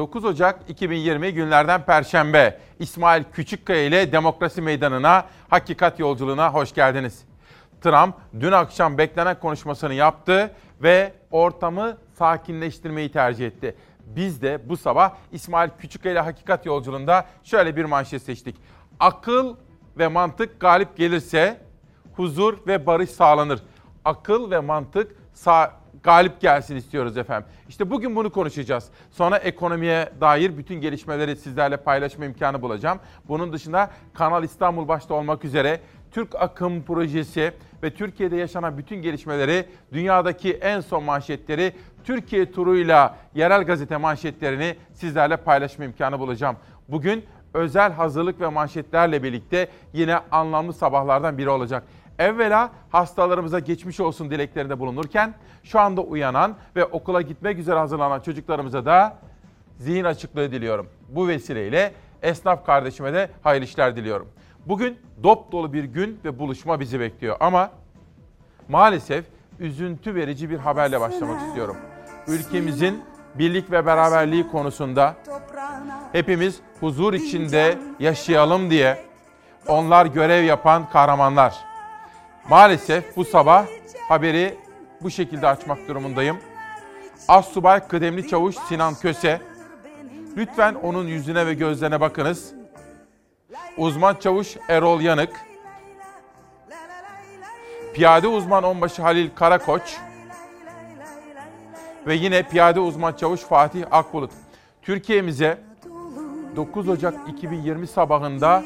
9 Ocak 2020 günlerden Perşembe. İsmail Küçükkaya ile Demokrasi Meydanı'na, Hakikat Yolculuğuna hoş geldiniz. Trump dün akşam beklenen konuşmasını yaptı ve ortamı sakinleştirmeyi tercih etti. Biz de bu sabah İsmail Küçükkaya ile Hakikat Yolculuğunda şöyle bir manşet seçtik. Akıl ve mantık galip gelirse huzur ve barış sağlanır. Akıl ve mantık sağ, galip gelsin istiyoruz efendim. İşte bugün bunu konuşacağız. Sonra ekonomiye dair bütün gelişmeleri sizlerle paylaşma imkanı bulacağım. Bunun dışında Kanal İstanbul başta olmak üzere Türk Akım projesi ve Türkiye'de yaşanan bütün gelişmeleri, dünyadaki en son manşetleri, Türkiye turuyla yerel gazete manşetlerini sizlerle paylaşma imkanı bulacağım. Bugün özel hazırlık ve manşetlerle birlikte yine anlamlı sabahlardan biri olacak. Evvela hastalarımıza geçmiş olsun dileklerinde bulunurken şu anda uyanan ve okula gitmek üzere hazırlanan çocuklarımıza da zihin açıklığı diliyorum. Bu vesileyle esnaf kardeşime de hayırlı işler diliyorum. Bugün dop dolu bir gün ve buluşma bizi bekliyor ama maalesef üzüntü verici bir haberle başlamak istiyorum. Ülkemizin birlik ve beraberliği konusunda hepimiz huzur içinde yaşayalım diye onlar görev yapan kahramanlar. Maalesef bu sabah haberi bu şekilde açmak durumundayım. Assubay Kıdemli Çavuş Sinan Köse. Lütfen onun yüzüne ve gözlerine bakınız. Uzman Çavuş Erol Yanık. Piyade Uzman Onbaşı Halil Karakoç. Ve yine Piyade Uzman Çavuş Fatih Akbulut. Türkiye'mize 9 Ocak 2020 sabahında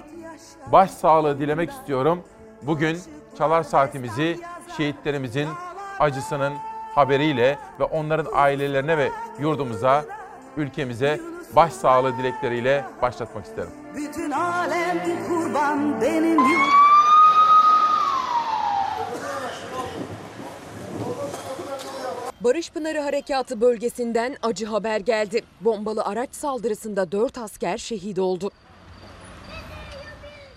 başsağlığı dilemek istiyorum. Bugün çalar saatimizi şehitlerimizin acısının haberiyle ve onların ailelerine ve yurdumuza, ülkemize başsağlığı dilekleriyle başlatmak isterim. Bütün alem kurban benim Barış Pınarı Harekatı bölgesinden acı haber geldi. Bombalı araç saldırısında 4 asker şehit oldu.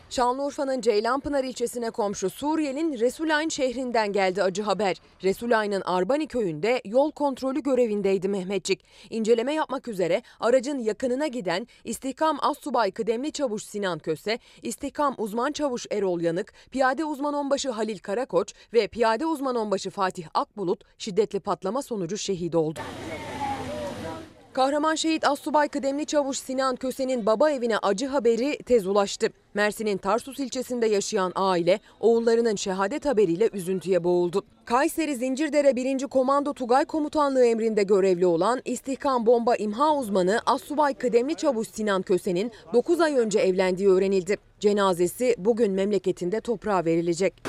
Şanlıurfa'nın Ceylanpınar ilçesine komşu Suriye'nin Resulayn şehrinden geldi acı haber. Resulayn'ın Arbani köyünde yol kontrolü görevindeydi Mehmetçik. İnceleme yapmak üzere aracın yakınına giden İstihkam Assubay Kıdemli Çavuş Sinan Köse, İstihkam Uzman Çavuş Erol Yanık, Piyade Uzman Onbaşı Halil Karakoç ve Piyade Uzman Onbaşı Fatih Akbulut şiddetli patlama sonucu şehit oldu. Kahraman şehit Assubay Kıdemli Çavuş Sinan Köse'nin baba evine acı haberi tez ulaştı. Mersin'in Tarsus ilçesinde yaşayan aile oğullarının şehadet haberiyle üzüntüye boğuldu. Kayseri Zincirdere 1. Komando Tugay Komutanlığı emrinde görevli olan İstihkam Bomba İmha uzmanı Assubay Kıdemli Çavuş Sinan Köse'nin 9 ay önce evlendiği öğrenildi. Cenazesi bugün memleketinde toprağa verilecek.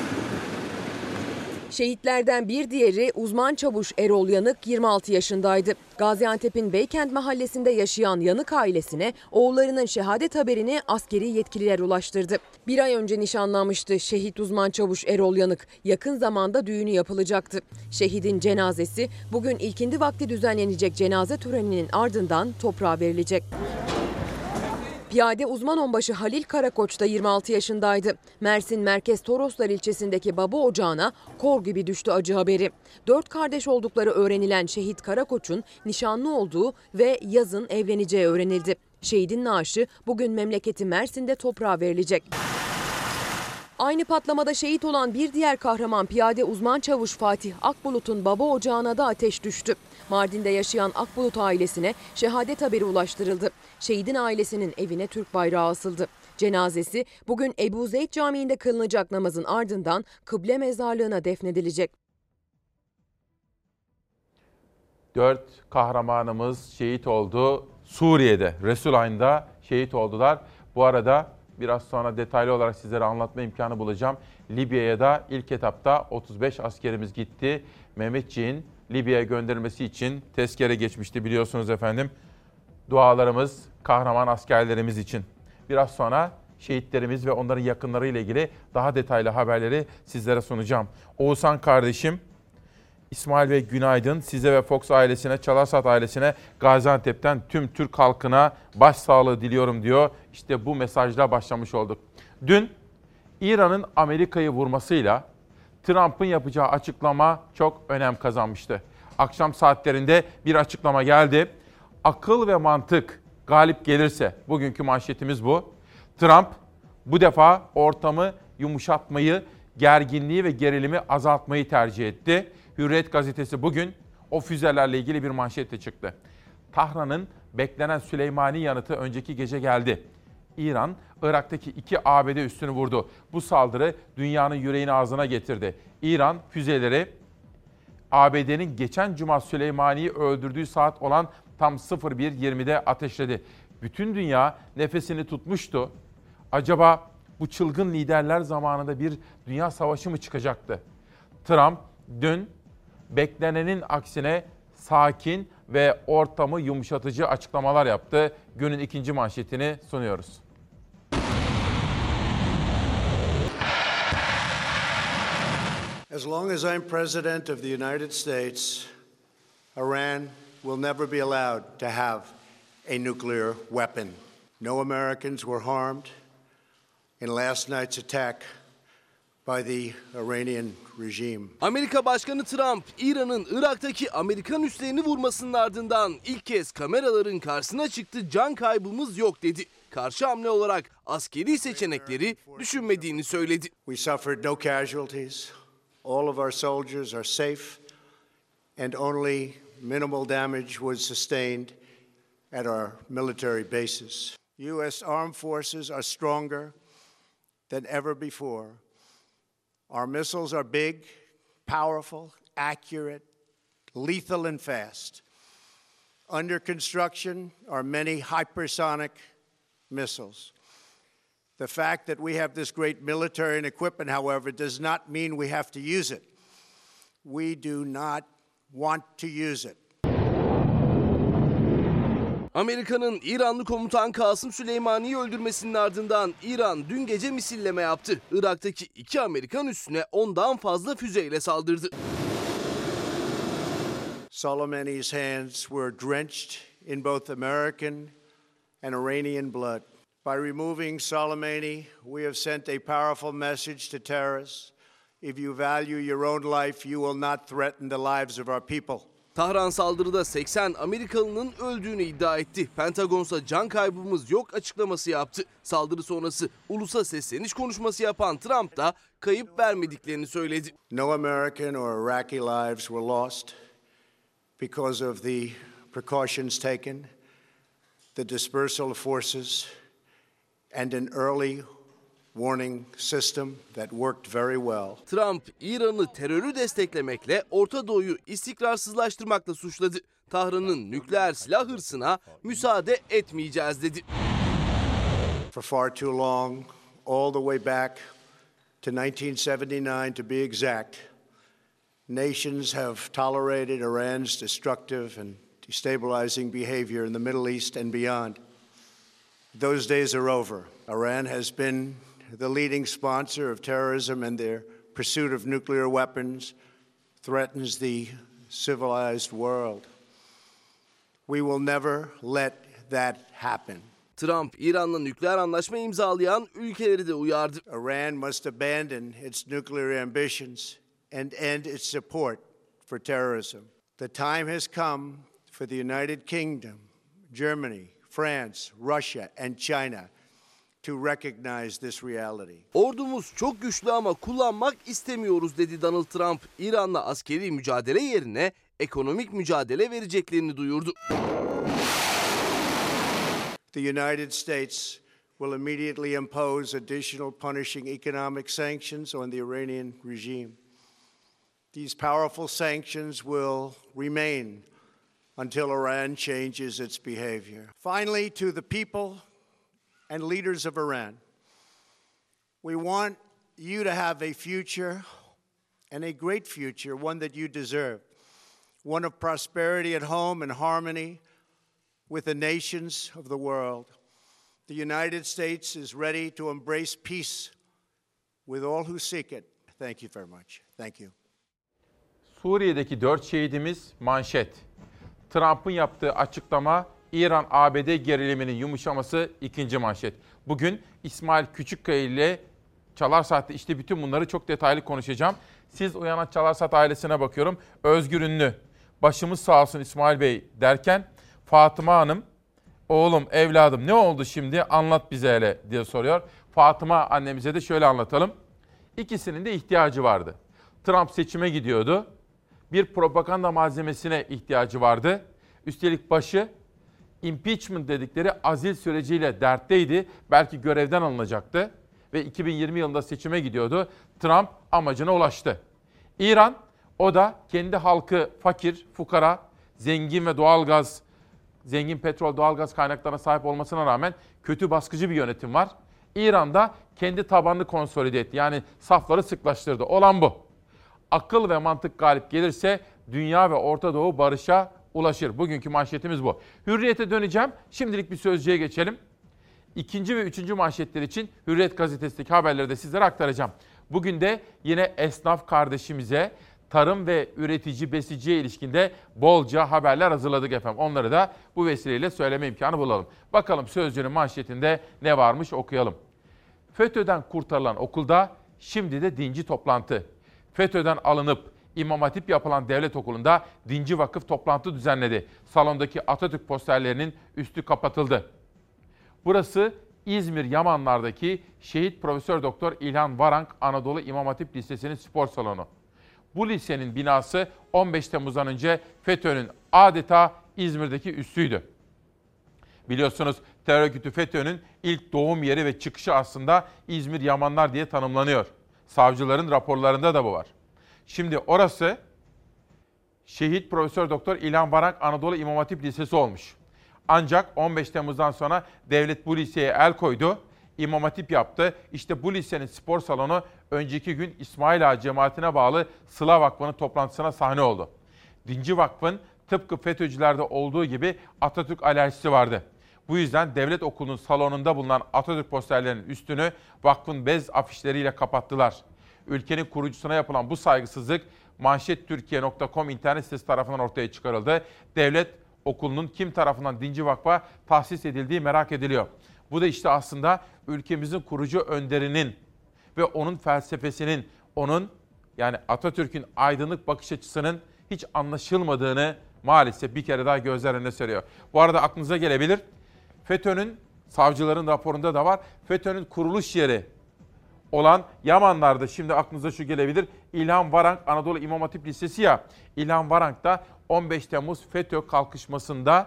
Şehitlerden bir diğeri uzman çavuş Erol Yanık 26 yaşındaydı. Gaziantep'in Beykent mahallesinde yaşayan Yanık ailesine oğullarının şehadet haberini askeri yetkililer ulaştırdı. Bir ay önce nişanlanmıştı şehit uzman çavuş Erol Yanık. Yakın zamanda düğünü yapılacaktı. Şehidin cenazesi bugün ilkindi vakti düzenlenecek cenaze töreninin ardından toprağa verilecek. Piyade uzman onbaşı Halil Karakoç da 26 yaşındaydı. Mersin Merkez Toroslar ilçesindeki baba ocağına kor gibi düştü acı haberi. Dört kardeş oldukları öğrenilen şehit Karakoç'un nişanlı olduğu ve yazın evleneceği öğrenildi. Şehidin naaşı bugün memleketi Mersin'de toprağa verilecek. Aynı patlamada şehit olan bir diğer kahraman piyade uzman çavuş Fatih Akbulut'un baba ocağına da ateş düştü. Mardin'de yaşayan Akbulut ailesine şehadet haberi ulaştırıldı. Şehidin ailesinin evine Türk bayrağı asıldı. Cenazesi bugün Ebu Zeyd Camii'nde kılınacak namazın ardından kıble mezarlığına defnedilecek. Dört kahramanımız şehit oldu. Suriye'de, Resulayn'da şehit oldular. Bu arada biraz sonra detaylı olarak sizlere anlatma imkanı bulacağım. Libya'ya da ilk etapta 35 askerimiz gitti. Mehmetçiğin Libya'ya gönderilmesi için tezkere geçmişti biliyorsunuz efendim. Dualarımız kahraman askerlerimiz için. Biraz sonra şehitlerimiz ve onların yakınları ile ilgili daha detaylı haberleri sizlere sunacağım. Oğuzhan kardeşim, İsmail ve günaydın size ve Fox ailesine, Çalarsat ailesine, Gaziantep'ten tüm Türk halkına başsağlığı diliyorum diyor. İşte bu mesajla başlamış olduk. Dün İran'ın Amerika'yı vurmasıyla Trump'ın yapacağı açıklama çok önem kazanmıştı. Akşam saatlerinde bir açıklama geldi. akıl ve mantık galip gelirse bugünkü manşetimiz bu. Trump bu defa ortamı yumuşatmayı, gerginliği ve gerilimi azaltmayı tercih etti. Hürriyet gazetesi bugün o füzelerle ilgili bir manşetle çıktı. Tahran'ın beklenen Süleymani yanıtı önceki gece geldi. İran, Irak'taki iki ABD üstünü vurdu. Bu saldırı dünyanın yüreğini ağzına getirdi. İran füzeleri ABD'nin geçen cuma Süleymani'yi öldürdüğü saat olan tam 01.20'de ateşledi. Bütün dünya nefesini tutmuştu. Acaba bu çılgın liderler zamanında bir dünya savaşı mı çıkacaktı? Trump dün beklenenin aksine sakin ve ortamı yumuşatıcı açıklamalar yaptı. Günün ikinci manşetini sunuyoruz. As long as I'm President of the United States, Iran will never be allowed to have a nuclear weapon. No Americans were harmed in last night's attack by the Iranian regime. Amerika Başkanı Trump, İran'ın Irak'taki Amerikan üslerini vurmasının ardından ilk kez kameraların karşısına çıktı can kaybımız yok dedi. Karşı hamle olarak askeri seçenekleri düşünmediğini söyledi. We suffered no casualties. All of our soldiers are safe, and only minimal damage was sustained at our military bases. U.S. armed forces are stronger than ever before. Our missiles are big, powerful, accurate, lethal, and fast. Under construction are many hypersonic missiles. The fact that we have this great military and equipment, however, does not mean we have to use it. We do not want to use it. Amerika'nın İranlı komutan Kasım Süleymani'yi öldürmesinin ardından İran dün gece misilleme yaptı. Irak'taki iki Amerikan üssüne ondan fazla füzeyle saldırdı. Soleimani's hands were drenched in both American and Iranian blood. By removing Soleimani, we have sent a powerful message to terrorists. If you value your own life, you will not threaten the lives of our people. Tahran saldırıda 80 Amerikalının öldüğünü iddia etti. Pentagonsa can kaybımız yok açıklaması yaptı. Saldırı sonrası ulusa sesleniş konuşması yapan Trump da kayıp vermediklerini söyledi. No American or Iraqi lives were lost because of the precautions taken, the dispersal of forces, and an early warning system that worked very well. Trump, İran'ı terörü desteklemekle Orta Doğu'yu istikrarsızlaştırmakla suçladı. Tahran'ın nükleer silah hırsına müsaade etmeyeceğiz dedi. For far too long, all the way back to 1979 to be exact, nations have tolerated Iran's destructive and destabilizing behavior in the Middle East and beyond. Those days are over. Iran has been the leading sponsor of terrorism, and their pursuit of nuclear weapons threatens the civilized world. We will never let that happen. Trump, İran'la nükleer anlaşma imzalayan ülkeleri de uyardı. Iran must abandon its nuclear ambitions and end its support for terrorism. The time has come for the United Kingdom, Germany, France, Russia, and China to recognize this reality. Ordumuz çok güçlü ama kullanmak istemiyoruz dedi Donald Trump. İran'la askeri mücadele yerine ekonomik mücadele vereceklerini duyurdu. The United States will immediately impose additional punishing economic sanctions on the Iranian regime. These powerful sanctions will remain until Iran changes its behavior. Finally, to the people and leaders of Iran, we want you to have a future and a great future, one that you deserve, one of prosperity at home and harmony with the nations of the world. The United States is ready to embrace peace with all who seek it. Thank you very much. Thank you. Suriye'deki 4 şehidimiz manşet. Trump'ın yaptığı açıklama İran-ABD geriliminin yumuşaması ikinci manşet. Bugün İsmail Küçükkaya ile Çalar Saat'te işte bütün bunları çok detaylı konuşacağım. Siz uyanan Çalar Saat ailesine bakıyorum. Özgür Ünlü, başımız sağ olsun İsmail Bey derken Fatıma Hanım, oğlum, evladım ne oldu şimdi anlat bize hele diye soruyor. Fatıma annemize de şöyle anlatalım. İkisinin de ihtiyacı vardı. Trump seçime gidiyordu. Bir propaganda malzemesine ihtiyacı vardı. Üstelik başı impeachment dedikleri azil süreciyle dertteydi. Belki görevden alınacaktı ve 2020 yılında seçime gidiyordu. Trump amacına ulaştı. İran o da kendi halkı fakir, fukara, zengin ve doğalgaz, zengin petrol, doğalgaz kaynaklarına sahip olmasına rağmen kötü baskıcı bir yönetim var. İran'da kendi tabanını konsolide etti. Yani safları sıklaştırdı. Olan bu. Akıl ve mantık galip gelirse dünya ve Orta Doğu barışa ulaşır. Bugünkü manşetimiz bu. Hürriyete döneceğim. Şimdilik bir sözcüye geçelim. İkinci ve üçüncü manşetler için Hürriyet gazetesindeki haberleri de sizlere aktaracağım. Bugün de yine esnaf kardeşimize tarım ve üretici besiciye ilişkinde bolca haberler hazırladık efendim. Onları da bu vesileyle söyleme imkanı bulalım. Bakalım sözcünün manşetinde ne varmış okuyalım. FETÖ'den kurtarılan okulda şimdi de dinci toplantı. FETÖ'den alınıp İmam Hatip yapılan devlet okulunda dinci vakıf toplantı düzenledi. Salondaki Atatürk posterlerinin üstü kapatıldı. Burası İzmir Yamanlar'daki Şehit Profesör Doktor İlhan Varank Anadolu İmam Hatip Lisesi'nin spor salonu. Bu lisenin binası 15 Temmuz'dan önce FETÖ'nün adeta İzmir'deki üssüydü. Biliyorsunuz terör örgütü FETÖ'nün ilk doğum yeri ve çıkışı aslında İzmir Yamanlar diye tanımlanıyor. Savcıların raporlarında da bu var. Şimdi orası Şehit Profesör Doktor İlhan Varank Anadolu İmam Hatip Lisesi olmuş. Ancak 15 Temmuz'dan sonra devlet bu liseye el koydu. İmam Hatip yaptı. İşte bu lisenin spor salonu önceki gün İsmail Ağa cemaatine bağlı Sıla Vakfı'nın toplantısına sahne oldu. Dinci Vakfı'nın tıpkı FETÖ'cülerde olduğu gibi Atatürk alerjisi vardı. Bu yüzden devlet okulunun salonunda bulunan Atatürk posterlerinin üstünü vakfın bez afişleriyle kapattılar. Ülkenin kurucusuna yapılan bu saygısızlık manşettürkiye.com internet sitesi tarafından ortaya çıkarıldı. Devlet okulunun kim tarafından Dinci Vakf'a tahsis edildiği merak ediliyor. Bu da işte aslında ülkemizin kurucu önderinin ve onun felsefesinin, onun yani Atatürk'ün aydınlık bakış açısının hiç anlaşılmadığını maalesef bir kere daha gözler önüne seriyor. Bu arada aklınıza gelebilir. FETÖ'nün savcıların raporunda da var. FETÖ'nün kuruluş yeri olan Yamanlar'da şimdi aklınıza şu gelebilir. İlhan Varank Anadolu İmam Hatip Lisesi ya. İlhan Varank da 15 Temmuz FETÖ kalkışmasında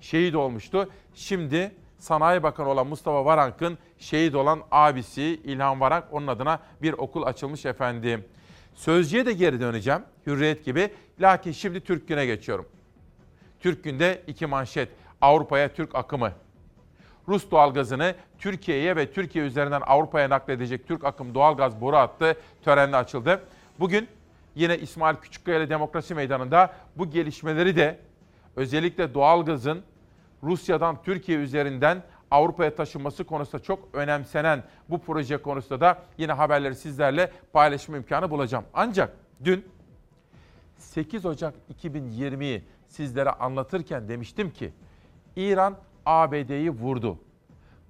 şehit olmuştu. Şimdi Sanayi Bakanı olan Mustafa Varank'ın şehit olan abisi İlhan Varank onun adına bir okul açılmış efendim. Sözcüye de geri döneceğim. Hürriyet gibi. Lakin şimdi Türk Gün'e geçiyorum. Türk Gün'de iki manşet. Avrupa'ya Türk akımı. Rus doğalgazını Türkiye'ye ve Türkiye üzerinden Avrupa'ya nakledecek Türk akım doğalgaz boru hattı törenle açıldı. Bugün yine İsmail Küçükkaya Demokrasi Meydanı'nda bu gelişmeleri de özellikle doğalgazın Rusya'dan Türkiye üzerinden Avrupa'ya taşınması konusunda çok önemsenen bu proje konusunda da yine haberleri sizlerle paylaşma imkanı bulacağım. Ancak dün 8 Ocak 2020'yi sizlere anlatırken demiştim ki İran ABD'yi vurdu.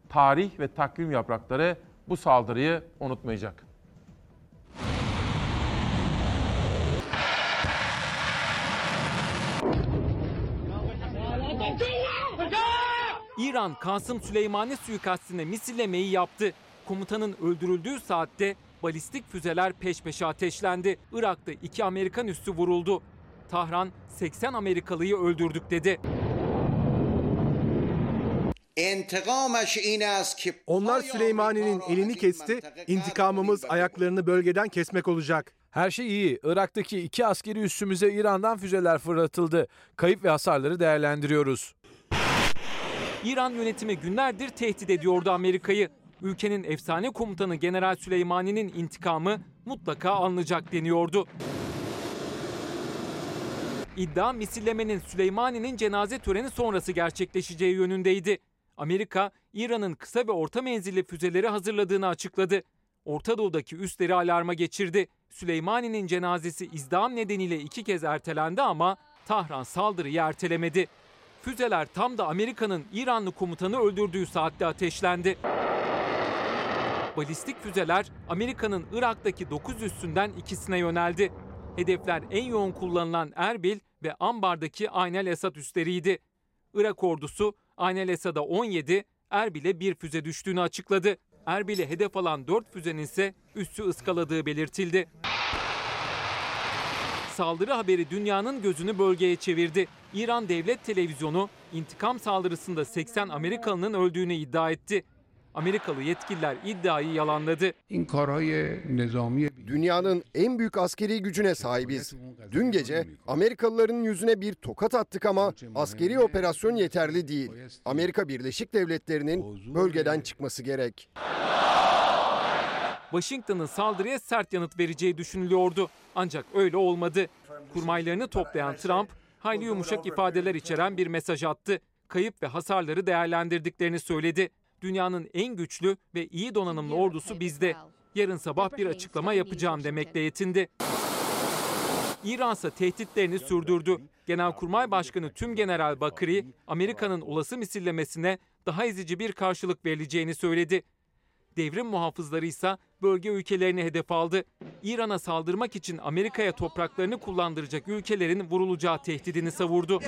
Tarih ve takvim yaprakları bu saldırıyı unutmayacak. İran Kasım Süleymani suikastine misillemeyi yaptı. Komutanın öldürüldüğü saatte balistik füzeler peş peşe ateşlendi. Irak'ta iki Amerikan üssü vuruldu. Tahran 80 Amerikalıyı öldürdük dedi. Onlar Süleymani'nin elini kesti, intikamımız ayaklarını bölgeden kesmek olacak. Her şey iyi. Irak'taki iki askeri üssümüze İran'dan füzeler fırlatıldı. Kayıp ve hasarları değerlendiriyoruz. İran yönetimi günlerdir tehdit ediyordu Amerika'yı. Ülkenin efsane komutanı General Süleymani'nin intikamı mutlaka alınacak deniyordu. İddia misillemenin Süleymani'nin cenaze töreni sonrası gerçekleşeceği yönündeydi. Amerika, İran'ın kısa ve orta menzilli füzeleri hazırladığını açıkladı. Orta Doğu'daki üsleri alarma geçirdi. Süleymani'nin cenazesi izdiham nedeniyle iki kez ertelendi ama Tahran saldırıyı ertelemedi. Füzeler tam da Amerika'nın İranlı komutanı öldürdüğü saatte ateşlendi. Balistik füzeler Amerika'nın Irak'taki 9 üssünden ikisine yöneldi. Hedefler en yoğun kullanılan Erbil ve Ambar'daki Aynel Esad üsleriydi. Irak ordusu Aynel Esad'a 17, Erbil'e bir füze düştüğünü açıkladı. Erbil'e hedef alan 4 füzenin ise üssü ıskaladığı belirtildi. Saldırı haberi dünyanın gözünü bölgeye çevirdi. İran Devlet Televizyonu intikam saldırısında 80 Amerikalının öldüğünü iddia etti. Amerikalı yetkililer iddiayı yalanladı. Dünyanın en büyük askeri gücüne sahibiz. Dün gece Amerikalıların yüzüne bir tokat attık ama askeri operasyon yeterli değil. Amerika Birleşik Devletleri'nin bölgeden çıkması gerek. Washington'ın saldırıya sert yanıt vereceği düşünülüyordu. Ancak öyle olmadı. Kurmaylarını toplayan Trump, hayli yumuşak ifadeler içeren bir mesaj attı. Kayıp ve hasarları değerlendirdiklerini söyledi. Dünyanın en güçlü ve iyi donanımlı ordusu bizde. Yarın sabah bir açıklama yapacağım demekle yetindi. İran ise tehditlerini sürdürdü. Genelkurmay Başkanı Tümgeneral Bakri, Amerika'nın olası misillemesine daha ezici bir karşılık verileceğini söyledi. Devrim muhafızları ise bölge ülkelerini hedef aldı. İran'a saldırmak için Amerika'ya topraklarını kullandıracak ülkelerin vurulacağı tehdidini savurdu.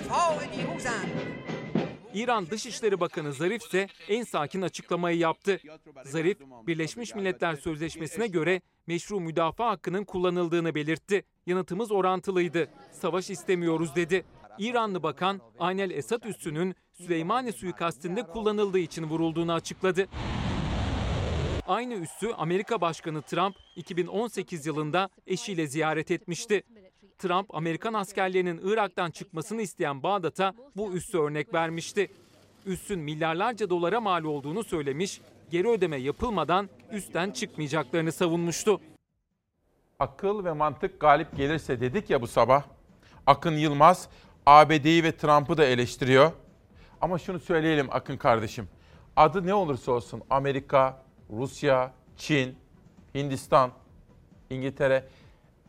İran Dışişleri Bakanı Zarif ise en sakin açıklamayı yaptı. Zarif, Birleşmiş Milletler Sözleşmesi'ne göre meşru müdafaa hakkının kullanıldığını belirtti. Yanıtımız orantılıydı. Savaş istemiyoruz dedi. İranlı bakan Aynel Esad üssünün Süleymani suikastinde kullanıldığı için vurulduğunu açıkladı. Aynı üssü Amerika Başkanı Trump 2018 yılında eşiyle ziyaret etmişti. Trump, Amerikan askerlerinin Irak'tan çıkmasını isteyen Bağdat'a bu üssü örnek vermişti. Üssün milyarlarca dolara mal olduğunu söylemiş, geri ödeme yapılmadan üstten çıkmayacaklarını savunmuştu. Akıl ve mantık galip gelirse dedik ya bu sabah. Akın Yılmaz ABD'yi ve Trump'ı da eleştiriyor. Ama şunu söyleyelim Akın kardeşim. Adı ne olursa olsun Amerika, Rusya, Çin, Hindistan, İngiltere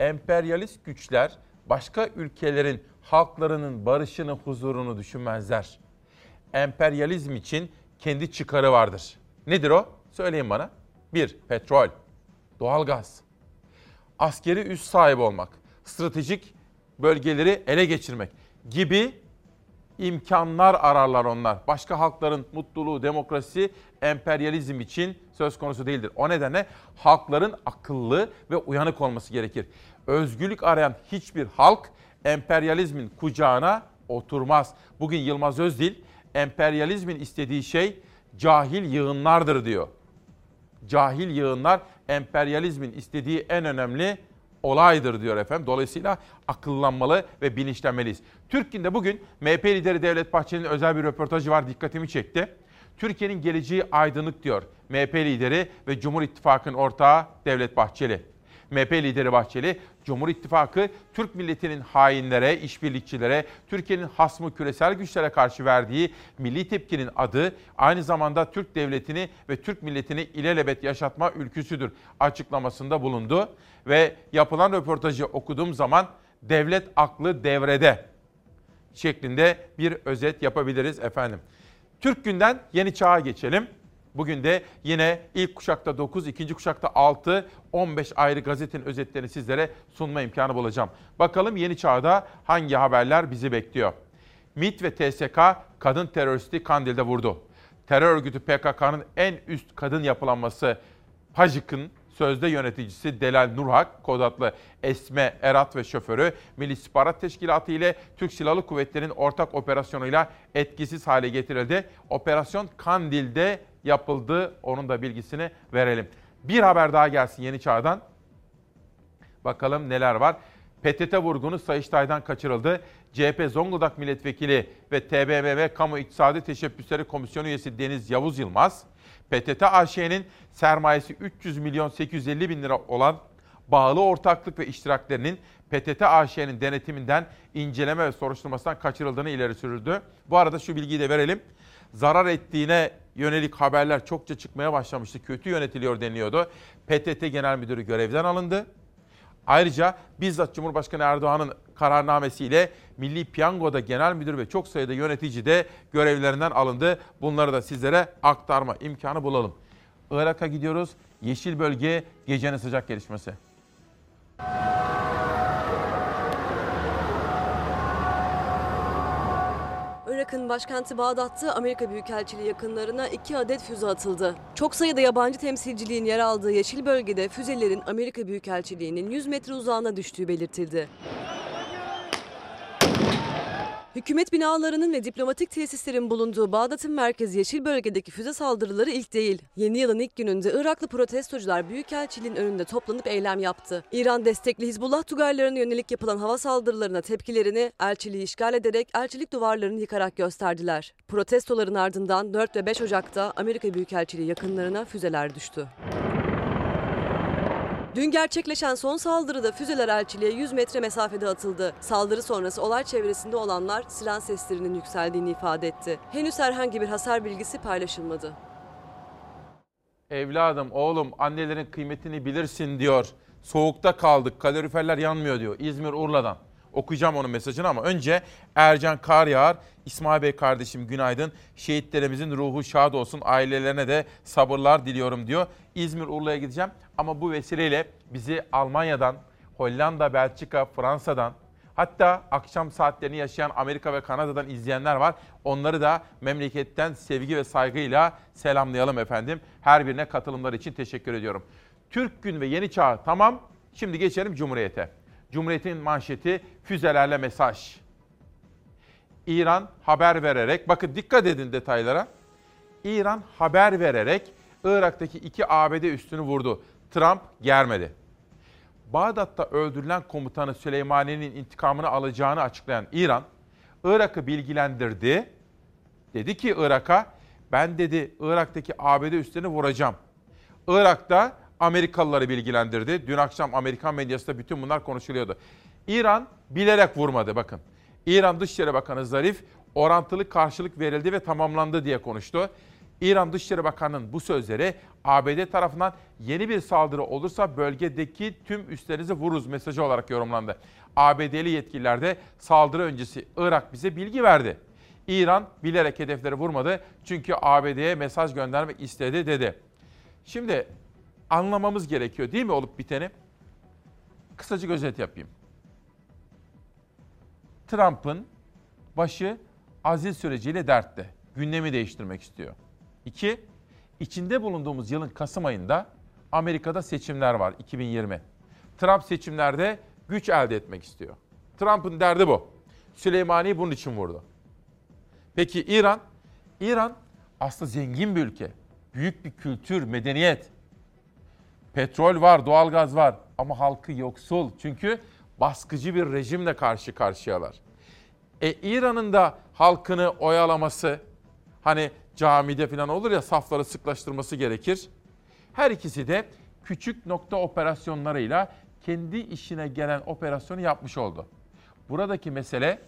emperyalist güçler başka ülkelerin halklarının barışını, huzurunu düşünmezler. Emperyalizm için kendi çıkarı vardır. Nedir o? Söyleyin bana. Bir, petrol, doğalgaz, askeri üs sahibi olmak, stratejik bölgeleri ele geçirmek gibi imkanlar ararlar onlar. Başka halkların mutluluğu, demokrasi, emperyalizm için söz konusu değildir. O nedenle halkların akıllı ve uyanık olması gerekir. Özgürlük arayan hiçbir halk emperyalizmin kucağına oturmaz. Bugün Yılmaz Özdil emperyalizmin istediği şey cahil yığınlardır diyor. Cahil yığınlar emperyalizmin istediği en önemli olaydır diyor efendim. Dolayısıyla akıllanmalı ve bilinçlenmeliyiz. Türkiye'de bugün MHP lideri Devlet Bahçeli'nin özel bir röportajı var dikkatimi çekti. Türkiye'nin geleceği aydınlık diyor MHP lideri ve Cumhur İttifakı'nın ortağı Devlet Bahçeli. MHP lideri Bahçeli, Cumhur İttifakı Türk milletinin hainlere, işbirlikçilere, Türkiye'nin hasmı küresel güçlere karşı verdiği milli tepkinin adı aynı zamanda Türk devletini ve Türk milletini ilelebet yaşatma ülküsüdür açıklamasında bulundu. Ve yapılan röportajı okuduğum zaman devlet aklı devrede şeklinde bir özet yapabiliriz efendim. Türk günden yeni çağa geçelim. Bugün de yine ilk kuşakta 9, ikinci kuşakta 6, 15 ayrı gazetenin özetlerini sizlere sunma imkanı bulacağım. Bakalım yeni çağda hangi haberler bizi bekliyor. MİT ve TSK kadın teröristi Kandil'de vurdu. Terör örgütü PKK'nın en üst kadın yapılanması Pajik'in sözde yöneticisi Delal Nurhak, kod adlı Esme Erat ve şoförü Milli İstihbarat Teşkilatı ile Türk Silahlı Kuvvetleri'nin ortak operasyonuyla etkisiz hale getirildi. Operasyon Kandil'de yapıldı. Onun da bilgisini verelim. Bir haber daha gelsin Yeni Çağ'dan. Bakalım neler var. PTT vurgunu Sayıştay'dan kaçırıldı. CHP Zonguldak Milletvekili ve TBMM Kamu İktisadi Teşebbüsleri Komisyonu üyesi Deniz Yavuz Yılmaz, PTT AŞ'nin sermayesi 300 milyon 850 bin lira olan bağlı ortaklık ve iştiraklerinin PTT AŞ'nin denetiminden inceleme ve soruşturmasından kaçırıldığını ileri sürdü. Bu arada şu bilgiyi de verelim. Zarar ettiğine yönelik haberler çokça çıkmaya başlamıştı. Kötü yönetiliyor deniliyordu. PTT Genel Müdürü görevden alındı. Ayrıca bizzat Cumhurbaşkanı Erdoğan'ın kararnamesiyle Milli Piyango'da genel müdür ve çok sayıda yönetici de görevlerinden alındı. Bunları da sizlere aktarma imkanı bulalım. Irak'a gidiyoruz. Yeşil bölge gecenin sıcak gelişmesi. Irak'ın başkenti Bağdat'ta Amerika Büyükelçiliği yakınlarına iki adet füze atıldı. Çok sayıda yabancı temsilciliğin yer aldığı yeşil bölgede füzelerin Amerika Büyükelçiliği'nin 100 metre uzağına düştüğü belirtildi. Hükümet binalarının ve diplomatik tesislerin bulunduğu Bağdat'ın merkezi Yeşil Bölge'deki füze saldırıları ilk değil. Yeni yılın ilk gününde Iraklı protestocular Büyükelçiliğin önünde toplanıp eylem yaptı. İran destekli Hizbullah tugarlarına yönelik yapılan hava saldırılarına tepkilerini elçiliği işgal ederek elçilik duvarlarını yıkarak gösterdiler. Protestoların ardından 4 ve 5 Ocak'ta Amerika Büyükelçiliği yakınlarına füzeler düştü. Dün gerçekleşen son saldırıda füzeler elçiliğe 100 metre mesafede atıldı. Saldırı sonrası olay çevresinde olanlar silah seslerinin yükseldiğini ifade etti. Henüz herhangi bir hasar bilgisi paylaşılmadı. Evladım, oğlum annelerin kıymetini bilirsin diyor. Soğukta kaldık, kaloriferler yanmıyor diyor. İzmir Urla'dan. Okuyacağım onun mesajını ama önce Ercan Karyağar, İsmail Bey kardeşim günaydın. Şehitlerimizin ruhu şad olsun, ailelerine de sabırlar diliyorum diyor. İzmir Urla'ya gideceğim ama bu vesileyle bizi Almanya'dan, Hollanda, Belçika, Fransa'dan hatta akşam saatlerini yaşayan Amerika ve Kanada'dan izleyenler var. Onları da memleketten sevgi ve saygıyla selamlayalım efendim. Her birine katılımları için teşekkür ediyorum. Türk Gün ve Yeni Çağ tamam. Şimdi geçelim Cumhuriyet'e. Cumhuriyet'in manşeti füzelerle mesaj. İran haber vererek, bakın dikkat edin detaylara. İran haber vererek Irak'taki iki ABD üstünü vurdu. Trump germedi. Bağdat'ta öldürülen komutanı Süleymani'nin intikamını alacağını açıklayan İran, Irak'ı bilgilendirdi. Dedi ki Irak'a, ben dedi Irak'taki ABD üstlerini vuracağım. Irak'ta Amerikalıları bilgilendirdi. Dün akşam Amerikan medyasında bütün bunlar konuşuluyordu. İran bilerek vurmadı bakın. İran Dışişleri Bakanı Zarif orantılı karşılık verildi ve tamamlandı diye konuştu. İran Dışişleri Bakanı'nın bu sözleri ABD tarafından yeni bir saldırı olursa bölgedeki tüm üslerinizi vururuz mesajı olarak yorumlandı. ABD'li yetkililer de saldırı öncesi Irak bize bilgi verdi. İran bilerek hedefleri vurmadı çünkü ABD'ye mesaj göndermek istedi dedi. Şimdi anlamamız gerekiyor değil mi olup biteni? Kısacık özet yapayım. Trump'ın başı azil süreciyle dertte. Gündemi değiştirmek istiyor. İki, içinde bulunduğumuz yılın Kasım ayında Amerika'da seçimler var 2020. Trump seçimlerde güç elde etmek istiyor. Trump'ın derdi bu. Süleymani'yi bunun için vurdu. Peki İran? İran aslında zengin bir ülke. Büyük bir kültür, medeniyet. Petrol var, doğalgaz var ama halkı yoksul. Çünkü baskıcı bir rejimle karşı karşıyalar. E İran'ın da halkını oyalaması, hani camide falan olur ya safları sıklaştırması gerekir. Her ikisi de küçük nokta operasyonlarıyla kendi işine gelen operasyonu yapmış oldu. Buradaki mesele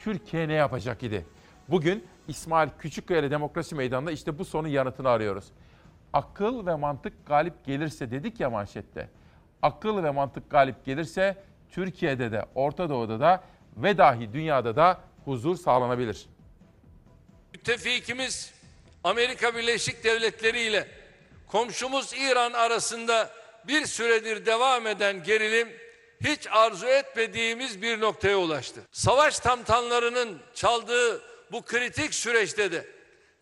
Türkiye ne yapacak idi? Bugün İsmail Küçükkaya Demokrasi Meydanı'nda işte bu sorunun yanıtını arıyoruz. Akıl ve mantık galip gelirse dedik ya manşette. Akıl ve mantık galip gelirse Türkiye'de de Orta Doğu'da da ve dahi dünyada da huzur sağlanabilir. Müttefikimiz Amerika Birleşik Devletleri ile komşumuz İran arasında bir süredir devam eden gerilim hiç arzu etmediğimiz bir noktaya ulaştı. Savaş tamtanlarının çaldığı bu kritik süreçte de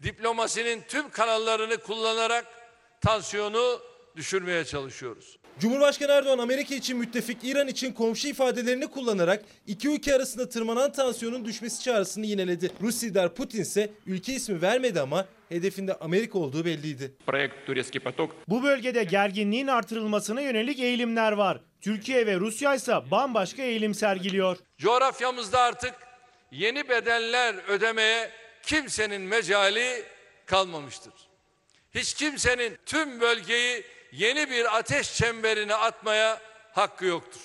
diplomasinin tüm kanallarını kullanarak tansiyonu düşürmeye çalışıyoruz. Cumhurbaşkanı Erdoğan Amerika için müttefik, İran için komşu ifadelerini kullanarak iki ülke arasında tırmanan tansiyonun düşmesi çağrısını yineledi. Rus lider Putin ise ülke ismi vermedi ama hedefinde Amerika olduğu belliydi. Bu bölgede gerginliğin artırılmasına yönelik eğilimler var. Türkiye ve Rusya ise bambaşka eğilim sergiliyor. Coğrafyamızda artık yeni bedeller ödemeye kimsenin mecali kalmamıştır. Hiç kimsenin tüm bölgeyi yeni bir ateş çemberine atmaya hakkı yoktur.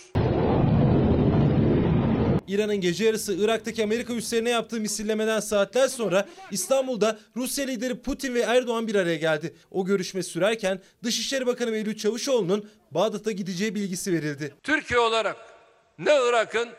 İran'ın gece yarısı Irak'taki Amerika üslerine yaptığı misillemeden saatler sonra İstanbul'da Rusya lideri Putin ve Erdoğan bir araya geldi. O görüşme sürerken Dışişleri Bakanı Mevlüt Çavuşoğlu'nun Bağdat'a gideceği bilgisi verildi. Türkiye olarak ne Irak'ın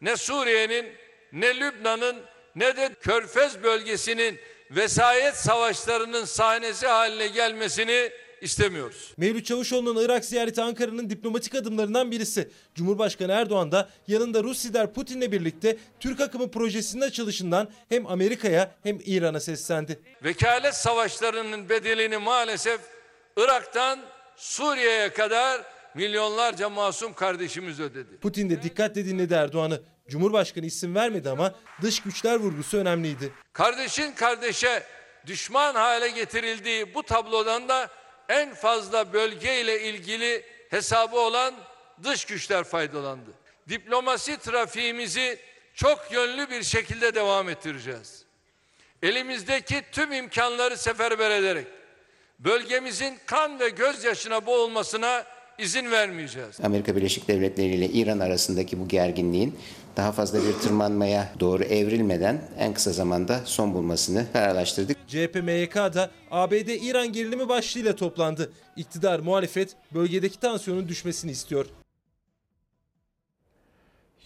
ne Suriye'nin ne Lübnan'ın ne de Körfez bölgesinin vesayet savaşlarının sahnesi haline gelmesini istemiyoruz. Mevlüt Çavuşoğlu'nun Irak ziyareti Ankara'nın diplomatik adımlarından birisi. Cumhurbaşkanı Erdoğan da yanında Rus lider Putin'le birlikte Türk akımı projesinin açılışından hem Amerika'ya hem İran'a seslendi. Vekalet savaşlarının bedelini maalesef Irak'tan Suriye'ye kadar milyonlarca masum kardeşimiz ödedi. Putin de dikkatle dinledi Erdoğan'ı. Cumhurbaşkanı isim vermedi ama dış güçler vurgusu önemliydi. Kardeşin kardeşe düşman hale getirildiği bu tablodan da en fazla bölgeyle ilgili hesabı olan dış güçler faydalandı. Diplomasi trafiğimizi çok yönlü bir şekilde devam ettireceğiz. Elimizdeki tüm imkanları seferber ederek bölgemizin kan ve gözyaşına boğulmasına izin vermeyeceğiz. Amerika Birleşik Devletleri ile İran arasındaki bu gerginliğin daha fazla bir tırmanmaya doğru evrilmeden en kısa zamanda son bulmasını kararlaştırdık. CHP MYK da ABD-İran gerilimi başlığıyla toplandı. İktidar muhalefet bölgedeki tansiyonun düşmesini istiyor.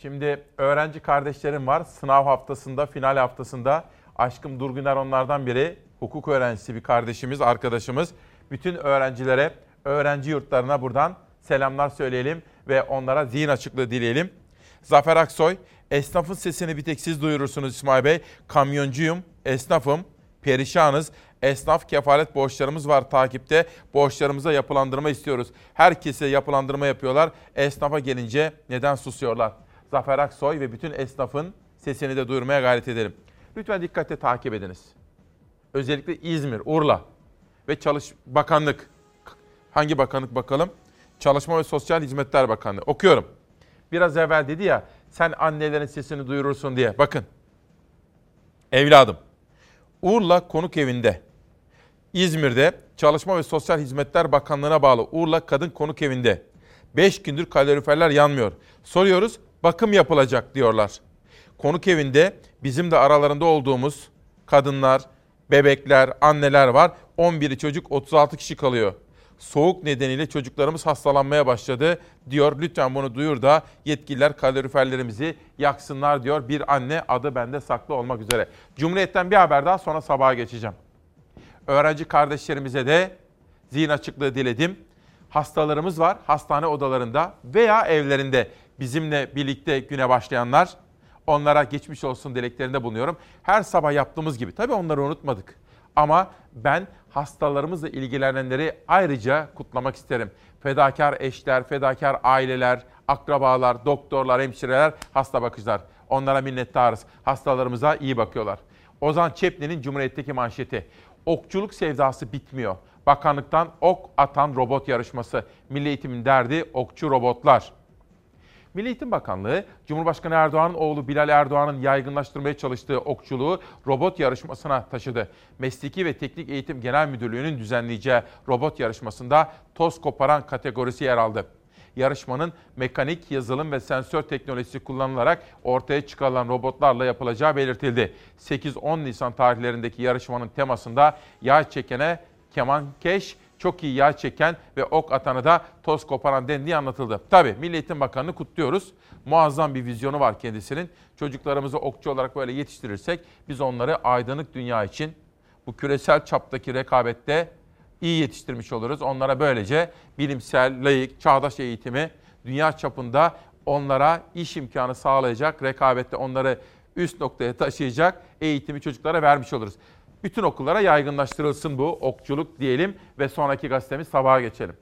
Şimdi öğrenci kardeşlerim var. Sınav haftasında, final haftasında. Aşkım Durguner onlardan biri. Hukuk öğrencisi bir kardeşimiz, arkadaşımız. Bütün öğrencilere, öğrenci yurtlarına buradan selamlar söyleyelim ve onlara zihin açıklığı dileyelim. Zafer Aksoy, esnafın sesini bir tek siz duyurursunuz İsmail Bey. Kamyoncuyum, esnafım, perişanız. Esnaf kefalet borçlarımız var takipte. Borçlarımıza yapılandırma istiyoruz. Herkese yapılandırma yapıyorlar. Esnafa gelince neden susuyorlar? Zafer Aksoy ve bütün esnafın sesini de duyurmaya gayret edelim. Lütfen dikkatle takip ediniz. Özellikle İzmir, Urla ve Çalış Bakanlık. Hangi bakanlık bakalım? Çalışma ve Sosyal Hizmetler Bakanlığı. Okuyorum. Biraz evvel dedi ya sen annelerin sesini duyurursun diye. Bakın. Evladım. Urla Konuk Evi'nde. İzmir'de Çalışma ve Sosyal Hizmetler Bakanlığı'na bağlı Urla Kadın Konuk Evi'nde. 5 gündür kaloriferler yanmıyor. Soruyoruz bakım yapılacak diyorlar. Konuk evinde bizim de aralarında olduğumuz kadınlar, bebekler, anneler var. 11'i çocuk 36 kişi kalıyor. Soğuk nedeniyle çocuklarımız hastalanmaya başladı diyor. Lütfen bunu duyur da yetkililer kaloriferlerimizi yaksınlar diyor. Bir anne adı bende saklı olmak üzere. Cumhuriyet'ten bir haber daha sonra sabaha geçeceğim. Öğrenci kardeşlerimize de zihin açıklığı diledim. Hastalarımız var hastane odalarında veya evlerinde bizimle birlikte güne başlayanlar. Onlara geçmiş olsun dileklerinde bulunuyorum. Her sabah yaptığımız gibi. Tabii onları unutmadık. Ama ben hastalarımızla ilgilenenleri ayrıca kutlamak isterim. Fedakar eşler, fedakar aileler, akrabalar, doktorlar, hemşireler, hasta bakıcılar. Onlara minnettarız. Hastalarımıza iyi bakıyorlar. Ozan Çepni'nin Cumhuriyet'teki manşeti. Okçuluk sevdası bitmiyor. Bakanlıktan ok atan robot yarışması. Milli Eğitim'in derdi okçu robotlar. Milli Eğitim Bakanlığı, Cumhurbaşkanı Erdoğan'ın oğlu Bilal Erdoğan'ın yaygınlaştırmaya çalıştığı okçuluğu robot yarışmasına taşıdı. Mesleki ve Teknik Eğitim Genel Müdürlüğü'nün düzenleyeceği robot yarışmasında toz koparan kategorisi yer aldı. Yarışmanın mekanik, yazılım ve sensör teknolojisi kullanılarak ortaya çıkarılan robotlarla yapılacağı belirtildi. 8-10 Nisan tarihlerindeki yarışmanın temasında yağ çekene kemankeş, çok iyi yağ çeken ve ok atanı da toz koparan dendiği anlatıldı. Tabii Milli Eğitim Bakanı'nı kutluyoruz. Muazzam bir vizyonu var kendisinin. Çocuklarımızı okçu olarak böyle yetiştirirsek biz onları aydınlık dünya için bu küresel çaptaki rekabette iyi yetiştirmiş oluruz. Onlara böylece bilimsel, layık, çağdaş eğitimi dünya çapında onlara iş imkanı sağlayacak, rekabette onları üst noktaya taşıyacak eğitimi çocuklara vermiş oluruz. Bütün okullara yaygınlaştırılsın bu okçuluk diyelim ve sonraki gazetemiz sabaha geçelim.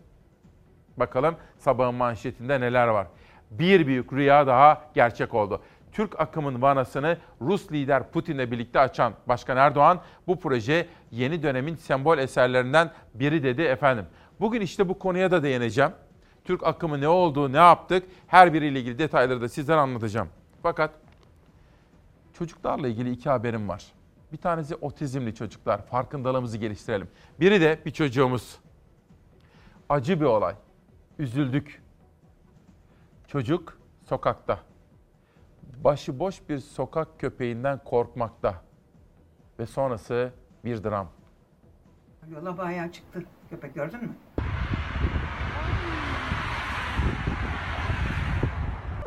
Bakalım sabahın manşetinde neler var. Bir büyük rüya daha gerçek oldu. Türk akımın vanasını Rus lider Putin'le birlikte açan Başkan Erdoğan bu proje yeni dönemin sembol eserlerinden biri dedi efendim. Bugün işte bu konuya da değineceğim. Türk akımı ne oldu, ne yaptık her biriyle ilgili detayları da sizlere anlatacağım. Fakat çocuklarla ilgili iki haberim var. Bir tanesi otizmli çocuklar. Farkındalığımızı geliştirelim. Biri de bir çocuğumuz. Acı bir olay. Üzüldük. Çocuk sokakta. Başıboş bir sokak köpeğinden korkmakta. Ve sonrası bir dram. Yola bayağı çıktı köpek gördün mü?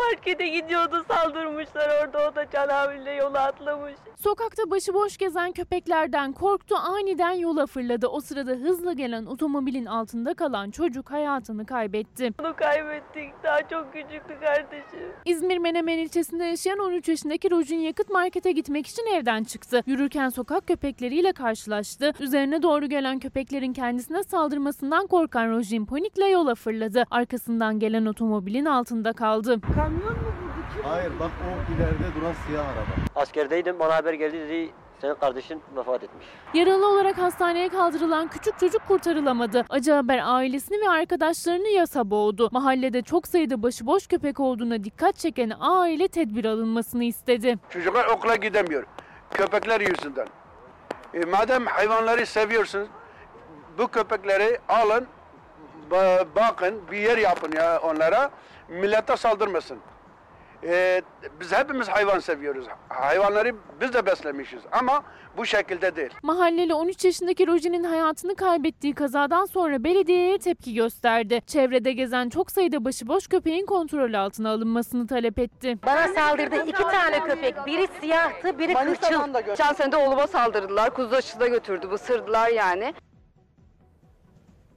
Markete gidiyordu saldırmışlar orada o da can havliyle yola atlamış. Sokakta başıboş gezen köpeklerden korktu aniden yola fırladı. O sırada hızla gelen otomobilin altında kalan çocuk hayatını kaybetti. Onu kaybettik daha çok küçüktü kardeşim. İzmir Menemen ilçesinde yaşayan 13 yaşındaki Rojin Yakıt markete gitmek için evden çıktı. Yürürken sokak köpekleriyle karşılaştı. Üzerine doğru gelen köpeklerin kendisine saldırmasından korkan Rojin panikle yola fırladı. Arkasından gelen otomobilin altında kaldı. Kamyon mu vurdu? Hayır bak o ileride duran siyah araba. Askerdeydim bana haber geldi dedi senin kardeşin vefat etmiş. Yaralı olarak hastaneye kaldırılan küçük çocuk kurtarılamadı. Acı haber ailesini ve arkadaşlarını yasa boğdu. Mahallede çok sayıda başıboş köpek olduğuna dikkat çeken aile tedbir alınmasını istedi. Çocuklar okula gidemiyor. Köpekler yüzünden. E, madem hayvanları seviyorsunuz, bu köpekleri alın, ba- bakın, bir yer yapın ya onlara. Millete saldırmasın. E, biz hepimiz hayvan seviyoruz. Hayvanları biz de beslemişiz ama bu şekilde değil. Mahalleli 13 yaşındaki Roji'nin hayatını kaybettiği kazadan sonra belediyeye tepki gösterdi. Çevrede gezen çok sayıda başıboş köpeğin kontrol altına alınmasını talep etti. Bana saldırdı iki tane köpek. Biri siyahtı, biri kırçıl. Geçen sene de oğluma saldırdılar. Kuzu aşısına götürdü. Isırdılar yani.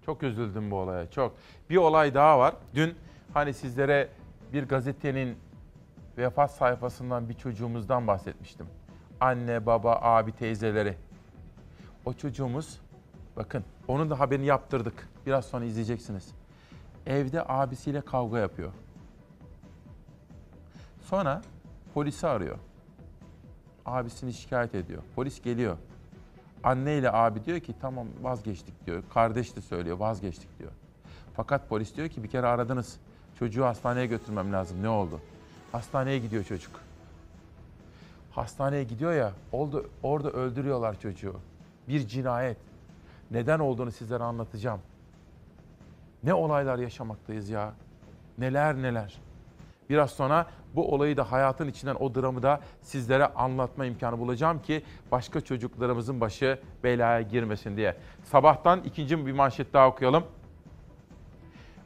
Çok üzüldüm bu olaya çok. Bir olay daha var. Dün hani sizlere bir gazetenin vefat sayfasından bir çocuğumuzdan bahsetmiştim. Anne, baba, abi, teyzeleri. O çocuğumuz bakın onun da haberini yaptırdık. Biraz sonra izleyeceksiniz. Evde abisiyle kavga yapıyor. Sonra polisi arıyor. Abisini şikayet ediyor. Polis geliyor. Anne ile abi diyor ki tamam vazgeçtik diyor. Kardeş de söylüyor vazgeçtik diyor. Fakat polis diyor ki bir kere aradınız. Çocuğu hastaneye götürmem lazım. Ne oldu? Hastaneye gidiyor çocuk. Hastaneye gidiyor ya oldu, orada öldürüyorlar çocuğu. Bir cinayet. Neden olduğunu sizlere anlatacağım. Ne olaylar yaşamaktayız ya. Neler neler. Biraz sonra bu olayı da hayatın içinden o dramı da sizlere anlatma imkanı bulacağım ki başka çocuklarımızın başı belaya girmesin diye. Sabahtan ikinci bir manşet daha okuyalım.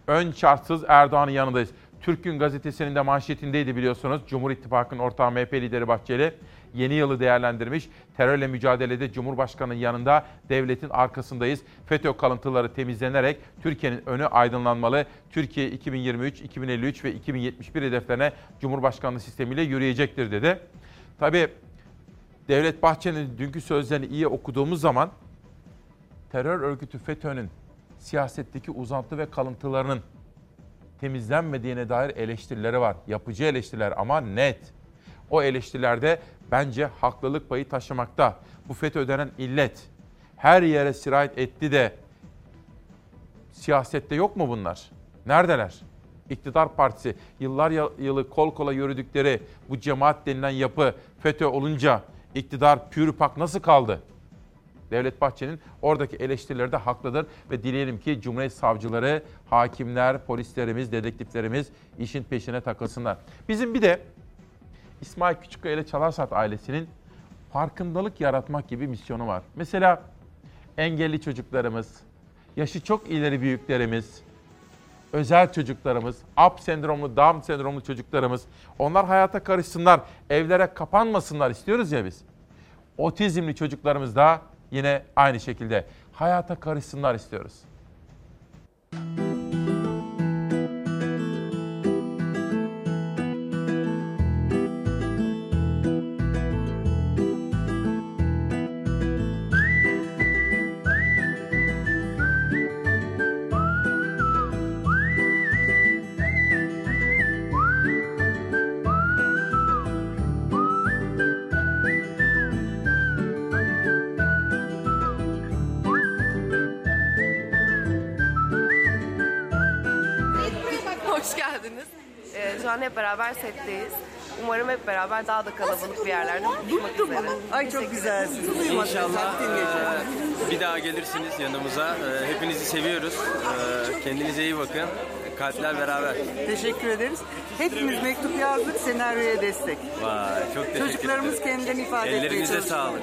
Ön şartsız Erdoğan'ın yanındayız. Türk Gün Gazetesi'nin de manşetindeydi biliyorsunuz. Cumhur İttifakı'nın ortağı MHP lideri Bahçeli yeni yılı değerlendirmiş. Terörle mücadelede Cumhurbaşkanı'nın yanında devletin arkasındayız. FETÖ kalıntıları temizlenerek Türkiye'nin önü aydınlanmalı. Türkiye 2023, 2053 ve 2071 hedeflerine Cumhurbaşkanlığı sistemiyle yürüyecektir dedi. Tabii Devlet Bahçeli'nin dünkü sözlerini iyi okuduğumuz zaman terör örgütü FETÖ'nün siyasetteki uzantı ve kalıntılarının temizlenmediğine dair eleştirileri var. Yapıcı eleştiriler ama net. O eleştirilerde bence haklılık payı taşımakta. Bu FETÖ denen illet her yere sirayet etti de siyasette yok mu bunlar? Neredeler? İktidar partisi yıllar yılı kol kola yürüdükleri bu cemaat denilen yapı FETÖ olunca iktidar pürüpak nasıl kaldı? Devlet Bahçeli'nin oradaki eleştirileri de haklıdır ve dileyelim ki Cumhuriyet savcıları, hakimler, polislerimiz, dedektiflerimiz işin peşine takılsınlar. Bizim bir de İsmail Küçükkaya ile Çalarsat ailesinin farkındalık yaratmak gibi misyonu var. Mesela engelli çocuklarımız, yaşı çok ileri büyüklerimiz, özel çocuklarımız, AP sendromlu, Down sendromlu çocuklarımız, onlar hayata karışsınlar, evlere kapanmasınlar istiyoruz ya biz. Otizmli çocuklarımız da yine aynı şekilde hayata karışsınlar istiyoruz. Hoş an hep beraber setteyiz. Umarım hep beraber daha da kalabalık bir yerlerde buluşmak üzere. Ay çok güzelsiniz. İnşallah eee, bir daha gelirsiniz yanımıza. Eee, Hepinizi seviyoruz. Eee, Kendinize iyi bakın. Kalpler beraber. Teşekkür ederiz. Hepimiz mektup yazdık, senaryoya destek. Vay çok teşekkür Çocuklarımız ederim. kendilerini ifade etmeye Ellerinize çalışıyor. sağlık.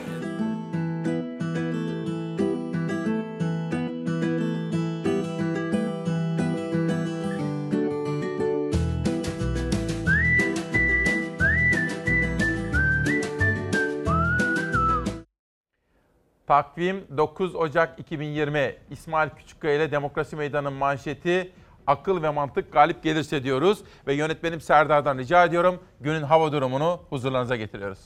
Takvim 9 Ocak 2020. İsmail Küçükkaya ile Demokrasi Meydanı'nın manşeti akıl ve mantık galip gelirse diyoruz. Ve yönetmenim Serdar'dan rica ediyorum günün hava durumunu huzurlarınıza getiriyoruz.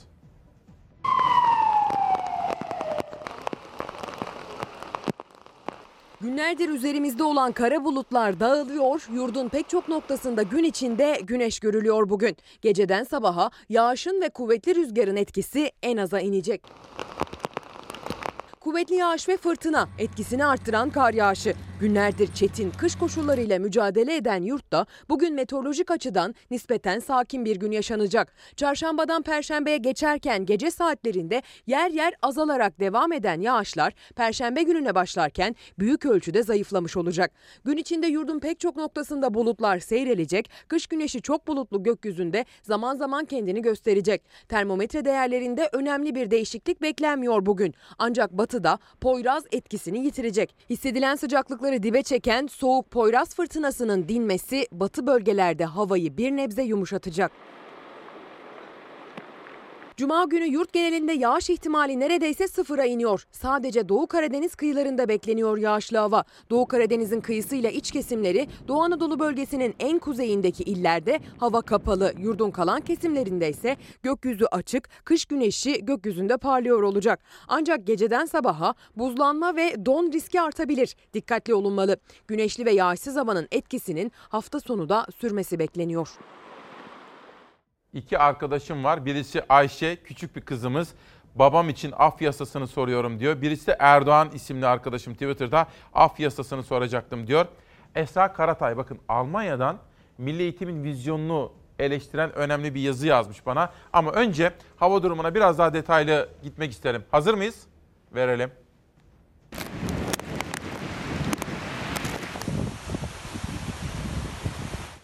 Günlerdir üzerimizde olan kara bulutlar dağılıyor. Yurdun pek çok noktasında gün içinde güneş görülüyor bugün. Geceden sabaha yağışın ve kuvvetli rüzgarın etkisi en aza inecek. Kuvvetli yağış ve fırtına etkisini arttıran kar yağışı. Günlerdir çetin kış koşullarıyla mücadele eden yurtta bugün meteorolojik açıdan nispeten sakin bir gün yaşanacak. Çarşambadan perşembeye geçerken gece saatlerinde yer yer azalarak devam eden yağışlar perşembe gününe başlarken büyük ölçüde zayıflamış olacak. Gün içinde yurdun pek çok noktasında bulutlar seyrelecek. Kış güneşi çok bulutlu gökyüzünde zaman zaman kendini gösterecek. Termometre değerlerinde önemli bir değişiklik beklenmiyor bugün. Ancak batıda Poyraz etkisini yitirecek. Hissedilen sıcaklıkları dibe çeken soğuk Poyraz fırtınasının dinmesi batı bölgelerde havayı bir nebze yumuşatacak. Cuma günü yurt genelinde yağış ihtimali neredeyse sıfıra iniyor. Sadece Doğu Karadeniz kıyılarında bekleniyor yağışlı hava. Doğu Karadeniz'in kıyısıyla iç kesimleri, Doğu Anadolu bölgesinin en kuzeyindeki illerde hava kapalı. Yurdun kalan kesimlerinde ise gökyüzü açık, kış güneşi gökyüzünde parlıyor olacak. Ancak geceden sabaha buzlanma ve don riski artabilir. Dikkatli olunmalı. Güneşli ve yağışsız havanın etkisinin hafta sonu da sürmesi bekleniyor. İki arkadaşım var. Birisi Ayşe, küçük bir kızımız. Babam için af yasasını soruyorum diyor. Birisi de Erdoğan isimli arkadaşım Twitter'da af yasasını soracaktım diyor. Esra Karatay bakın Almanya'dan milli eğitimin vizyonunu eleştiren önemli bir yazı yazmış bana. Ama önce hava durumuna biraz daha detaylı gitmek isterim. Hazır mıyız? Verelim.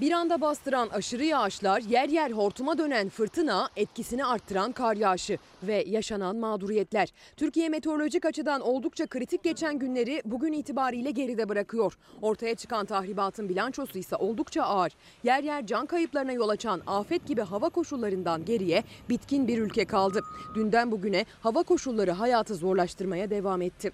Bir anda bastıran aşırı yağışlar, yer yer hortuma dönen fırtına, etkisini arttıran kar yağışı ve yaşanan mağduriyetler. Türkiye meteorolojik açıdan oldukça kritik geçen günleri bugün itibariyle geride bırakıyor. Ortaya çıkan tahribatın bilançosu ise oldukça ağır. Yer yer can kayıplarına yol açan afet gibi hava koşullarından geriye bitkin bir ülke kaldı. Dünden bugüne hava koşulları hayatı zorlaştırmaya devam etti.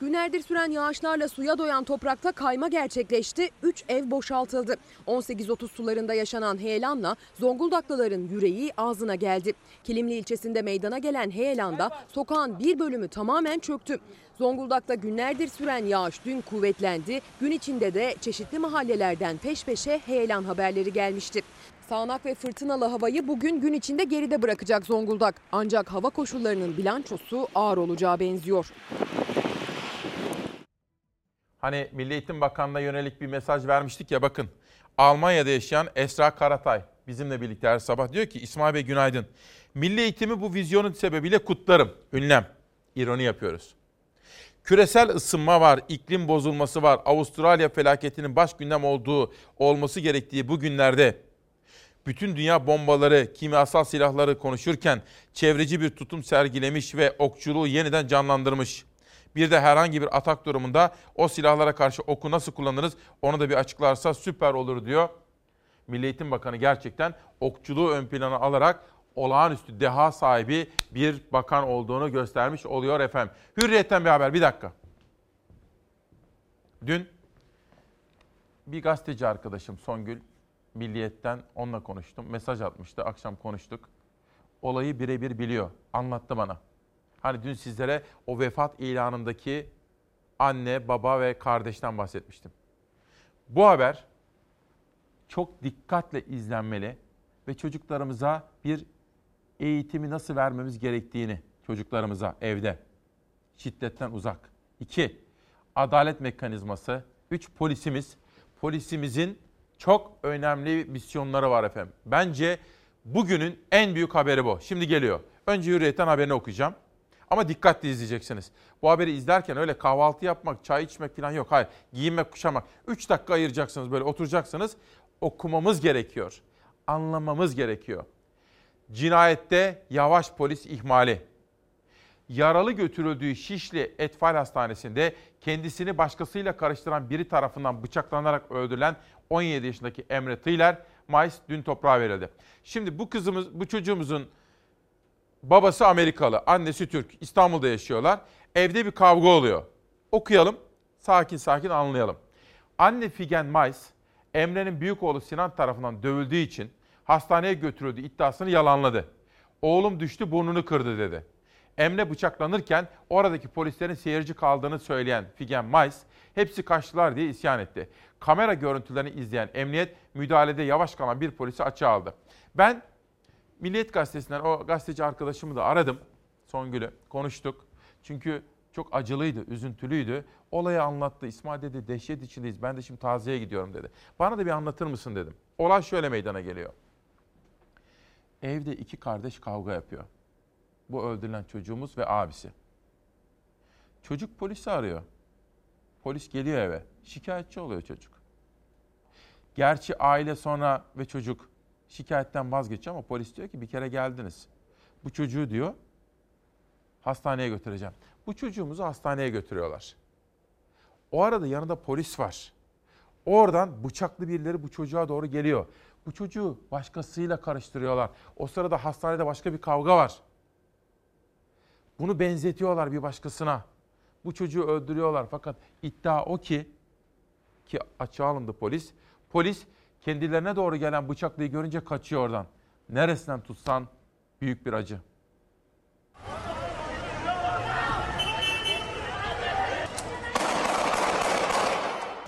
Günlerdir süren yağışlarla suya doyan toprakta kayma gerçekleşti. 3 ev boşaltıldı. 18.30 sularında yaşanan heyelanla Zonguldaklıların yüreği ağzına geldi. Kilimli ilçesinde meydana gelen heyelanda sokağın bir bölümü tamamen çöktü. Zonguldak'ta günlerdir süren yağış dün kuvvetlendi. Gün içinde de çeşitli mahallelerden peş peşe heyelan haberleri gelmişti. Sağanak ve fırtınalı havayı bugün gün içinde geride bırakacak Zonguldak. Ancak hava koşullarının bilançosu ağır olacağı benziyor. Hani Milli Eğitim Bakanlığı'na yönelik bir mesaj vermiştik ya bakın. Almanya'da yaşayan Esra Karatay bizimle birlikte her sabah diyor ki İsmail Bey günaydın. Milli eğitimi bu vizyonun sebebiyle kutlarım. Ünlem. İroni yapıyoruz. Küresel ısınma var, iklim bozulması var. Avustralya felaketinin baş gündem olduğu, olması gerektiği bu günlerde bütün dünya bombaları, kimyasal silahları konuşurken çevreci bir tutum sergilemiş ve okçuluğu yeniden canlandırmış. Bir de herhangi bir atak durumunda o silahlara karşı oku nasıl kullanırız onu da bir açıklarsa süper olur diyor. Milli Eğitim Bakanı gerçekten okçuluğu ön plana alarak olağanüstü deha sahibi bir bakan olduğunu göstermiş oluyor efendim. Hürriyetten bir haber bir dakika. Dün bir gazeteci arkadaşım Songül Milliyet'ten onunla konuştum. Mesaj atmıştı. Akşam konuştuk. Olayı birebir biliyor. Anlattı bana. Hani dün sizlere o vefat ilanındaki anne, baba ve kardeşten bahsetmiştim. Bu haber çok dikkatle izlenmeli ve çocuklarımıza bir eğitimi nasıl vermemiz gerektiğini çocuklarımıza evde şiddetten uzak. İki, adalet mekanizması. Üç, polisimiz. Polisimizin çok önemli misyonları var efendim. Bence bugünün en büyük haberi bu. Şimdi geliyor. Önce Hürriyet'ten haberini okuyacağım. Ama dikkatli izleyeceksiniz. Bu haberi izlerken öyle kahvaltı yapmak, çay içmek falan yok. Hayır, giyinmek, kuşamak. 3 dakika ayıracaksınız böyle oturacaksınız. Okumamız gerekiyor. Anlamamız gerekiyor. Cinayette yavaş polis ihmali. Yaralı götürüldüğü Şişli Etfal Hastanesi'nde kendisini başkasıyla karıştıran biri tarafından bıçaklanarak öldürülen 17 yaşındaki Emre Tıyler Mayıs dün toprağa verildi. Şimdi bu kızımız, bu çocuğumuzun Babası Amerikalı, annesi Türk. İstanbul'da yaşıyorlar. Evde bir kavga oluyor. Okuyalım, sakin sakin anlayalım. Anne Figen Mays, Emre'nin büyük oğlu Sinan tarafından dövüldüğü için hastaneye götürüldüğü iddiasını yalanladı. Oğlum düştü burnunu kırdı dedi. Emre bıçaklanırken oradaki polislerin seyirci kaldığını söyleyen Figen Mays, hepsi kaçtılar diye isyan etti. Kamera görüntülerini izleyen emniyet müdahalede yavaş kalan bir polisi açığa aldı. Ben Milliyet Gazetesi'nden o gazeteci arkadaşımı da aradım. Songül'ü konuştuk. Çünkü çok acılıydı, üzüntülüydü. Olayı anlattı. İsmail dedi dehşet içindeyiz. Ben de şimdi taziyeye gidiyorum dedi. Bana da bir anlatır mısın dedim. Olay şöyle meydana geliyor. Evde iki kardeş kavga yapıyor. Bu öldürülen çocuğumuz ve abisi. Çocuk polisi arıyor. Polis geliyor eve. Şikayetçi oluyor çocuk. Gerçi aile sonra ve çocuk şikayetten vazgeçiyor ama polis diyor ki bir kere geldiniz. Bu çocuğu diyor hastaneye götüreceğim. Bu çocuğumuzu hastaneye götürüyorlar. O arada yanında polis var. Oradan bıçaklı birileri bu çocuğa doğru geliyor. Bu çocuğu başkasıyla karıştırıyorlar. O sırada hastanede başka bir kavga var. Bunu benzetiyorlar bir başkasına. Bu çocuğu öldürüyorlar fakat iddia o ki ki açığa alındı polis. Polis kendilerine doğru gelen bıçaklıyı görünce kaçıyor oradan. Neresinden tutsan büyük bir acı.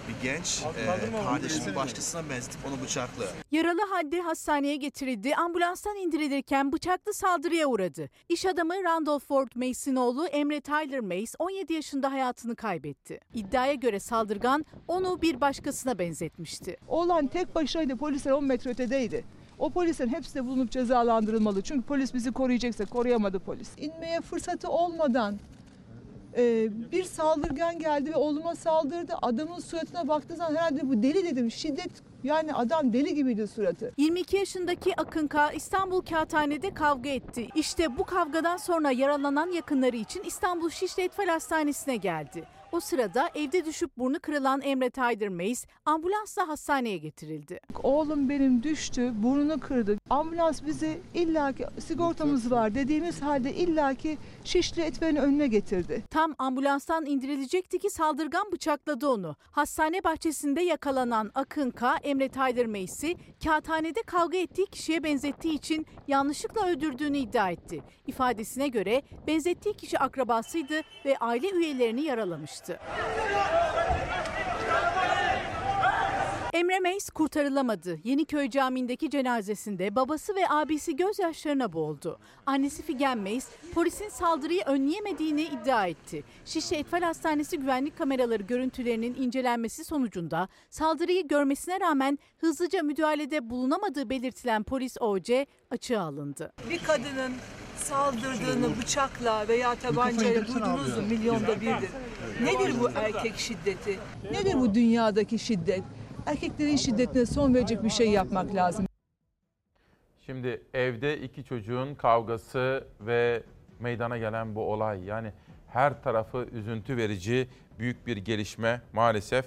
Bir genç e, kardeşini başkasına benzetip onu bıçaklıyor. Yaralı halde hastaneye getirildi. Ambulanstan indirilirken bıçaklı saldırıya uğradı. İş adamı Randolph Ford Mace'in oğlu Emre Tyler Mace 17 yaşında hayatını kaybetti. İddiaya göre saldırgan onu bir başkasına benzetmişti. Oğlan tek başınaydı. Polisler 10 metre ötedeydi. O polislerin hepsi de bulunup cezalandırılmalı. Çünkü polis bizi koruyacaksa koruyamadı polis. İnmeye fırsatı olmadan e, bir saldırgan geldi ve oğluma saldırdı. Adamın suratına baktığı zaman herhalde bu deli dedim. Şiddet yani adam deli gibiydi suratı. 22 yaşındaki Akın K. İstanbul Kağıthane'de kavga etti. İşte bu kavgadan sonra yaralanan yakınları için İstanbul Şişli Etfal Hastanesi'ne geldi. O sırada evde düşüp burnu kırılan Emre Tyler Mace ambulansla hastaneye getirildi. Oğlum benim düştü, burnunu kırdı. Ambulans bizi illaki sigortamız var dediğimiz halde illaki Şişli Etfal'in önüne getirdi. Tam ambulanstan indirilecekti ki saldırgan bıçakladı onu. Hastane bahçesinde yakalanan Akın K. Emre Tyler Mace'i kağıthanede kavga ettiği kişiye benzettiği için yanlışlıkla öldürdüğünü iddia etti. İfadesine göre benzettiği kişi akrabasıydı ve aile üyelerini yaralamıştı. 子。Emre Meys kurtarılamadı. Yeniköy Camii'ndeki cenazesinde babası ve abisi gözyaşlarına boğuldu. Annesi Figen Meys, polisin saldırıyı önleyemediğini iddia etti. Şişli Etfal Hastanesi güvenlik kameraları görüntülerinin incelenmesi sonucunda saldırıyı görmesine rağmen hızlıca müdahalede bulunamadığı belirtilen polis OC açığa alındı. Bir kadının saldırdığını bıçakla veya tabancayla duydunuz mu milyonda birdir. Nedir bu erkek şiddeti? Nedir bu dünyadaki şiddet? Erkeklerin şiddetine son verecek bir şey yapmak lazım. Şimdi evde iki çocuğun kavgası ve meydana gelen bu olay yani her tarafı üzüntü verici büyük bir gelişme maalesef.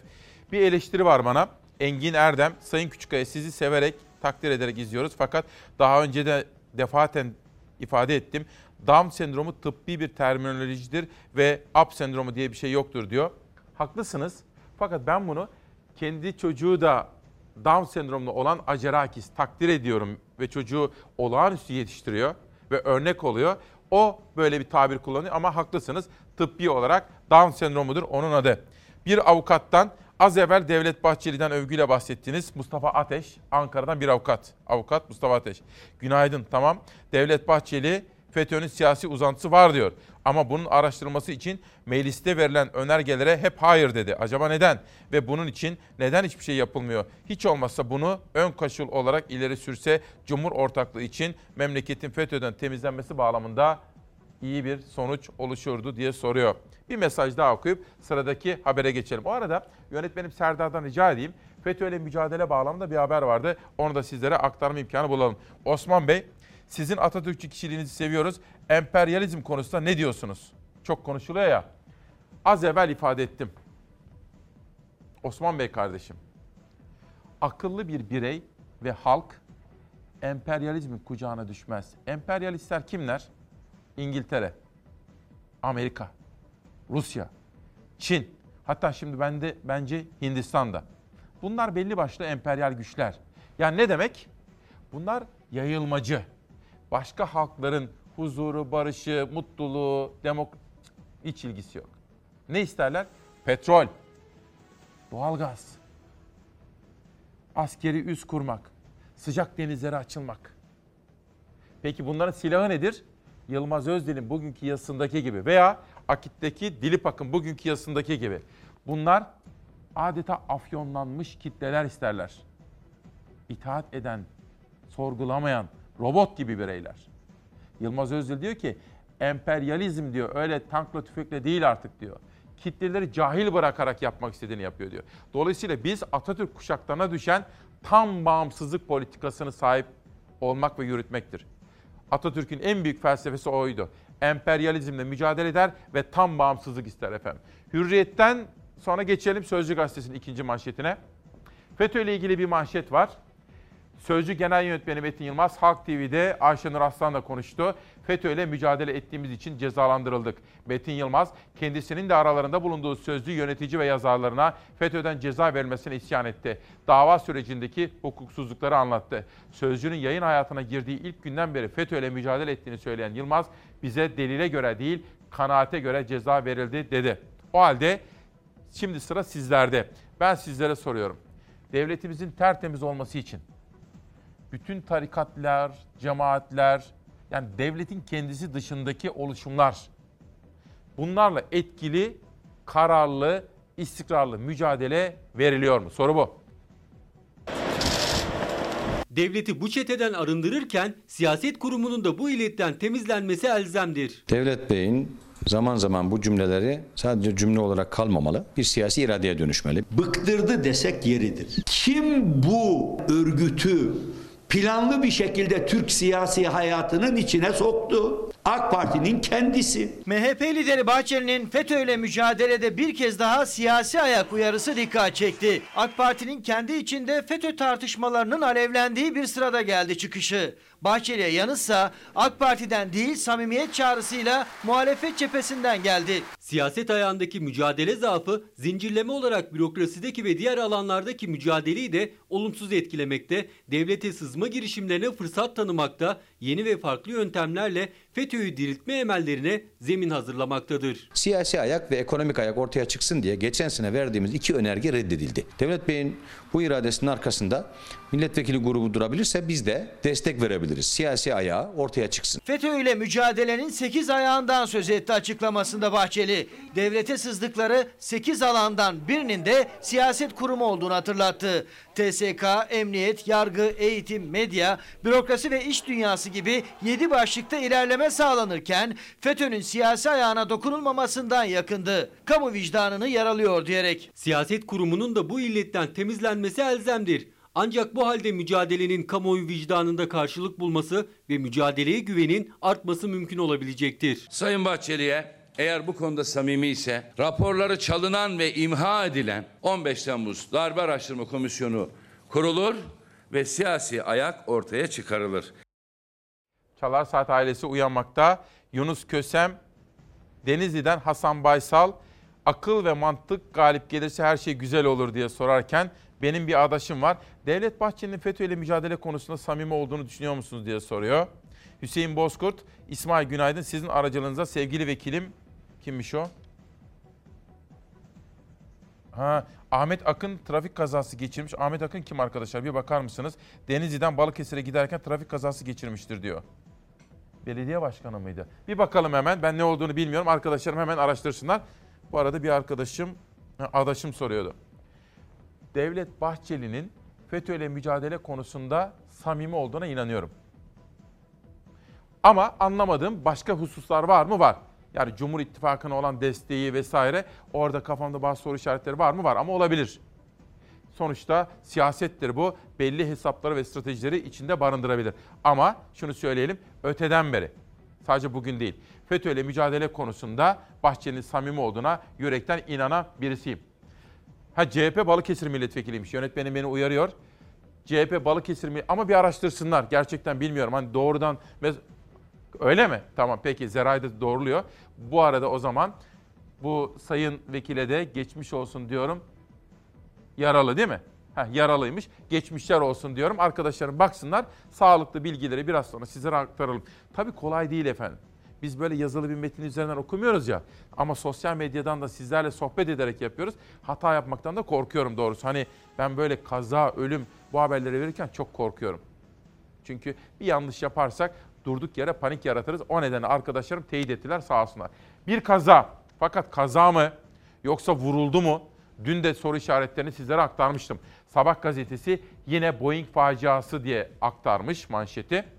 Bir eleştiri var bana. Engin Erdem, Sayın Küçükkaya sizi severek, takdir ederek izliyoruz. Fakat daha önce de defaten ifade ettim. Down sendromu tıbbi bir terminolojidir ve up sendromu diye bir şey yoktur diyor. Haklısınız. Fakat ben bunu kendi çocuğu da Down sendromlu olan Acerakis takdir ediyorum ve çocuğu olağanüstü yetiştiriyor ve örnek oluyor. O böyle bir tabir kullanıyor ama haklısınız. Tıbbi olarak Down sendromudur onun adı. Bir avukattan az evvel Devlet Bahçeli'den övgüyle bahsettiniz. Mustafa Ateş, Ankara'dan bir avukat. Avukat Mustafa Ateş. Günaydın tamam. Devlet Bahçeli FETÖ'nün siyasi uzantısı var diyor. Ama bunun araştırılması için mecliste verilen önergelere hep hayır dedi. Acaba neden? Ve bunun için neden hiçbir şey yapılmıyor? Hiç olmazsa bunu ön kaşıl olarak ileri sürse Cumhur ortaklığı için memleketin FETÖ'den temizlenmesi bağlamında iyi bir sonuç oluşurdu diye soruyor. Bir mesaj daha okuyup sıradaki habere geçelim. O arada yönetmenim Serdar'dan rica edeyim. FETÖ ile mücadele bağlamında bir haber vardı. Onu da sizlere aktarma imkanı bulalım. Osman Bey sizin Atatürkçü kişiliğinizi seviyoruz. Emperyalizm konusunda ne diyorsunuz? Çok konuşuluyor ya. Az evvel ifade ettim. Osman Bey kardeşim. Akıllı bir birey ve halk emperyalizmin kucağına düşmez. Emperyalistler kimler? İngiltere, Amerika, Rusya, Çin, hatta şimdi bende bence Hindistan'da. Bunlar belli başlı emperyal güçler. Yani ne demek? Bunlar yayılmacı. Başka halkların huzuru, barışı, mutluluğu, demok hiç ilgisi yok. Ne isterler? Petrol, doğalgaz, askeri üs kurmak, sıcak denizlere açılmak. Peki bunların silahı nedir? Yılmaz Özdil'in bugünkü yazısındaki gibi veya Akit'teki Dilip Akın bugünkü yazısındaki gibi. Bunlar adeta afyonlanmış kitleler isterler. İtaat eden, sorgulamayan, robot gibi bireyler. Yılmaz Özdil diyor ki emperyalizm diyor öyle tankla tüfekle değil artık diyor. Kitleleri cahil bırakarak yapmak istediğini yapıyor diyor. Dolayısıyla biz Atatürk kuşaklarına düşen tam bağımsızlık politikasını sahip olmak ve yürütmektir. Atatürk'ün en büyük felsefesi oydu. Emperyalizmle mücadele eder ve tam bağımsızlık ister efendim. Hürriyetten sonra geçelim Sözcü Gazetesi'nin ikinci manşetine. FETÖ ile ilgili bir manşet var. Sözcü Genel Yönetmeni Metin Yılmaz Halk TV'de Ayşenur Aslan'la konuştu. FETÖ ile mücadele ettiğimiz için cezalandırıldık. Metin Yılmaz kendisinin de aralarında bulunduğu sözlü yönetici ve yazarlarına FETÖ'den ceza verilmesine isyan etti. Dava sürecindeki hukuksuzlukları anlattı. Sözcünün yayın hayatına girdiği ilk günden beri FETÖ ile mücadele ettiğini söyleyen Yılmaz bize delile göre değil kanaate göre ceza verildi dedi. O halde şimdi sıra sizlerde. Ben sizlere soruyorum. Devletimizin tertemiz olması için bütün tarikatlar, cemaatler, yani devletin kendisi dışındaki oluşumlar bunlarla etkili, kararlı, istikrarlı mücadele veriliyor mu? Soru bu. Devleti bu çeteden arındırırken siyaset kurumunun da bu illetten temizlenmesi elzemdir. Devlet Bey'in zaman zaman bu cümleleri sadece cümle olarak kalmamalı, bir siyasi iradeye dönüşmeli. Bıktırdı desek yeridir. Kim bu örgütü planlı bir şekilde Türk siyasi hayatının içine soktu. AK Parti'nin kendisi. MHP lideri Bahçeli'nin FETÖ ile mücadelede bir kez daha siyasi ayak uyarısı dikkat çekti. AK Parti'nin kendi içinde FETÖ tartışmalarının alevlendiği bir sırada geldi çıkışı. Bahçeli'ye yanıtsa AK Parti'den değil samimiyet çağrısıyla muhalefet cephesinden geldi. Siyaset ayağındaki mücadele zaafı zincirleme olarak bürokrasideki ve diğer alanlardaki mücadeleyi de olumsuz etkilemekte, devlete sızma girişimlerine fırsat tanımakta, yeni ve farklı yöntemlerle FETÖ'yü diriltme emellerine zemin hazırlamaktadır. Siyasi ayak ve ekonomik ayak ortaya çıksın diye geçen sene verdiğimiz iki önerge reddedildi. Devlet Bey'in bu iradesinin arkasında milletvekili grubu durabilirse biz de destek verebiliriz. Siyasi ayağı ortaya çıksın. FETÖ ile mücadelenin 8 ayağından söz etti açıklamasında Bahçeli. Devlete sızdıkları 8 alandan birinin de siyaset kurumu olduğunu hatırlattı. TSK, emniyet, yargı, eğitim, medya, bürokrasi ve iş dünyası gibi 7 başlıkta ilerleme sağlanırken FETÖ'nün siyasi ayağına dokunulmamasından yakındı. Kamu vicdanını yaralıyor diyerek. Siyaset kurumunun da bu illetten temizlenmesi elzemdir. Ancak bu halde mücadelenin kamuoyu vicdanında karşılık bulması ve mücadeleye güvenin artması mümkün olabilecektir. Sayın Bahçeli'ye eğer bu konuda samimi ise raporları çalınan ve imha edilen 15 Temmuz Darbe Araştırma Komisyonu kurulur ve siyasi ayak ortaya çıkarılır. Çalar Saat ailesi uyanmakta. Yunus Kösem, Denizli'den Hasan Baysal, akıl ve mantık galip gelirse her şey güzel olur diye sorarken benim bir adaşım var. Devlet Bahçeli'nin FETÖ ile mücadele konusunda samimi olduğunu düşünüyor musunuz diye soruyor. Hüseyin Bozkurt, İsmail Günaydın sizin aracılığınızda sevgili vekilim kimmiş o? Ha, Ahmet Akın trafik kazası geçirmiş. Ahmet Akın kim arkadaşlar? Bir bakar mısınız? Denizli'den Balıkesir'e giderken trafik kazası geçirmiştir diyor. Belediye başkanı mıydı? Bir bakalım hemen. Ben ne olduğunu bilmiyorum. Arkadaşlarım hemen araştırsınlar. Bu arada bir arkadaşım, adaşım soruyordu. Devlet Bahçeli'nin FETÖ ile mücadele konusunda samimi olduğuna inanıyorum. Ama anlamadığım başka hususlar var mı? Var. Yani Cumhur İttifakı'na olan desteği vesaire orada kafamda bazı soru işaretleri var mı? Var ama olabilir. Sonuçta siyasettir bu. Belli hesapları ve stratejileri içinde barındırabilir. Ama şunu söyleyelim öteden beri sadece bugün değil. FETÖ ile mücadele konusunda Bahçeli'nin samimi olduğuna yürekten inanan birisiyim. Ha CHP Balıkesir milletvekiliymiş. Yönetmenim beni uyarıyor. CHP Balıkesir mi ama bir araştırsınlar. Gerçekten bilmiyorum. Hani doğrudan Öyle mi? Tamam peki Zeray da doğruluyor. Bu arada o zaman bu sayın vekile de geçmiş olsun diyorum. Yaralı değil mi? Heh, yaralıymış. Geçmişler olsun diyorum. Arkadaşlarım baksınlar. Sağlıklı bilgileri biraz sonra sizlere aktaralım. Tabii kolay değil efendim. Biz böyle yazılı bir metin üzerinden okumuyoruz ya. Ama sosyal medyadan da sizlerle sohbet ederek yapıyoruz. Hata yapmaktan da korkuyorum doğrusu. Hani ben böyle kaza, ölüm bu haberleri verirken çok korkuyorum. Çünkü bir yanlış yaparsak durduk yere panik yaratırız. O nedenle arkadaşlarım teyit ettiler sağ olsunlar. Bir kaza. Fakat kaza mı yoksa vuruldu mu? Dün de soru işaretlerini sizlere aktarmıştım. Sabah gazetesi yine Boeing faciası diye aktarmış manşeti.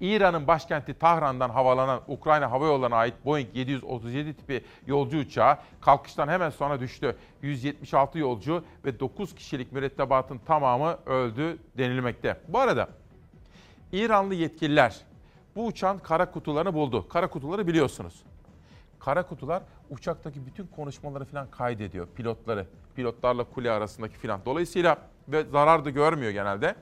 İran'ın başkenti Tahran'dan havalanan Ukrayna Hava Yolları'na ait Boeing 737 tipi yolcu uçağı kalkıştan hemen sonra düştü. 176 yolcu ve 9 kişilik mürettebatın tamamı öldü denilmekte. Bu arada İranlı yetkililer bu uçağın kara kutularını buldu. Kara kutuları biliyorsunuz. Kara kutular uçaktaki bütün konuşmaları falan kaydediyor pilotları. Pilotlarla kule arasındaki falan. Dolayısıyla ve zarar da görmüyor genelde.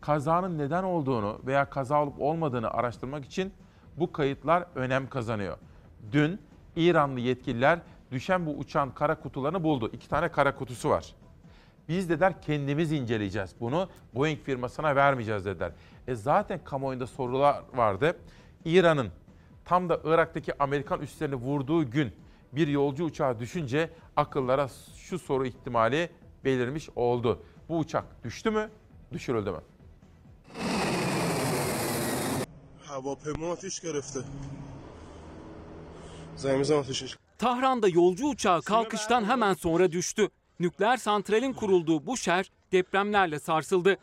Kazanın neden olduğunu veya kaza olup olmadığını araştırmak için bu kayıtlar önem kazanıyor. Dün İranlı yetkililer düşen bu uçağın kara kutularını buldu. İki tane kara kutusu var. Biz dediler kendimiz inceleyeceğiz bunu. Boeing firmasına vermeyeceğiz dediler. E zaten kamuoyunda sorular vardı. İran'ın tam da Irak'taki Amerikan üslerini vurduğu gün bir yolcu uçağı düşünce akıllara şu soru ihtimali belirmiş oldu. Bu uçak düştü mü, düşürüldü mü? هواپیما آتیش گرفته زمین آتیشش Tahran'da yolcu uçağı kalkıştan hemen sonra düştü. Nükleer santralin kurulduğu bu şehir depremlerle sarsıldı.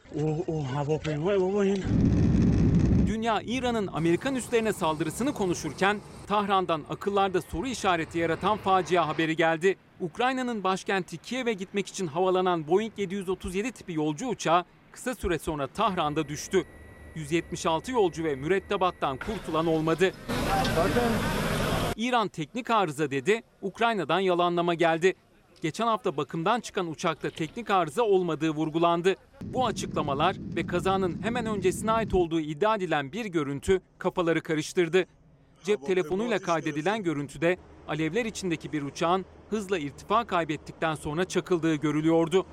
Dünya İran'ın Amerikan üslerine saldırısını konuşurken Tahran'dan akıllarda soru işareti yaratan facia haberi geldi. Ukrayna'nın başkenti Kiev'e gitmek için havalanan Boeing 737 tipi yolcu uçağı kısa süre sonra Tahran'da düştü. 176 yolcu ve mürettebattan kurtulan olmadı. İran teknik arıza dedi, Ukrayna'dan yalanlama geldi. Geçen hafta bakımdan çıkan uçakta teknik arıza olmadığı vurgulandı. Bu açıklamalar ve kazanın hemen öncesine ait olduğu iddia edilen bir görüntü kafaları karıştırdı. Cep telefonuyla kaydedilen görüntüde alevler içindeki bir uçağın hızla irtifa kaybettikten sonra çakıldığı görülüyordu.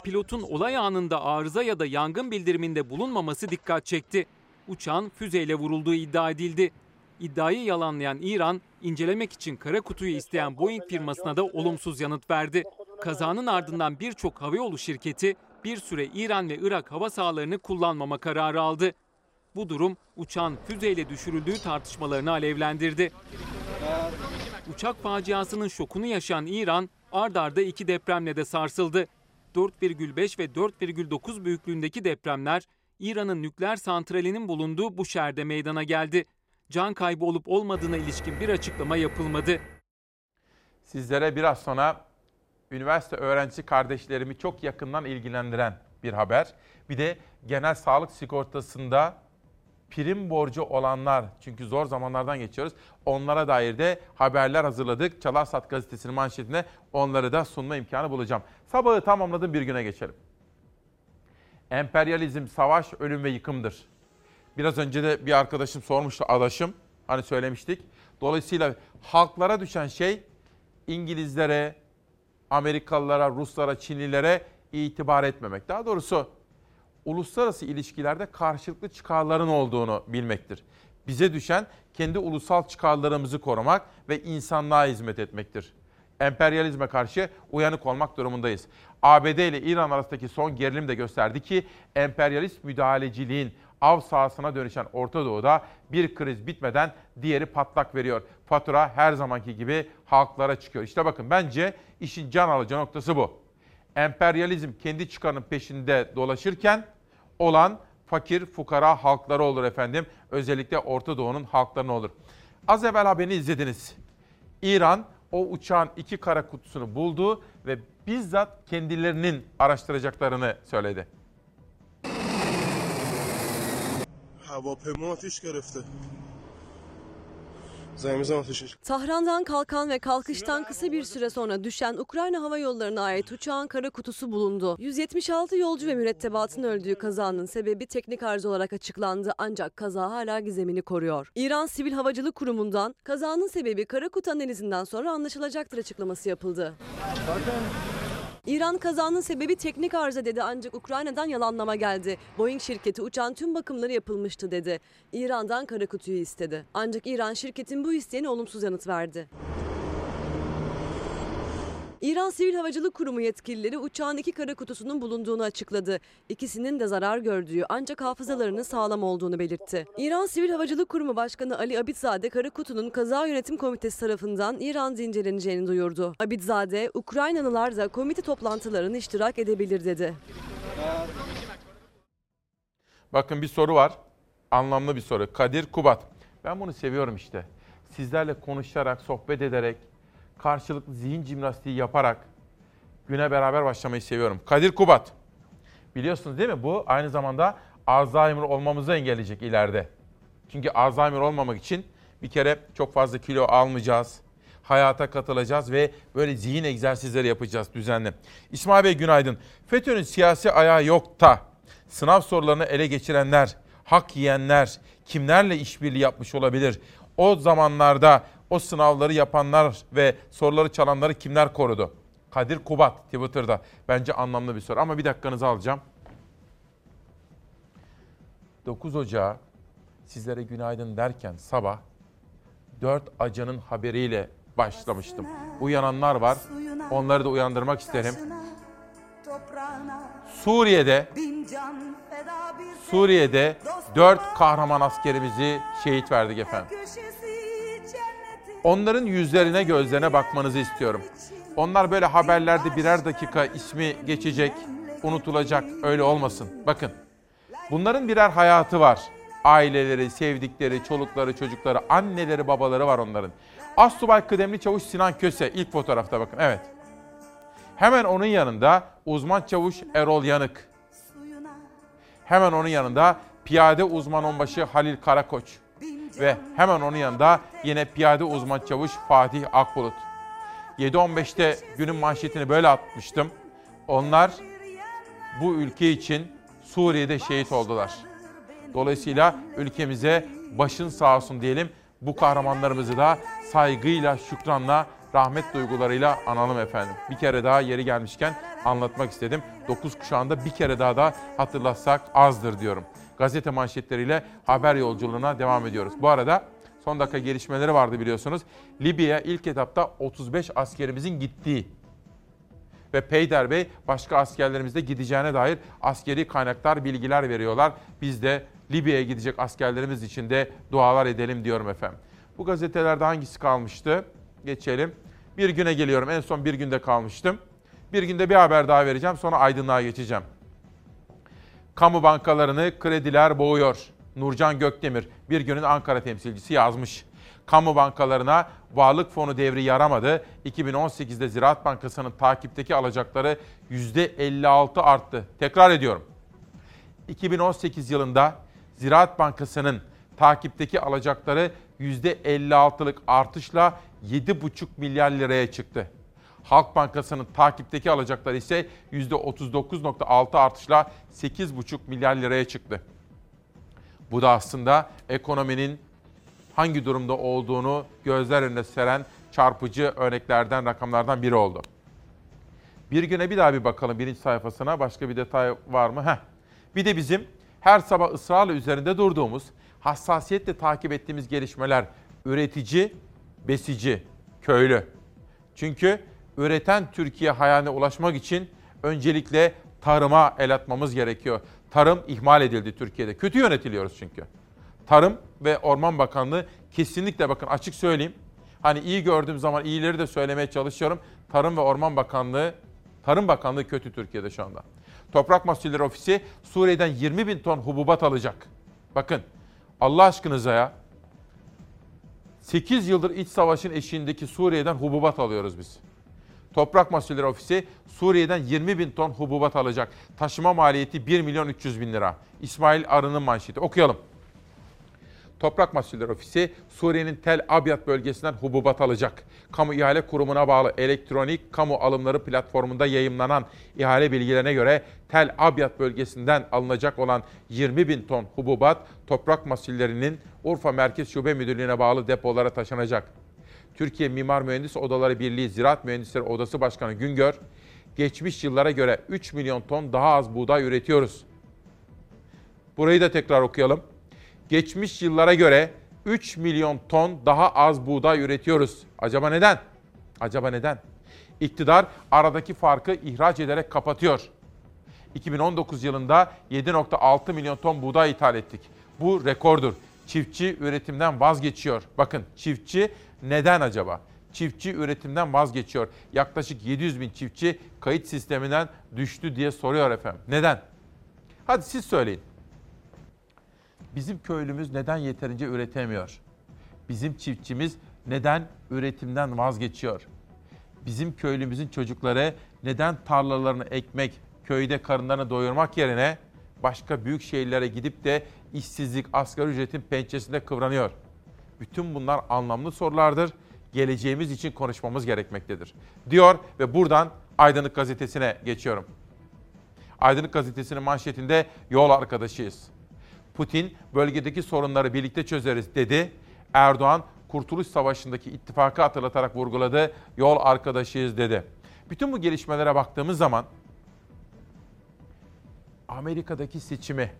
Pilotun olay anında arıza ya da yangın bildiriminde bulunmaması dikkat çekti. Uçağın füzeyle vurulduğu iddia edildi. İddiayı yalanlayan İran, incelemek için kara kutuyu isteyen Boeing firmasına da olumsuz yanıt verdi. Kazanın ardından birçok havayolu şirketi bir süre İran ve Irak hava sahalarını kullanmama kararı aldı. Bu durum uçağın füzeyle düşürüldüğü tartışmalarını alevlendirdi. Uçak faciasının şokunu yaşayan İran, ard arda iki depremle de sarsıldı. 4,5 ve 4,9 büyüklüğündeki depremler İran'ın nükleer santralinin bulunduğu bu şehirde meydana geldi. Can kaybı olup olmadığına ilişkin bir açıklama yapılmadı. Sizlere biraz sonra üniversite öğrencisi kardeşlerimi çok yakından ilgilendiren bir haber. Bir de genel sağlık sigortasında prim borcu olanlar çünkü zor zamanlardan geçiyoruz. Onlara dair de haberler hazırladık. Çalarsat gazetesinin manşetine onları da sunma imkanı bulacağım. Sabahı tamamladım bir güne geçelim. Emperyalizm, savaş, ölüm ve yıkımdır. Biraz önce de bir arkadaşım sormuştu, adaşım. Hani söylemiştik. Dolayısıyla halklara düşen şey İngilizlere, Amerikalılara, Ruslara, Çinlilere itibar etmemek. Daha doğrusu uluslararası ilişkilerde karşılıklı çıkarların olduğunu bilmektir. Bize düşen kendi ulusal çıkarlarımızı korumak ve insanlığa hizmet etmektir. Emperyalizme karşı uyanık olmak durumundayız. ABD ile İran arasındaki son gerilim de gösterdi ki emperyalist müdahaleciliğin av sahasına dönüşen Orta Doğu'da bir kriz bitmeden diğeri patlak veriyor. Fatura her zamanki gibi halklara çıkıyor. İşte bakın bence işin can alıcı noktası bu Emperyalizm kendi çıkarının peşinde dolaşırken olan fakir fukara halkları olur efendim. Özellikle Orta Doğu'nun halklarına olur. Az evvel haberini izlediniz. İran o uçağın iki kara kutusunu buldu ve bizzat kendilerinin araştıracaklarını söyledi. هواپیما آتیش گرفته زمین ateşi çıktı. Tahran'dan kalkan ve kalkıştan kısa bir süre sonra düşen Ukrayna Hava Yolları'na ait uçağın kara kutusu bulundu. 176 yolcu ve mürettebatın öldüğü kazanın sebebi teknik arıza olarak açıklandı ancak kaza hala gizemini koruyor. İran Sivil Havacılık Kurumu'ndan kazanın sebebi kara kutu analizinden sonra anlaşılacaktır açıklaması yapıldı. İran kazanın sebebi teknik arıza dedi ancak Ukrayna'dan yalanlama geldi. Boeing şirketi uçağın tüm bakımları yapılmıştı dedi. İran'dan kara kutuyu istedi. Ancak İran şirketin bu isteğine olumsuz yanıt verdi. İran Sivil Havacılık Kurumu yetkilileri uçağın iki kara kutusunun bulunduğunu açıkladı. İkisinin de zarar gördüğü ancak hafızalarının sağlam olduğunu belirtti. İran Sivil Havacılık Kurumu Başkanı Ali Abidzade kara kutunun kaza yönetim komitesi tarafından İran'da inceleneceğini duyurdu. Abidzade, Ukraynalılar da komite toplantılarına iştirak edebilir dedi. Bakın bir soru var. Anlamlı bir soru. Kadir Kubat. Ben bunu seviyorum işte. Sizlerle konuşarak, sohbet ederek, karşılıklı zihin jimnastiği yaparak güne beraber başlamayı seviyorum. Kadir Kubat. Biliyorsunuz değil mi? Bu aynı zamanda Alzheimer olmamızı engelleyecek ileride. Çünkü Alzheimer olmamak için bir kere çok fazla kilo almayacağız. Hayata katılacağız ve böyle zihin egzersizleri yapacağız düzenli. İsmail Bey günaydın. FETÖ'nün siyasi ayağı yok da sınav sorularını ele geçirenler, hak yiyenler kimlerle işbirliği yapmış olabilir? O zamanlarda o sınavları yapanlar ve soruları çalanları kimler korudu? Kadir Kubat Twitter'da. Bence anlamlı bir soru ama bir dakikanızı alacağım. 9 Ocağı sizlere günaydın derken sabah 4 acanın haberiyle başlamıştım. Uyananlar var. Onları da uyandırmak isterim. Suriye'de Suriye'de 4 kahraman askerimizi şehit verdik efendim. Onların yüzlerine gözlerine bakmanızı istiyorum. Onlar böyle haberlerde birer dakika ismi geçecek, unutulacak öyle olmasın. Bakın bunların birer hayatı var. Aileleri, sevdikleri, çolukları, çocukları, anneleri, babaları var onların. Asubay Kıdemli Çavuş Sinan Köse ilk fotoğrafta bakın evet. Hemen onun yanında uzman çavuş Erol Yanık. Hemen onun yanında piyade uzman onbaşı Halil Karakoç. Ve hemen onun yanında yine piyade uzman çavuş Fatih Akbulut. 7.15'te günün manşetini böyle atmıştım. Onlar bu ülke için Suriye'de şehit oldular. Dolayısıyla ülkemize başın sağ olsun diyelim. Bu kahramanlarımızı da saygıyla, şükranla, rahmet duygularıyla analım efendim. Bir kere daha yeri gelmişken anlatmak istedim. 9 kuşağında bir kere daha da hatırlatsak azdır diyorum. Gazete manşetleriyle haber yolculuğuna devam ediyoruz. Bu arada son dakika gelişmeleri vardı biliyorsunuz. Libya'ya ilk etapta 35 askerimizin gittiği ve Peyder Bey başka askerlerimiz de gideceğine dair askeri kaynaklar bilgiler veriyorlar. Biz de Libya'ya gidecek askerlerimiz için de dualar edelim diyorum efendim. Bu gazetelerde hangisi kalmıştı? Geçelim. Bir güne geliyorum. En son bir günde kalmıştım. Bir günde bir haber daha vereceğim. Sonra aydınlığa geçeceğim. Kamu bankalarını krediler boğuyor. Nurcan Gökdemir bir günün Ankara temsilcisi yazmış. Kamu bankalarına varlık fonu devri yaramadı. 2018'de Ziraat Bankası'nın takipteki alacakları %56 arttı. Tekrar ediyorum. 2018 yılında Ziraat Bankası'nın takipteki alacakları %56'lık artışla 7,5 milyar liraya çıktı. Halk Bankası'nın takipteki alacakları ise %39.6 artışla 8,5 milyar liraya çıktı. Bu da aslında ekonominin hangi durumda olduğunu gözler önüne seren çarpıcı örneklerden, rakamlardan biri oldu. Bir güne bir daha bir bakalım birinci sayfasına. Başka bir detay var mı? Heh. Bir de bizim her sabah ısrarla üzerinde durduğumuz, hassasiyetle takip ettiğimiz gelişmeler üretici, besici, köylü. Çünkü üreten Türkiye hayaline ulaşmak için öncelikle tarıma el atmamız gerekiyor. Tarım ihmal edildi Türkiye'de. Kötü yönetiliyoruz çünkü. Tarım ve Orman Bakanlığı kesinlikle bakın açık söyleyeyim. Hani iyi gördüğüm zaman iyileri de söylemeye çalışıyorum. Tarım ve Orman Bakanlığı, Tarım Bakanlığı kötü Türkiye'de şu anda. Toprak Mahsulleri Ofisi Suriye'den 20 bin ton hububat alacak. Bakın Allah aşkınıza ya. 8 yıldır iç savaşın eşiğindeki Suriye'den hububat alıyoruz biz. Toprak Mahsulleri Ofisi Suriye'den 20 bin ton hububat alacak. Taşıma maliyeti 1 milyon 300 bin lira. İsmail Arı'nın manşeti. Okuyalım. Toprak Mahsulleri Ofisi Suriye'nin Tel Abyad bölgesinden hububat alacak. Kamu İhale Kurumu'na bağlı elektronik kamu alımları platformunda yayımlanan ihale bilgilerine göre Tel Abyad bölgesinden alınacak olan 20 bin ton hububat Toprak Mahsulleri'nin Urfa Merkez Şube Müdürlüğü'ne bağlı depolara taşınacak. Türkiye Mimar Mühendis Odaları Birliği Ziraat Mühendisleri Odası Başkanı Güngör, geçmiş yıllara göre 3 milyon ton daha az buğday üretiyoruz. Burayı da tekrar okuyalım. Geçmiş yıllara göre 3 milyon ton daha az buğday üretiyoruz. Acaba neden? Acaba neden? İktidar aradaki farkı ihraç ederek kapatıyor. 2019 yılında 7.6 milyon ton buğday ithal ettik. Bu rekordur. Çiftçi üretimden vazgeçiyor. Bakın çiftçi neden acaba? Çiftçi üretimden vazgeçiyor. Yaklaşık 700 bin çiftçi kayıt sisteminden düştü diye soruyor efendim. Neden? Hadi siz söyleyin. Bizim köylümüz neden yeterince üretemiyor? Bizim çiftçimiz neden üretimden vazgeçiyor? Bizim köylümüzün çocukları neden tarlalarını ekmek, köyde karınlarını doyurmak yerine başka büyük şehirlere gidip de işsizlik, asgari ücretin pençesinde kıvranıyor? Bütün bunlar anlamlı sorulardır. Geleceğimiz için konuşmamız gerekmektedir. Diyor ve buradan Aydınlık Gazetesi'ne geçiyorum. Aydınlık Gazetesi'nin manşetinde yol arkadaşıyız. Putin bölgedeki sorunları birlikte çözeriz dedi. Erdoğan Kurtuluş Savaşı'ndaki ittifakı hatırlatarak vurguladı. Yol arkadaşıyız dedi. Bütün bu gelişmelere baktığımız zaman Amerika'daki seçimi,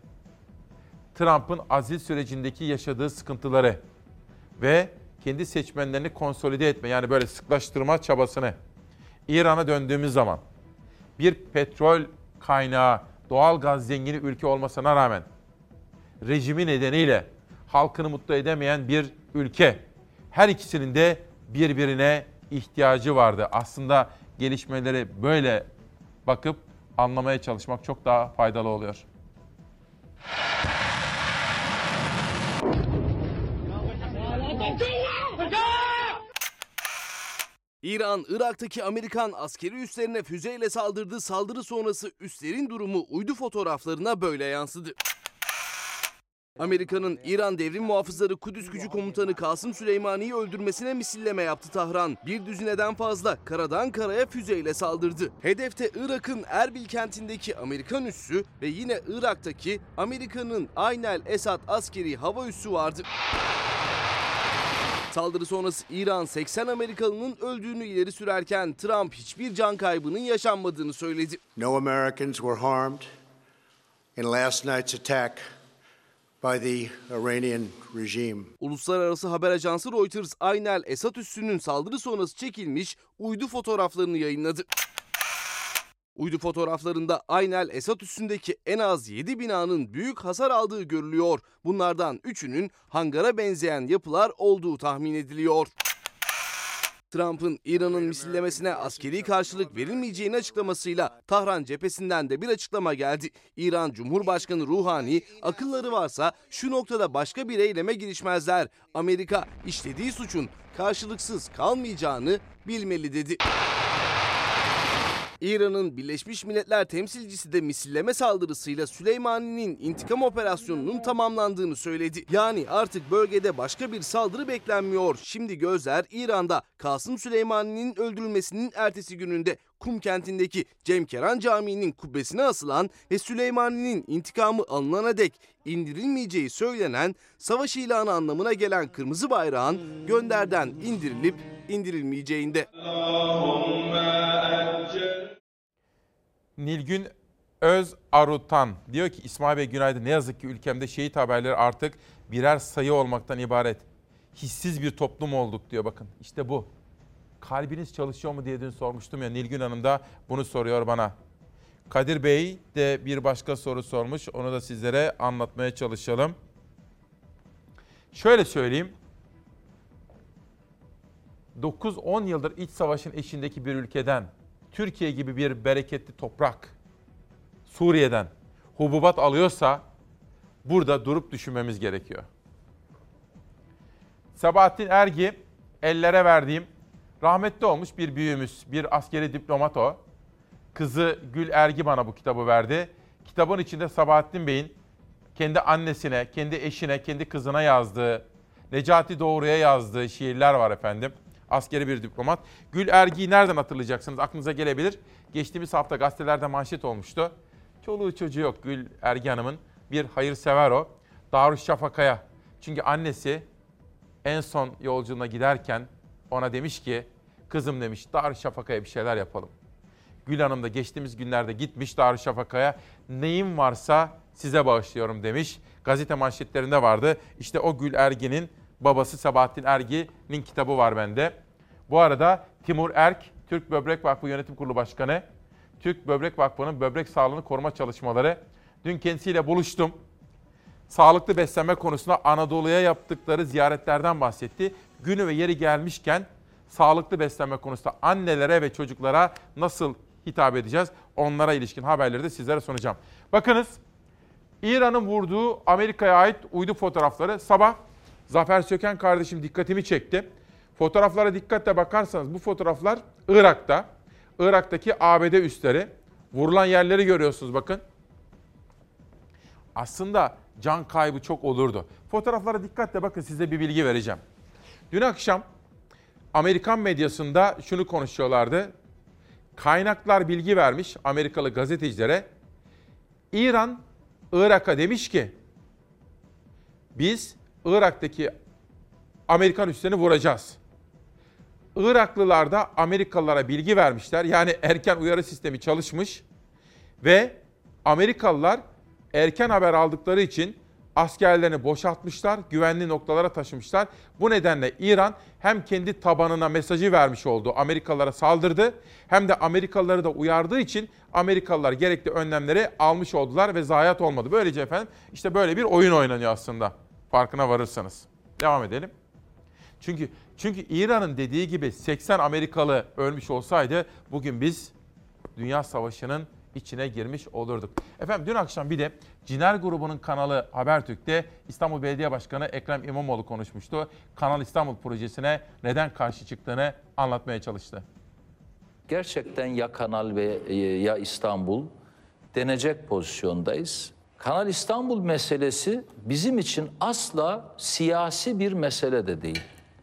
Trump'ın azil sürecindeki yaşadığı sıkıntıları ve kendi seçmenlerini konsolide etme yani böyle sıklaştırma çabasını İran'a döndüğümüz zaman bir petrol kaynağı, doğal gaz zengini ülke olmasına rağmen rejimi nedeniyle halkını mutlu edemeyen bir ülke. Her ikisinin de birbirine ihtiyacı vardı. Aslında gelişmeleri böyle bakıp anlamaya çalışmak çok daha faydalı oluyor. İran, Irak'taki Amerikan askeri üslerine füzeyle saldırdığı saldırı sonrası üslerin durumu uydu fotoğraflarına böyle yansıdı. Amerika'nın İran Devrim Muhafızları Kudüs Gücü Komutanı Kasım Süleymani'yi öldürmesine misilleme yaptı Tahran. Bir düzineden fazla karadan karaya füzeyle saldırdı. Hedefte Irak'ın Erbil kentindeki Amerikan üssü ve yine Irak'taki Amerika'nın Aynel Esad askeri hava üssü vardı. Saldırı sonrası İran 80 Amerikalının öldüğünü ileri sürerken Trump hiçbir can kaybının yaşanmadığını söyledi. No Americans were harmed in last night's attack by the Iranian regime. Uluslararası haber ajansı Reuters Aynel Esad üssünün saldırı sonrası çekilmiş uydu fotoğraflarını yayınladı. Uydu fotoğraflarında Aynel Esad üssündeki en az 7 binanın büyük hasar aldığı görülüyor. Bunlardan 3'ünün hangara benzeyen yapılar olduğu tahmin ediliyor. Trump'ın İran'ın misillemesine askeri karşılık verilmeyeceğini açıklamasıyla Tahran cephesinden de bir açıklama geldi. İran Cumhurbaşkanı Ruhani akılları varsa şu noktada başka bir eyleme girişmezler. Amerika işlediği suçun karşılıksız kalmayacağını bilmeli dedi. İran'ın Birleşmiş Milletler temsilcisi de misilleme saldırısıyla Süleymani'nin intikam operasyonunun tamamlandığını söyledi. Yani artık bölgede başka bir saldırı beklenmiyor. Şimdi gözler İran'da Kasım Süleymani'nin öldürülmesinin ertesi gününde Kum kentindeki Cem Keran Camii'nin kubbesine asılan ve Süleymani'nin intikamı alınana dek indirilmeyeceği söylenen savaş ilanı anlamına gelen kırmızı bayrağın gönderden indirilip indirilmeyeceğinde. Nilgün Öz Arutan diyor ki İsmail Bey günaydın. Ne yazık ki ülkemde şehit haberleri artık birer sayı olmaktan ibaret. Hissiz bir toplum olduk diyor bakın. İşte bu. Kalbiniz çalışıyor mu diye dün sormuştum ya Nilgün Hanım da bunu soruyor bana. Kadir Bey de bir başka soru sormuş. Onu da sizlere anlatmaya çalışalım. Şöyle söyleyeyim. 9-10 yıldır iç savaşın eşindeki bir ülkeden Türkiye gibi bir bereketli toprak Suriye'den hububat alıyorsa burada durup düşünmemiz gerekiyor. Sabahattin Ergi ellere verdiğim rahmetli olmuş bir büyüğümüz, bir askeri diplomat o. Kızı Gül Ergi bana bu kitabı verdi. Kitabın içinde Sabahattin Bey'in kendi annesine, kendi eşine, kendi kızına yazdığı, Necati Doğru'ya yazdığı şiirler var efendim. Askeri bir diplomat. Gül Ergi'yi nereden hatırlayacaksınız? Aklınıza gelebilir. Geçtiğimiz hafta gazetelerde manşet olmuştu. Çoluğu çocuğu yok Gül Ergi Hanım'ın. Bir hayırsever o. Darüşşafaka'ya. Çünkü annesi en son yolculuğuna giderken ona demiş ki kızım demiş Darüşşafaka'ya bir şeyler yapalım. Gül Hanım da geçtiğimiz günlerde gitmiş Darüşşafaka'ya neyim varsa size bağışlıyorum demiş. Gazete manşetlerinde vardı. İşte o Gül Ergin'in babası Sabahattin Ergi'nin kitabı var bende. Bu arada Timur Erk, Türk Böbrek Vakfı Yönetim Kurulu Başkanı. Türk Böbrek Vakfı'nın böbrek sağlığını koruma çalışmaları. Dün kendisiyle buluştum. Sağlıklı beslenme konusunda Anadolu'ya yaptıkları ziyaretlerden bahsetti. Günü ve yeri gelmişken sağlıklı beslenme konusunda annelere ve çocuklara nasıl hitap edeceğiz? Onlara ilişkin haberleri de sizlere sunacağım. Bakınız İran'ın vurduğu Amerika'ya ait uydu fotoğrafları sabah Zafer Söken kardeşim dikkatimi çekti. Fotoğraflara dikkatle bakarsanız bu fotoğraflar Irak'ta. Irak'taki ABD üsleri. Vurulan yerleri görüyorsunuz bakın. Aslında can kaybı çok olurdu. Fotoğraflara dikkatle bakın size bir bilgi vereceğim. Dün akşam Amerikan medyasında şunu konuşuyorlardı. Kaynaklar bilgi vermiş Amerikalı gazetecilere. İran Irak'a demiş ki biz Irak'taki Amerikan üslerini vuracağız. Iraklılar da Amerikalılara bilgi vermişler. Yani erken uyarı sistemi çalışmış ve Amerikalılar erken haber aldıkları için askerlerini boşaltmışlar, güvenli noktalara taşımışlar. Bu nedenle İran hem kendi tabanına mesajı vermiş oldu, Amerikalılara saldırdı, hem de Amerikalıları da uyardığı için Amerikalılar gerekli önlemleri almış oldular ve zayiat olmadı. Böylece efendim işte böyle bir oyun oynanıyor aslında. Farkına varırsanız. Devam edelim. Çünkü çünkü İran'ın dediği gibi 80 Amerikalı ölmüş olsaydı bugün biz Dünya Savaşı'nın içine girmiş olurduk. Efendim dün akşam bir de Ciner grubunun kanalı Habertürk'te İstanbul Belediye Başkanı Ekrem İmamoğlu konuşmuştu. Kanal İstanbul projesine neden karşı çıktığını anlatmaya çalıştı. Gerçekten ya Kanal ve e, ya İstanbul denecek pozisyondayız. Kanal İstanbul meselesi bizim için asla siyasi bir mesele de değil.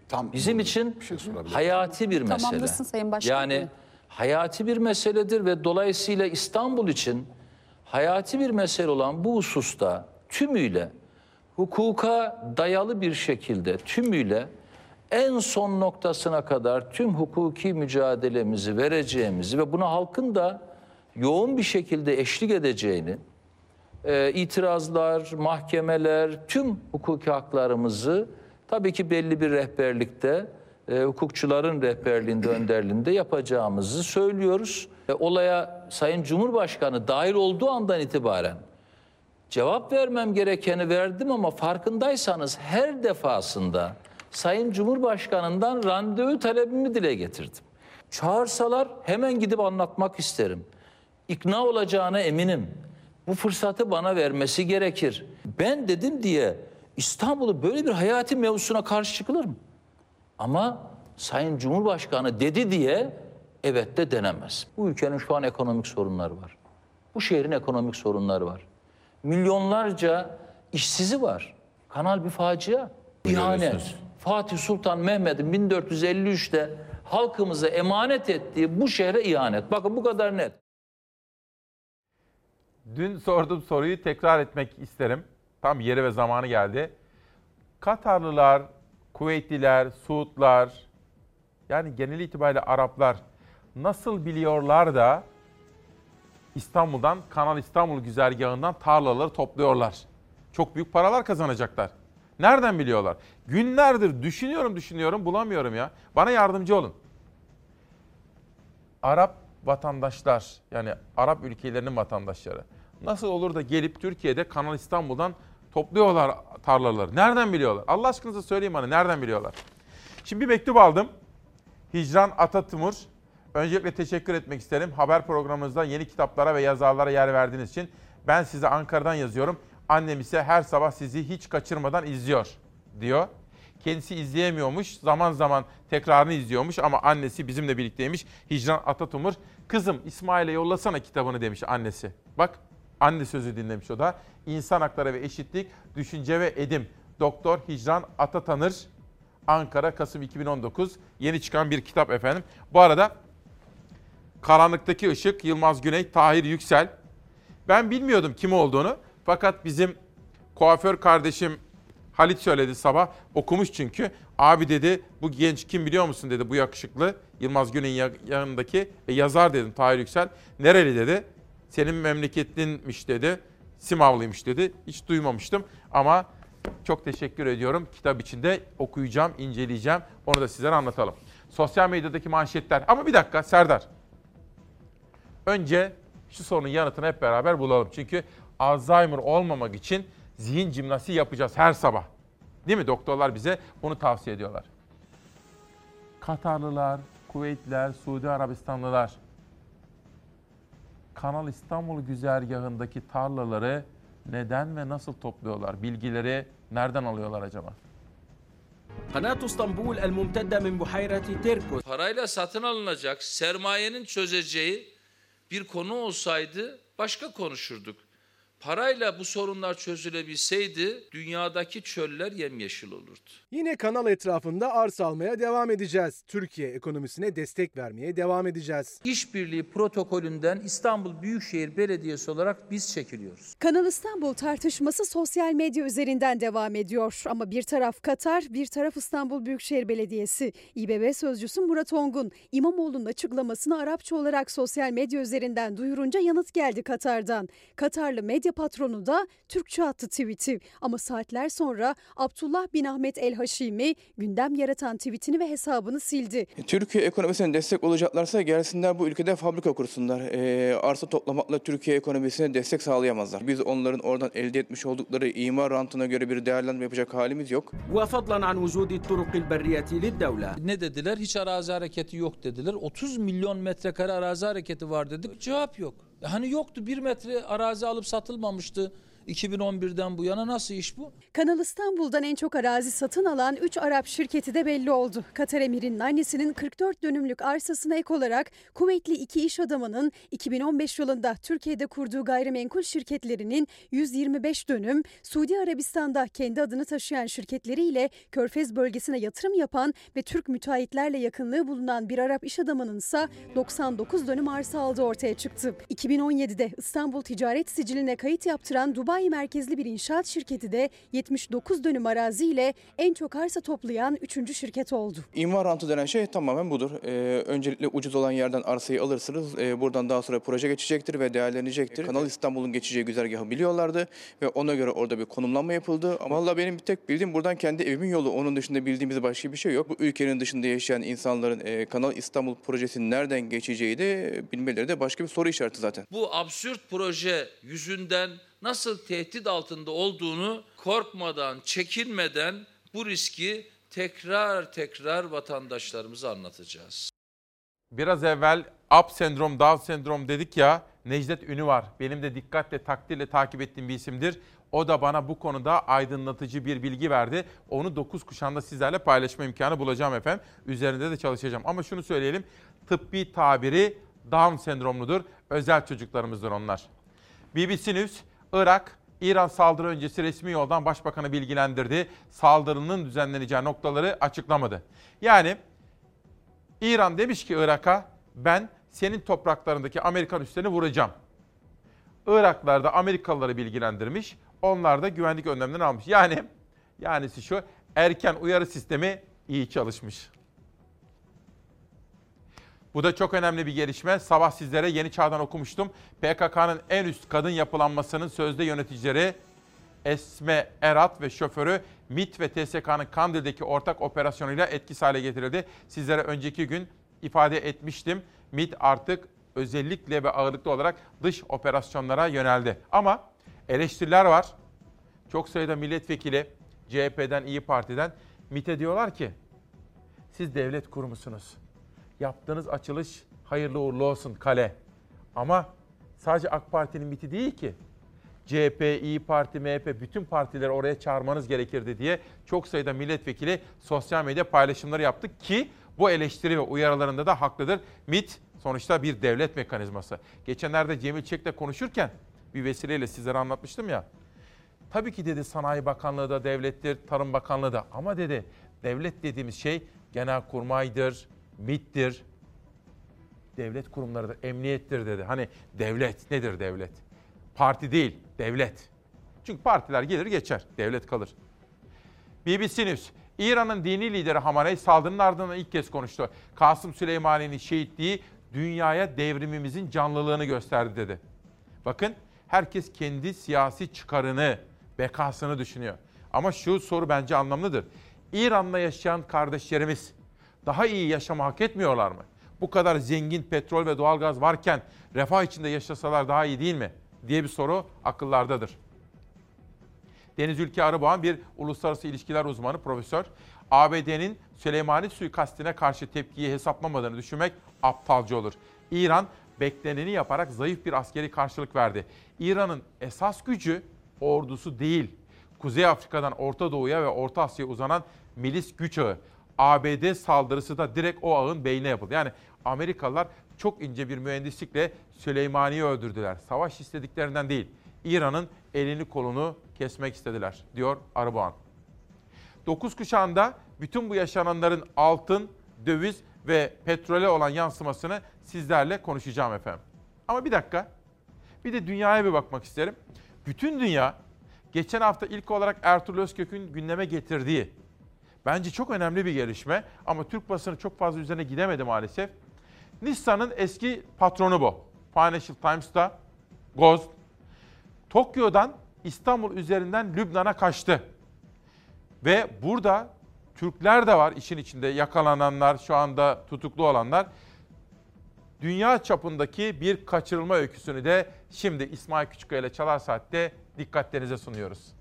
Tam bizim için hayati bir mesele. Tamamlasın Sayın Başkan. Yani hayati bir meseledir ve dolayısıyla İstanbul için hayati bir mesele olan bu hususta tümüyle hukuka dayalı bir şekilde tümüyle en son noktasına kadar tüm hukuki mücadelemizi vereceğimizi ve buna halkın da yoğun bir şekilde eşlik edeceğini, e, itirazlar, mahkemeler, tüm hukuki haklarımızı tabii ki belli bir rehberlikte, e, hukukçuların rehberliğinde, önderliğinde yapacağımızı söylüyoruz. E, olaya Sayın Cumhurbaşkanı dahil olduğu andan itibaren cevap vermem gerekeni verdim ama farkındaysanız her defasında Sayın Cumhurbaşkanı'ndan randevu talebimi dile getirdim. Çağırsalar hemen gidip anlatmak isterim. İkna olacağına eminim. Bu fırsatı bana vermesi gerekir. Ben dedim diye İstanbul'u böyle bir hayati mevzusuna karşı çıkılır mı? Ama Sayın Cumhurbaşkanı dedi diye evet de denemez. Bu ülkenin şu an ekonomik sorunları var. Bu şehrin ekonomik sorunları var. Milyonlarca işsizi var. Kanal bir facia. İhanet. Fatih Sultan Mehmet'in 1453'te halkımıza emanet ettiği bu şehre ihanet. Bakın bu kadar net. Dün sorduğum soruyu tekrar etmek isterim. Tam yeri ve zamanı geldi. Katarlılar, Kuveytliler, Suudlar, yani genel itibariyle Araplar nasıl biliyorlar da İstanbul'dan, Kanal İstanbul güzergahından tarlaları topluyorlar. Çok büyük paralar kazanacaklar. Nereden biliyorlar? Günlerdir düşünüyorum düşünüyorum bulamıyorum ya. Bana yardımcı olun. Arap vatandaşlar yani Arap ülkelerinin vatandaşları nasıl olur da gelip Türkiye'de Kanal İstanbul'dan topluyorlar tarlaları? Nereden biliyorlar? Allah aşkınıza söyleyin bana nereden biliyorlar? Şimdi bir mektup aldım. Hicran Atatimur. Öncelikle teşekkür etmek isterim. Haber programımızda yeni kitaplara ve yazarlara yer verdiğiniz için. Ben size Ankara'dan yazıyorum. Annem ise her sabah sizi hiç kaçırmadan izliyor diyor. Kendisi izleyemiyormuş. Zaman zaman tekrarını izliyormuş ama annesi bizimle birlikteymiş. Hicran Atatumur. Kızım İsmail'e yollasana kitabını demiş annesi. Bak Anne sözü dinlemiş o da. İnsan Hakları ve Eşitlik, Düşünce ve Edim. Doktor Hicran Atatanır, Ankara, Kasım 2019. Yeni çıkan bir kitap efendim. Bu arada Karanlıktaki Işık, Yılmaz Güney, Tahir Yüksel. Ben bilmiyordum kim olduğunu. Fakat bizim kuaför kardeşim Halit söyledi sabah. Okumuş çünkü. Abi dedi bu genç kim biliyor musun dedi bu yakışıklı. Yılmaz Güney'in yanındaki e, yazar dedim Tahir Yüksel. Nereli dedi. Senin memleketinmiş dedi. Simavlıymış dedi. Hiç duymamıştım ama çok teşekkür ediyorum. Kitap içinde okuyacağım, inceleyeceğim. Onu da sizlere anlatalım. Sosyal medyadaki manşetler. Ama bir dakika Serdar. Önce şu sorunun yanıtını hep beraber bulalım. Çünkü Alzheimer olmamak için zihin jimnastiği yapacağız her sabah. Değil mi? Doktorlar bize bunu tavsiye ediyorlar. Katarlılar, Kuveytliler, Suudi Arabistanlılar Kanal İstanbul güzergahındaki tarlaları neden ve nasıl topluyorlar? Bilgileri nereden alıyorlar acaba? Kanat İstanbul el mumtedde min buhayreti Terkos. Parayla satın alınacak sermayenin çözeceği bir konu olsaydı başka konuşurduk. Parayla bu sorunlar çözülebilseydi dünyadaki çöller yemyeşil olurdu. Yine kanal etrafında arsa almaya devam edeceğiz. Türkiye ekonomisine destek vermeye devam edeceğiz. İşbirliği protokolünden İstanbul Büyükşehir Belediyesi olarak biz çekiliyoruz. Kanal İstanbul tartışması sosyal medya üzerinden devam ediyor. Ama bir taraf Katar, bir taraf İstanbul Büyükşehir Belediyesi. İBB sözcüsü Murat Ongun, İmamoğlu'nun açıklamasını Arapça olarak sosyal medya üzerinden duyurunca yanıt geldi Katar'dan. Katarlı medya medya patronu da Türkçe attı tweet'i. Ama saatler sonra Abdullah bin Ahmet El Haşimi gündem yaratan tweetini ve hesabını sildi. E, Türkiye ekonomisine destek olacaklarsa gelsinler bu ülkede fabrika kursunlar. E, arsa toplamakla Türkiye ekonomisine destek sağlayamazlar. Biz onların oradan elde etmiş oldukları imar rantına göre bir değerlendirme yapacak halimiz yok. Ne dediler? Hiç arazi hareketi yok dediler. 30 milyon metrekare arazi hareketi var dedik. Cevap yok. Hani yoktu bir metre arazi alıp satılmamıştı. 2011'den bu yana nasıl iş bu? Kanal İstanbul'dan en çok arazi satın alan 3 Arap şirketi de belli oldu. Katar emirinin annesinin 44 dönümlük arsasına ek olarak Kuveytli iki iş adamının 2015 yılında Türkiye'de kurduğu gayrimenkul şirketlerinin 125 dönüm, Suudi Arabistan'da kendi adını taşıyan şirketleriyle Körfez bölgesine yatırım yapan ve Türk müteahhitlerle yakınlığı bulunan bir Arap iş adamının ise 99 dönüm arsa aldığı ortaya çıktı. 2017'de İstanbul Ticaret Sicili'ne kayıt yaptıran Dubai merkezli bir inşaat şirketi de 79 dönüm araziyle en çok arsa toplayan 3. şirket oldu. İmar rantı denen şey tamamen budur. Ee, öncelikle ucuz olan yerden arsayı alırsınız. Ee, buradan daha sonra proje geçecektir ve değerlenecektir. Kanal İstanbul'un geçeceği güzergahı biliyorlardı ve ona göre orada bir konumlanma yapıldı. Ama valla benim bir tek bildiğim buradan kendi evimin yolu. Onun dışında bildiğimiz başka bir şey yok. Bu ülkenin dışında yaşayan insanların e, Kanal İstanbul projesinin nereden geçeceği de bilmeleri de başka bir soru işareti zaten. Bu absürt proje yüzünden nasıl tehdit altında olduğunu korkmadan, çekinmeden bu riski tekrar tekrar vatandaşlarımıza anlatacağız. Biraz evvel UP sendrom, Down sendrom dedik ya. Necdet Ünü var. Benim de dikkatle, takdirle takip ettiğim bir isimdir. O da bana bu konuda aydınlatıcı bir bilgi verdi. Onu 9 kuşağında sizlerle paylaşma imkanı bulacağım efendim. Üzerinde de çalışacağım. Ama şunu söyleyelim. Tıbbi tabiri Down sendromludur. Özel çocuklarımızdır onlar. BBC News, Irak, İran saldırı öncesi resmi yoldan başbakanı bilgilendirdi. Saldırının düzenleneceği noktaları açıklamadı. Yani İran demiş ki Irak'a ben senin topraklarındaki Amerikan üslerini vuracağım. Iraklar da Amerikalıları bilgilendirmiş. Onlar da güvenlik önlemlerini almış. Yani yanisi şu erken uyarı sistemi iyi çalışmış. Bu da çok önemli bir gelişme. Sabah sizlere Yeni Çağ'dan okumuştum. PKK'nın en üst kadın yapılanmasının sözde yöneticileri Esme Erat ve şoförü MIT ve TSK'nın Kandil'deki ortak operasyonuyla etkisiz hale getirildi. Sizlere önceki gün ifade etmiştim. MIT artık özellikle ve ağırlıklı olarak dış operasyonlara yöneldi. Ama eleştiriler var. Çok sayıda milletvekili CHP'den, İyi Parti'den MIT'e diyorlar ki siz devlet kurumusunuz. Yaptığınız açılış hayırlı uğurlu olsun kale. Ama sadece AK Parti'nin MIT'i değil ki. CHP, İyi Parti, MHP bütün partileri oraya çağırmanız gerekirdi diye çok sayıda milletvekili sosyal medya paylaşımları yaptık ki bu eleştiri ve uyarılarında da haklıdır. MIT sonuçta bir devlet mekanizması. Geçenlerde Cemil Çek'le konuşurken bir vesileyle sizlere anlatmıştım ya. Tabii ki dedi Sanayi Bakanlığı da devlettir, Tarım Bakanlığı da ama dedi devlet dediğimiz şey genelkurmaydır, MİT'tir, devlet kurumlarıdır, emniyettir dedi. Hani devlet nedir devlet? Parti değil, devlet. Çünkü partiler gelir geçer, devlet kalır. BBC News, İran'ın dini lideri Hamaney saldırının ardından ilk kez konuştu. Kasım Süleymani'nin şehitliği dünyaya devrimimizin canlılığını gösterdi dedi. Bakın herkes kendi siyasi çıkarını, bekasını düşünüyor. Ama şu soru bence anlamlıdır. İran'da yaşayan kardeşlerimiz daha iyi yaşamı hak etmiyorlar mı? Bu kadar zengin petrol ve doğalgaz varken refah içinde yaşasalar daha iyi değil mi? diye bir soru akıllardadır. Deniz Ülke Arıboğan bir uluslararası ilişkiler uzmanı profesör. ABD'nin Süleymani suikastine karşı tepkiyi hesaplamadığını düşünmek aptalca olur. İran bekleneni yaparak zayıf bir askeri karşılık verdi. İran'ın esas gücü ordusu değil. Kuzey Afrika'dan Orta Doğu'ya ve Orta Asya'ya uzanan milis güç ağı. ABD saldırısı da direkt o ağın beynine yapıldı. Yani Amerikalılar çok ince bir mühendislikle Süleymani'yi öldürdüler. Savaş istediklerinden değil. İran'ın elini kolunu kesmek istediler diyor Arıboğan. 9 kuşağında bütün bu yaşananların altın, döviz ve petrole olan yansımasını sizlerle konuşacağım efendim. Ama bir dakika. Bir de dünyaya bir bakmak isterim. Bütün dünya geçen hafta ilk olarak Ertuğrul Özkök'ün gündeme getirdiği bence çok önemli bir gelişme ama Türk basını çok fazla üzerine gidemedi maalesef. Nissan'ın eski patronu bu. Financial Times'ta Goz Tokyo'dan İstanbul üzerinden Lübnan'a kaçtı. Ve burada Türkler de var işin içinde yakalananlar, şu anda tutuklu olanlar. Dünya çapındaki bir kaçırılma öyküsünü de şimdi İsmail Küçükkaya ile Çalar Saat'te dikkatlerinize sunuyoruz.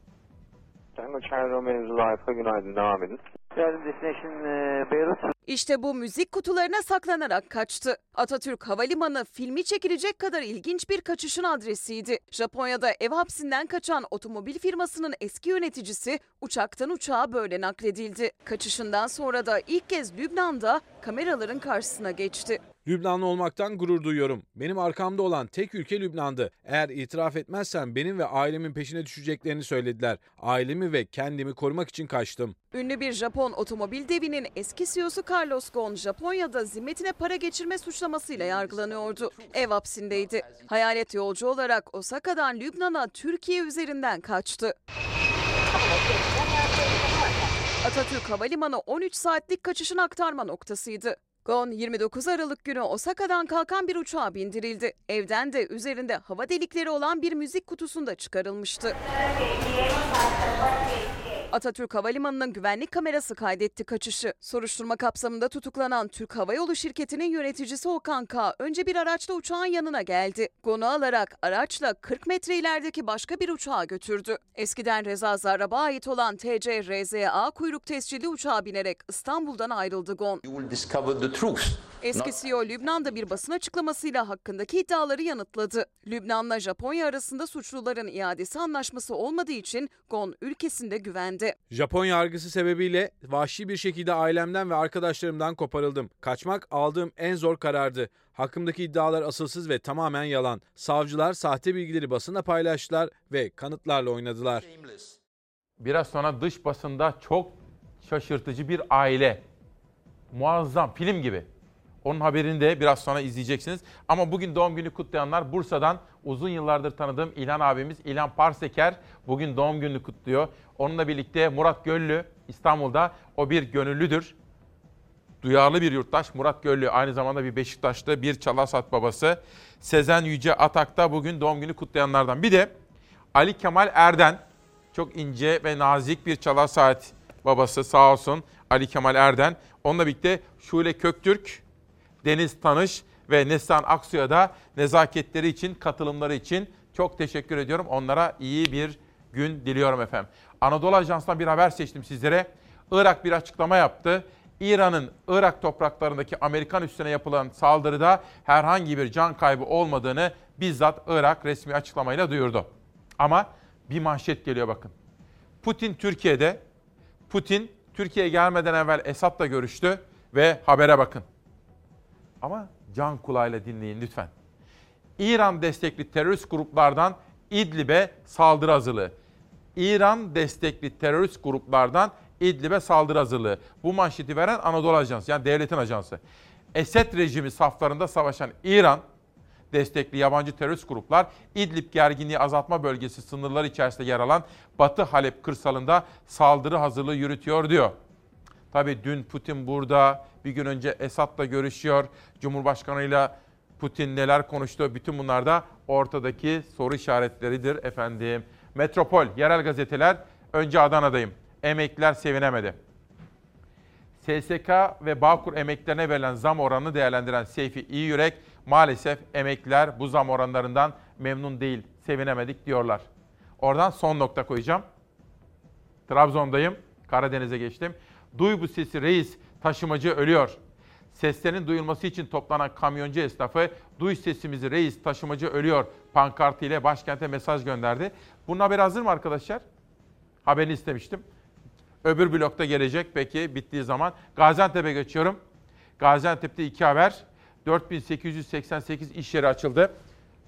Charlie Romeo Zulu günaydın devam edin. E. İşte bu müzik kutularına saklanarak kaçtı. Atatürk Havalimanı filmi çekilecek kadar ilginç bir kaçışın adresiydi. Japonya'da ev hapsinden kaçan otomobil firmasının eski yöneticisi uçaktan uçağa böyle nakledildi. Kaçışından sonra da ilk kez Lübnan'da kameraların karşısına geçti. Lübnanlı olmaktan gurur duyuyorum. Benim arkamda olan tek ülke Lübnan'dı. Eğer itiraf etmezsem benim ve ailemin peşine düşeceklerini söylediler. Ailemi ve kendimi korumak için kaçtım. Ünlü bir Japon otomobil devinin eski CEO'su Carlos Ghosn Japonya'da zimmetine para geçirme suçlamasıyla yargılanıyordu. Ev hapsindeydi. Hayalet yolcu olarak Osaka'dan Lübnan'a Türkiye üzerinden kaçtı. Atatürk Havalimanı 13 saatlik kaçışın aktarma noktasıydı. Gon 29 Aralık günü Osaka'dan kalkan bir uçağa bindirildi. Evden de üzerinde hava delikleri olan bir müzik kutusunda çıkarılmıştı. Atatürk Havalimanı'nın güvenlik kamerası kaydetti kaçışı. Soruşturma kapsamında tutuklanan Türk Hava Yolu şirketinin yöneticisi Okan K. önce bir araçla uçağın yanına geldi. Gonu alarak araçla 40 metre ilerideki başka bir uçağa götürdü. Eskiden Reza Zarrab'a ait olan TC RZA kuyruk tescilli uçağa binerek İstanbul'dan ayrıldı Gon. Eski CEO Lübnan'da bir basın açıklamasıyla hakkındaki iddiaları yanıtladı. Lübnan'la Japonya arasında suçluların iadesi anlaşması olmadığı için Gon ülkesinde güvende. Japon yargısı sebebiyle vahşi bir şekilde ailemden ve arkadaşlarımdan koparıldım. Kaçmak aldığım en zor karardı. Hakkımdaki iddialar asılsız ve tamamen yalan. Savcılar sahte bilgileri basına paylaştılar ve kanıtlarla oynadılar. Biraz sonra dış basında çok şaşırtıcı bir aile. Muazzam film gibi. Onun haberini de biraz sonra izleyeceksiniz. Ama bugün doğum günü kutlayanlar Bursa'dan uzun yıllardır tanıdığım İlhan abimiz İlhan Parseker bugün doğum gününü kutluyor. Onunla birlikte Murat Göllü İstanbul'da o bir gönüllüdür. Duyarlı bir yurttaş Murat Göllü aynı zamanda bir Beşiktaşlı bir Çalasat babası. Sezen Yüce Atak da bugün doğum günü kutlayanlardan. Bir de Ali Kemal Erden çok ince ve nazik bir Çalasat babası sağ olsun Ali Kemal Erden. Onunla birlikte Şule Köktürk, Deniz Tanış ve Neslihan Aksu'ya da nezaketleri için, katılımları için çok teşekkür ediyorum. Onlara iyi bir gün diliyorum efendim. Anadolu Ajansı'ndan bir haber seçtim sizlere. Irak bir açıklama yaptı. İran'ın Irak topraklarındaki Amerikan üssüne yapılan saldırıda herhangi bir can kaybı olmadığını bizzat Irak resmi açıklamayla duyurdu. Ama bir manşet geliyor bakın. Putin Türkiye'de, Putin Türkiye'ye gelmeden evvel Esad'la görüştü ve habere bakın. Ama can kulağıyla dinleyin lütfen. İran destekli terörist gruplardan İdlib'e saldırı hazırlığı. İran destekli terörist gruplardan İdlib'e saldırı hazırlığı. Bu manşeti veren Anadolu Ajansı yani devletin ajansı. Esed rejimi saflarında savaşan İran destekli yabancı terörist gruplar İdlib gerginliği azaltma bölgesi sınırları içerisinde yer alan Batı Halep kırsalında saldırı hazırlığı yürütüyor diyor. Tabii dün Putin burada, bir gün önce Esad'la görüşüyor. Cumhurbaşkanıyla Putin neler konuştu? Bütün bunlar da ortadaki soru işaretleridir efendim. Metropol, yerel gazeteler. Önce Adana'dayım. Emekliler sevinemedi. SSK ve Bağkur emeklilerine verilen zam oranını değerlendiren Seyfi İyi Yürek, maalesef emekliler bu zam oranlarından memnun değil, sevinemedik diyorlar. Oradan son nokta koyacağım. Trabzon'dayım, Karadeniz'e geçtim. Duy bu sesi reis, taşımacı ölüyor. Seslerin duyulması için toplanan kamyoncu esnafı duy sesimizi reis taşımacı ölüyor pankartı ile başkente mesaj gönderdi. Bunun haberi hazır mı arkadaşlar? Haberini istemiştim. Öbür blokta gelecek peki bittiği zaman. Gaziantep'e geçiyorum. Gaziantep'te iki haber. 4888 iş yeri açıldı.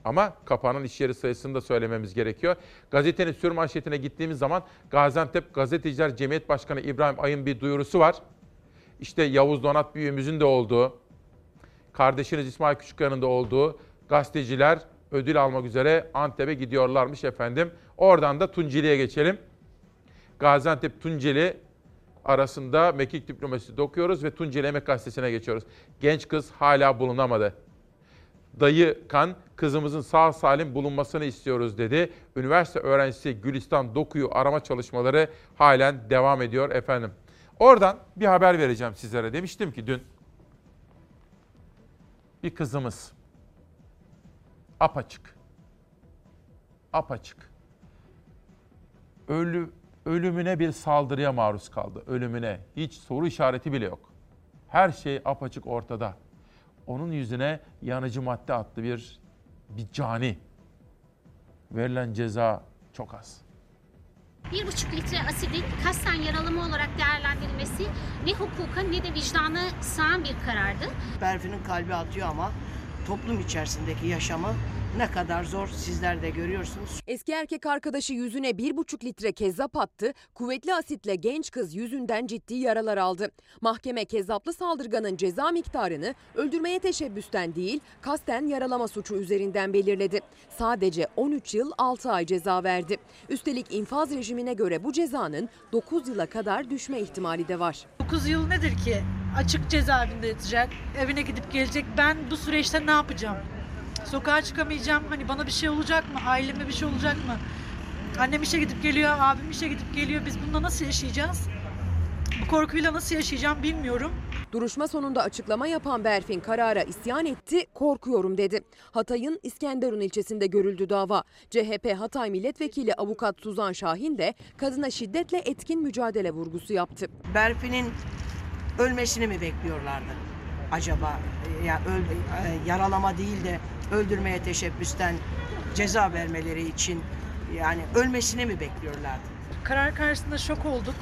Ama kapanan iş yeri sayısını da söylememiz gerekiyor. Gazetenin sür manşetine gittiğimiz zaman Gaziantep Gazeteciler Cemiyet Başkanı İbrahim Ay'ın bir duyurusu var. İşte Yavuz Donat büyüğümüzün de olduğu, kardeşiniz İsmail Küçükkaya'nın da olduğu gazeteciler ödül almak üzere Antep'e gidiyorlarmış efendim. Oradan da Tunceli'ye geçelim. Gaziantep Tunceli arasında mekik diplomasisi dokuyoruz ve Tunceli Emek Gazetesi'ne geçiyoruz. Genç kız hala bulunamadı. Dayı Kan kızımızın sağ salim bulunmasını istiyoruz dedi. Üniversite öğrencisi Gülistan Doku'yu arama çalışmaları halen devam ediyor efendim. Oradan bir haber vereceğim sizlere. Demiştim ki dün bir kızımız apaçık apaçık ölü ölümüne bir saldırıya maruz kaldı. Ölümüne hiç soru işareti bile yok. Her şey apaçık ortada. Onun yüzüne yanıcı madde attı bir bir cani. Verilen ceza çok az. Bir buçuk litre asidin kasten yaralama olarak değerlendirilmesi ne hukuka ne de vicdana sığan bir karardı. Berfi'nin kalbi atıyor ama toplum içerisindeki yaşamı ne kadar zor sizler de görüyorsunuz. Eski erkek arkadaşı yüzüne bir buçuk litre kezzap attı, kuvvetli asitle genç kız yüzünden ciddi yaralar aldı. Mahkeme kezzaplı saldırganın ceza miktarını öldürmeye teşebbüsten değil, kasten yaralama suçu üzerinden belirledi. Sadece 13 yıl 6 ay ceza verdi. Üstelik infaz rejimine göre bu cezanın 9 yıla kadar düşme ihtimali de var. 9 yıl nedir ki? Açık cezaevinde yatacak, evine gidip gelecek. Ben bu süreçte ne yapacağım? Sokağa çıkamayacağım. Hani bana bir şey olacak mı? Aileme bir şey olacak mı? Annem işe gidip geliyor, abim işe gidip geliyor. Biz bununla nasıl yaşayacağız? Bu korkuyla nasıl yaşayacağım bilmiyorum. Duruşma sonunda açıklama yapan Berfin karara isyan etti, korkuyorum dedi. Hatay'ın İskenderun ilçesinde görüldü dava. CHP Hatay Milletvekili Avukat Suzan Şahin de kadına şiddetle etkin mücadele vurgusu yaptı. Berfi'nin ölmesini mi bekliyorlardı? Acaba ya öl, yaralama değil de öldürmeye teşebbüsten ceza vermeleri için yani ölmesini mi bekliyorlardı? Karar karşısında şok olduk.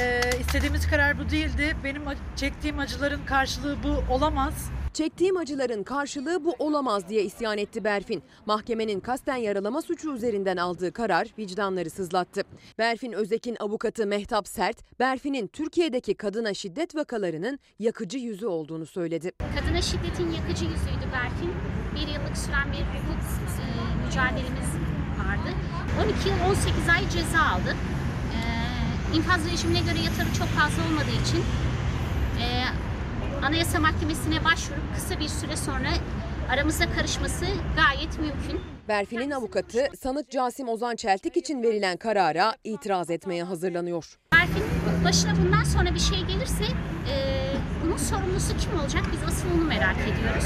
Ee, istediğimiz karar bu değildi. Benim çektiğim acıların karşılığı bu olamaz. Çektiğim acıların karşılığı bu olamaz diye isyan etti Berfin. Mahkemenin kasten yaralama suçu üzerinden aldığı karar vicdanları sızlattı. Berfin Özek'in avukatı Mehtap Sert, Berfin'in Türkiye'deki kadına şiddet vakalarının yakıcı yüzü olduğunu söyledi. Kadına şiddetin yakıcı yüzüydü Berfin. Bir yıllık süren bir hukuk e, mücadelemiz vardı. 12 yıl 18 ay ceza aldı. E, infaz rejimine göre yatarı çok fazla olmadığı için e, Anayasa Mahkemesi'ne başvurup kısa bir süre sonra aramıza karışması gayet mümkün. Berfin'in avukatı sanık Casim Ozan Çeltik için verilen karara itiraz etmeye hazırlanıyor. Berfin başına bundan sonra bir şey gelirse e, bunun sorumlusu kim olacak? Biz asıl onu merak ediyoruz.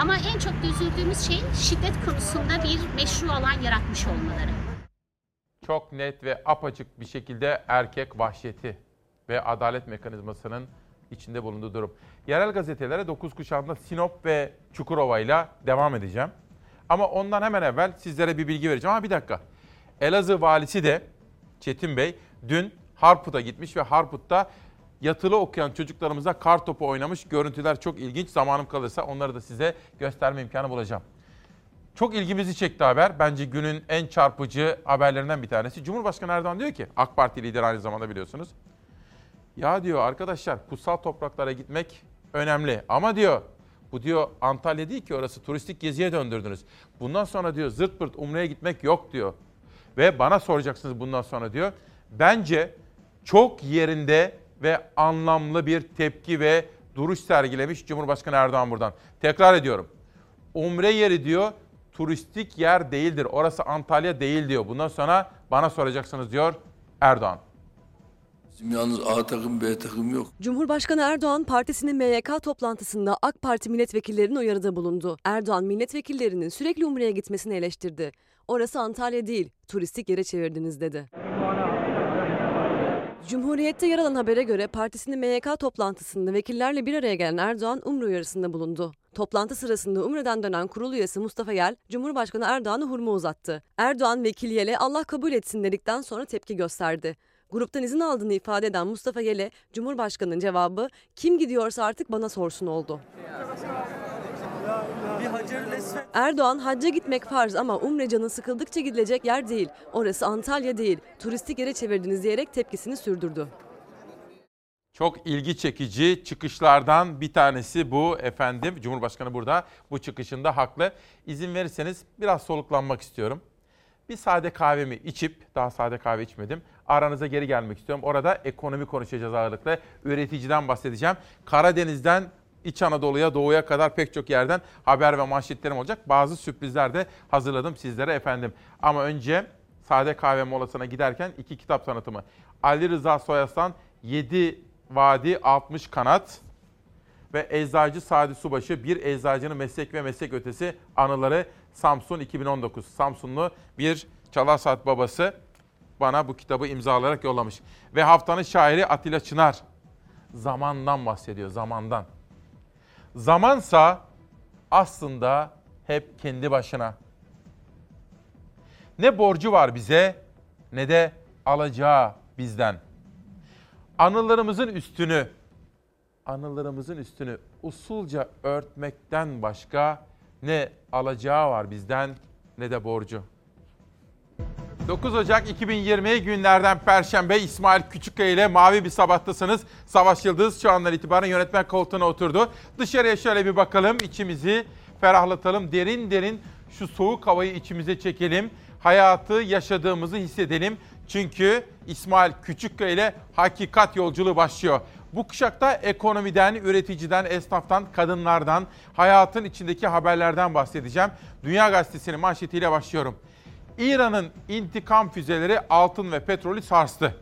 Ama en çok üzüldüğümüz şey şiddet konusunda bir meşru alan yaratmış olmaları. Çok net ve apaçık bir şekilde erkek vahşeti ve adalet mekanizmasının içinde bulunduğu durum. Yerel gazetelere 9 kuşağında Sinop ve Çukurova ile devam edeceğim. Ama ondan hemen evvel sizlere bir bilgi vereceğim. Ama bir dakika. Elazığ valisi de Çetin Bey dün Harput'a gitmiş ve Harput'ta yatılı okuyan çocuklarımıza kar topu oynamış. Görüntüler çok ilginç. Zamanım kalırsa onları da size gösterme imkanı bulacağım. Çok ilgimizi çekti haber. Bence günün en çarpıcı haberlerinden bir tanesi. Cumhurbaşkanı Erdoğan diyor ki, AK Parti lideri aynı zamanda biliyorsunuz. Ya diyor arkadaşlar kutsal topraklara gitmek önemli ama diyor bu diyor Antalya değil ki orası turistik geziye döndürdünüz. Bundan sonra diyor zırt pırt Umre'ye gitmek yok diyor. Ve bana soracaksınız bundan sonra diyor. Bence çok yerinde ve anlamlı bir tepki ve duruş sergilemiş Cumhurbaşkanı Erdoğan buradan. Tekrar ediyorum. Umre yeri diyor turistik yer değildir. Orası Antalya değil diyor. Bundan sonra bana soracaksınız diyor Erdoğan. Bizim yalnız A takım B takım yok. Cumhurbaşkanı Erdoğan partisinin MYK toplantısında AK Parti milletvekillerine uyarıda bulundu. Erdoğan milletvekillerinin sürekli Umre'ye gitmesini eleştirdi. Orası Antalya değil, turistik yere çevirdiniz dedi. Cumhuriyet'te yer alan habere göre partisinin MYK toplantısında vekillerle bir araya gelen Erdoğan Umre uyarısında bulundu. Toplantı sırasında Umre'den dönen kurul üyesi Mustafa Yel, Cumhurbaşkanı Erdoğan'a hurma uzattı. Erdoğan vekil Yel'e Allah kabul etsin dedikten sonra tepki gösterdi. Gruptan izin aldığını ifade eden Mustafa Yel'e Cumhurbaşkanı'nın cevabı kim gidiyorsa artık bana sorsun oldu. Erdoğan hacca gitmek farz ama Umre canı sıkıldıkça gidilecek yer değil. Orası Antalya değil. Turistik yere çevirdiniz diyerek tepkisini sürdürdü. Çok ilgi çekici çıkışlardan bir tanesi bu efendim. Cumhurbaşkanı burada bu çıkışında haklı. İzin verirseniz biraz soluklanmak istiyorum. Bir sade kahvemi içip, daha sade kahve içmedim. Aranıza geri gelmek istiyorum. Orada ekonomi konuşacağız ağırlıklı. Üreticiden bahsedeceğim. Karadeniz'den İç Anadolu'ya, doğuya kadar pek çok yerden haber ve manşetlerim olacak. Bazı sürprizler de hazırladım sizlere efendim. Ama önce sade kahve molasına giderken iki kitap tanıtımı. Ali Rıza Soyaslan 7 Vadi 60 Kanat ve Eczacı Sadi Subaşı Bir Eczacının Meslek ve Meslek Ötesi Anıları Samsun 2019. Samsunlu bir çalar saat babası bana bu kitabı imzalayarak yollamış. Ve haftanın şairi Atilla Çınar zamandan bahsediyor, zamandan. Zamansa aslında hep kendi başına. Ne borcu var bize ne de alacağı bizden. Anılarımızın üstünü, anılarımızın üstünü usulca örtmekten başka ne alacağı var bizden ne de borcu. 9 Ocak 2020 günlerden Perşembe İsmail Küçükkaya ile Mavi bir sabahtasınız. Savaş Yıldız şu andan itibaren yönetmen koltuğuna oturdu. Dışarıya şöyle bir bakalım, içimizi ferahlatalım. Derin derin şu soğuk havayı içimize çekelim. Hayatı yaşadığımızı hissedelim. Çünkü İsmail Küçükkaya ile hakikat yolculuğu başlıyor. Bu kuşakta ekonomiden, üreticiden, esnaftan, kadınlardan, hayatın içindeki haberlerden bahsedeceğim. Dünya Gazetesi'nin manşetiyle başlıyorum. İran'ın intikam füzeleri altın ve petrolü sarstı.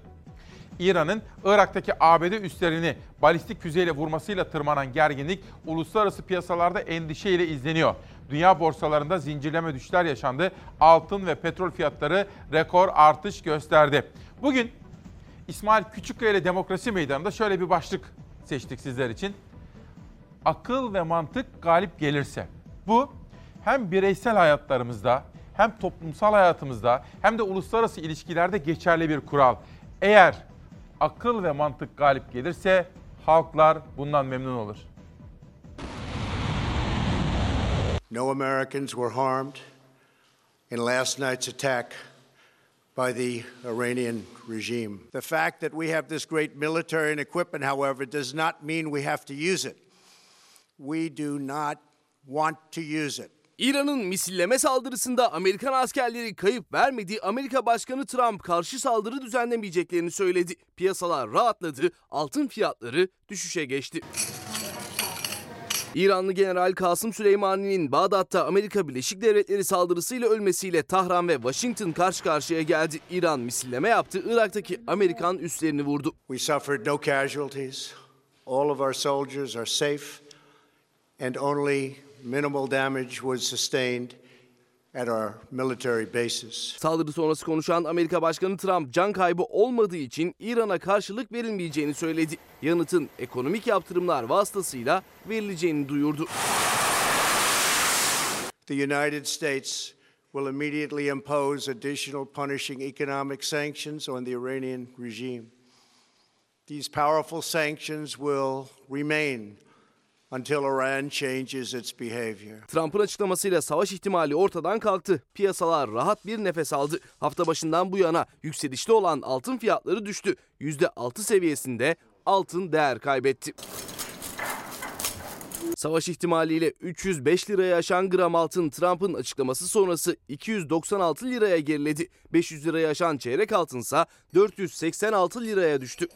İran'ın Irak'taki ABD üslerini balistik füzeyle vurmasıyla tırmanan gerginlik uluslararası piyasalarda endişeyle izleniyor. Dünya borsalarında zincirleme düşüşler yaşandı. Altın ve petrol fiyatları rekor artış gösterdi. Bugün İsmail Küçükkaya ile Demokrasi Meydanı'nda şöyle bir başlık seçtik sizler için. Akıl ve mantık galip gelirse. Bu hem bireysel hayatlarımızda hem toplumsal hayatımızda hem de uluslararası ilişkilerde geçerli bir kural. Eğer akıl ve mantık galip gelirse halklar bundan memnun olur. No Americans were harmed in last night's attack by the Iranian regime. The fact that we have this great military and equipment, however, does not mean we have to use it. We do not want to use it. İran'ın misilleme saldırısında Amerikan askerleri kayıp vermedi. Amerika Başkanı Trump karşı saldırı düzenlemeyeceklerini söyledi. Piyasalar rahatladı, altın fiyatları düşüşe geçti. İranlı General Kasım Süleymani'nin Bağdat'ta Amerika Birleşik Devletleri saldırısıyla ölmesiyle Tahran ve Washington karşı karşıya geldi. İran misilleme yaptı, Irak'taki Amerikan üslerini vurdu. We suffered no casualties. All of our soldiers are safe and only minimal damage was sustained at our military bases. Saldırı sonrası konuşan Amerika Başkanı Trump can kaybı olmadığı için İran'a karşılık verilmeyeceğini söyledi. Yanıtın ekonomik yaptırımlar vasıtasıyla verileceğini duyurdu. The United States will immediately impose additional punishing economic sanctions on the Iranian regime. These powerful sanctions will remain until Iran changes its behavior. Trump'ın açıklamasıyla savaş ihtimali ortadan kalktı. Piyasalar rahat bir nefes aldı. Hafta başından bu yana yükselişte olan altın fiyatları düştü. %6 seviyesinde altın değer kaybetti. Savaş ihtimaliyle 305 liraya aşan gram altın Trump'ın açıklaması sonrası 296 liraya geriledi. 500 liraya aşan çeyrek altınsa 486 liraya düştü.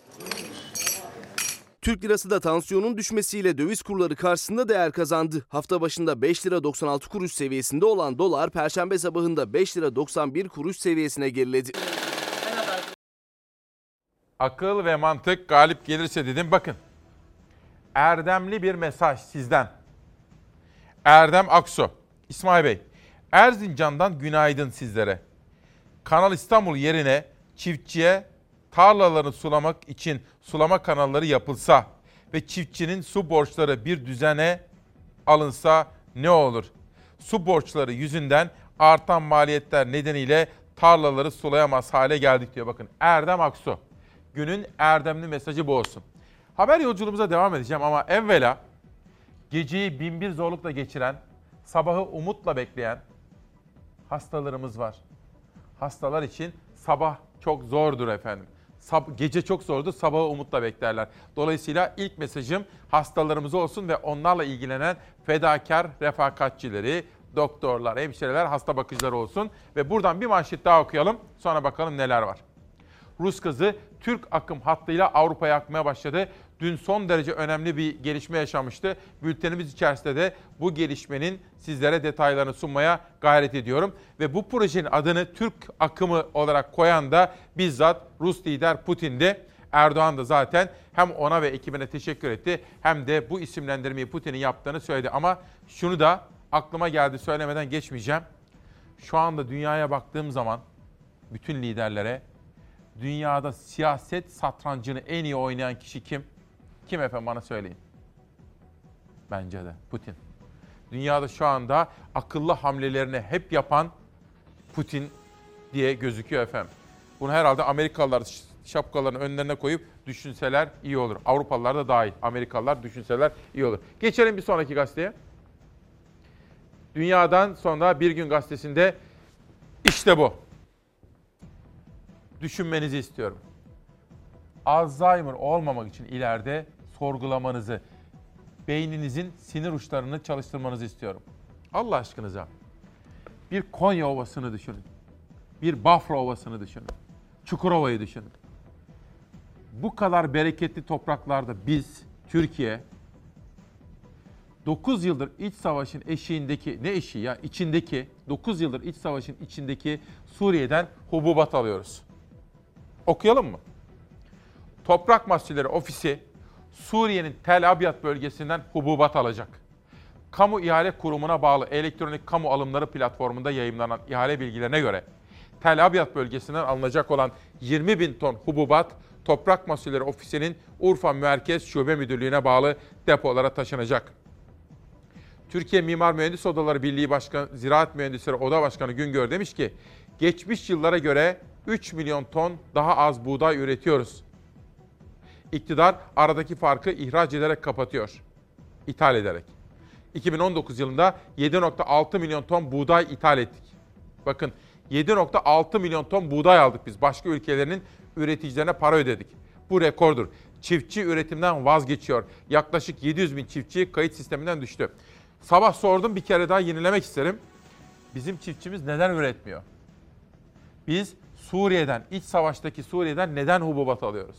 Türk lirası da tansiyonun düşmesiyle döviz kurları karşısında değer kazandı. Hafta başında 5 lira 96 kuruş seviyesinde olan dolar perşembe sabahında 5 lira 91 kuruş seviyesine geriledi. Akıl ve mantık galip gelirse dedim. Bakın. Erdemli bir mesaj sizden. Erdem Aksu. İsmail Bey. Erzincan'dan günaydın sizlere. Kanal İstanbul yerine çiftçiye tarlalarını sulamak için sulama kanalları yapılsa ve çiftçinin su borçları bir düzene alınsa ne olur? Su borçları yüzünden artan maliyetler nedeniyle tarlaları sulayamaz hale geldik diyor. Bakın Erdem Aksu. Günün erdemli mesajı bu olsun. Haber yolculuğumuza devam edeceğim ama evvela geceyi binbir zorlukla geçiren, sabahı umutla bekleyen hastalarımız var. Hastalar için sabah çok zordur efendim. Sab- gece çok zordur, sabahı umutla beklerler. Dolayısıyla ilk mesajım hastalarımız olsun ve onlarla ilgilenen fedakar refakatçileri, doktorlar, hemşireler, hasta bakıcıları olsun. Ve buradan bir manşet daha okuyalım, sonra bakalım neler var. Rus kızı Türk akım hattıyla Avrupa'ya akmaya başladı. Dün son derece önemli bir gelişme yaşamıştı. Bültenimiz içerisinde de bu gelişmenin sizlere detaylarını sunmaya gayret ediyorum. Ve bu projenin adını Türk akımı olarak koyan da bizzat Rus lider Putin'di. Erdoğan da zaten hem ona ve ekibine teşekkür etti hem de bu isimlendirmeyi Putin'in yaptığını söyledi. Ama şunu da aklıma geldi söylemeden geçmeyeceğim. Şu anda dünyaya baktığım zaman bütün liderlere dünyada siyaset satrancını en iyi oynayan kişi kim? Kim efendim bana söyleyin. Bence de Putin. Dünyada şu anda akıllı hamlelerini hep yapan Putin diye gözüküyor efendim. Bunu herhalde Amerikalılar şapkalarını önlerine koyup düşünseler iyi olur. Avrupalılar da dahil. Amerikalılar düşünseler iyi olur. Geçelim bir sonraki gazeteye. Dünyadan sonra Bir Gün Gazetesi'nde işte bu düşünmenizi istiyorum. Alzheimer olmamak için ileride sorgulamanızı, beyninizin sinir uçlarını çalıştırmanızı istiyorum. Allah aşkınıza bir Konya Ovası'nı düşünün. Bir Bafra Ovası'nı düşünün. Çukurova'yı düşünün. Bu kadar bereketli topraklarda biz, Türkiye, 9 yıldır iç savaşın eşiğindeki, ne eşiği ya, içindeki, 9 yıldır iç savaşın içindeki Suriye'den hububat alıyoruz. Okuyalım mı? Toprak Mahsulleri Ofisi Suriye'nin Tel Abyad bölgesinden hububat alacak. Kamu İhale Kurumu'na bağlı elektronik kamu alımları platformunda yayınlanan ihale bilgilerine göre Tel Abyad bölgesinden alınacak olan 20 bin ton hububat Toprak Mahsulleri Ofisi'nin Urfa Merkez Şube Müdürlüğü'ne bağlı depolara taşınacak. Türkiye Mimar Mühendis Odaları Birliği Başkanı, Ziraat Mühendisleri Oda Başkanı Güngör demiş ki, geçmiş yıllara göre 3 milyon ton daha az buğday üretiyoruz. İktidar aradaki farkı ihraç ederek kapatıyor. İthal ederek. 2019 yılında 7.6 milyon ton buğday ithal ettik. Bakın 7.6 milyon ton buğday aldık biz. Başka ülkelerin üreticilerine para ödedik. Bu rekordur. Çiftçi üretimden vazgeçiyor. Yaklaşık 700 bin çiftçi kayıt sisteminden düştü. Sabah sordum bir kere daha yenilemek isterim. Bizim çiftçimiz neden üretmiyor? Biz Suriye'den, iç savaştaki Suriye'den neden hububat alıyoruz?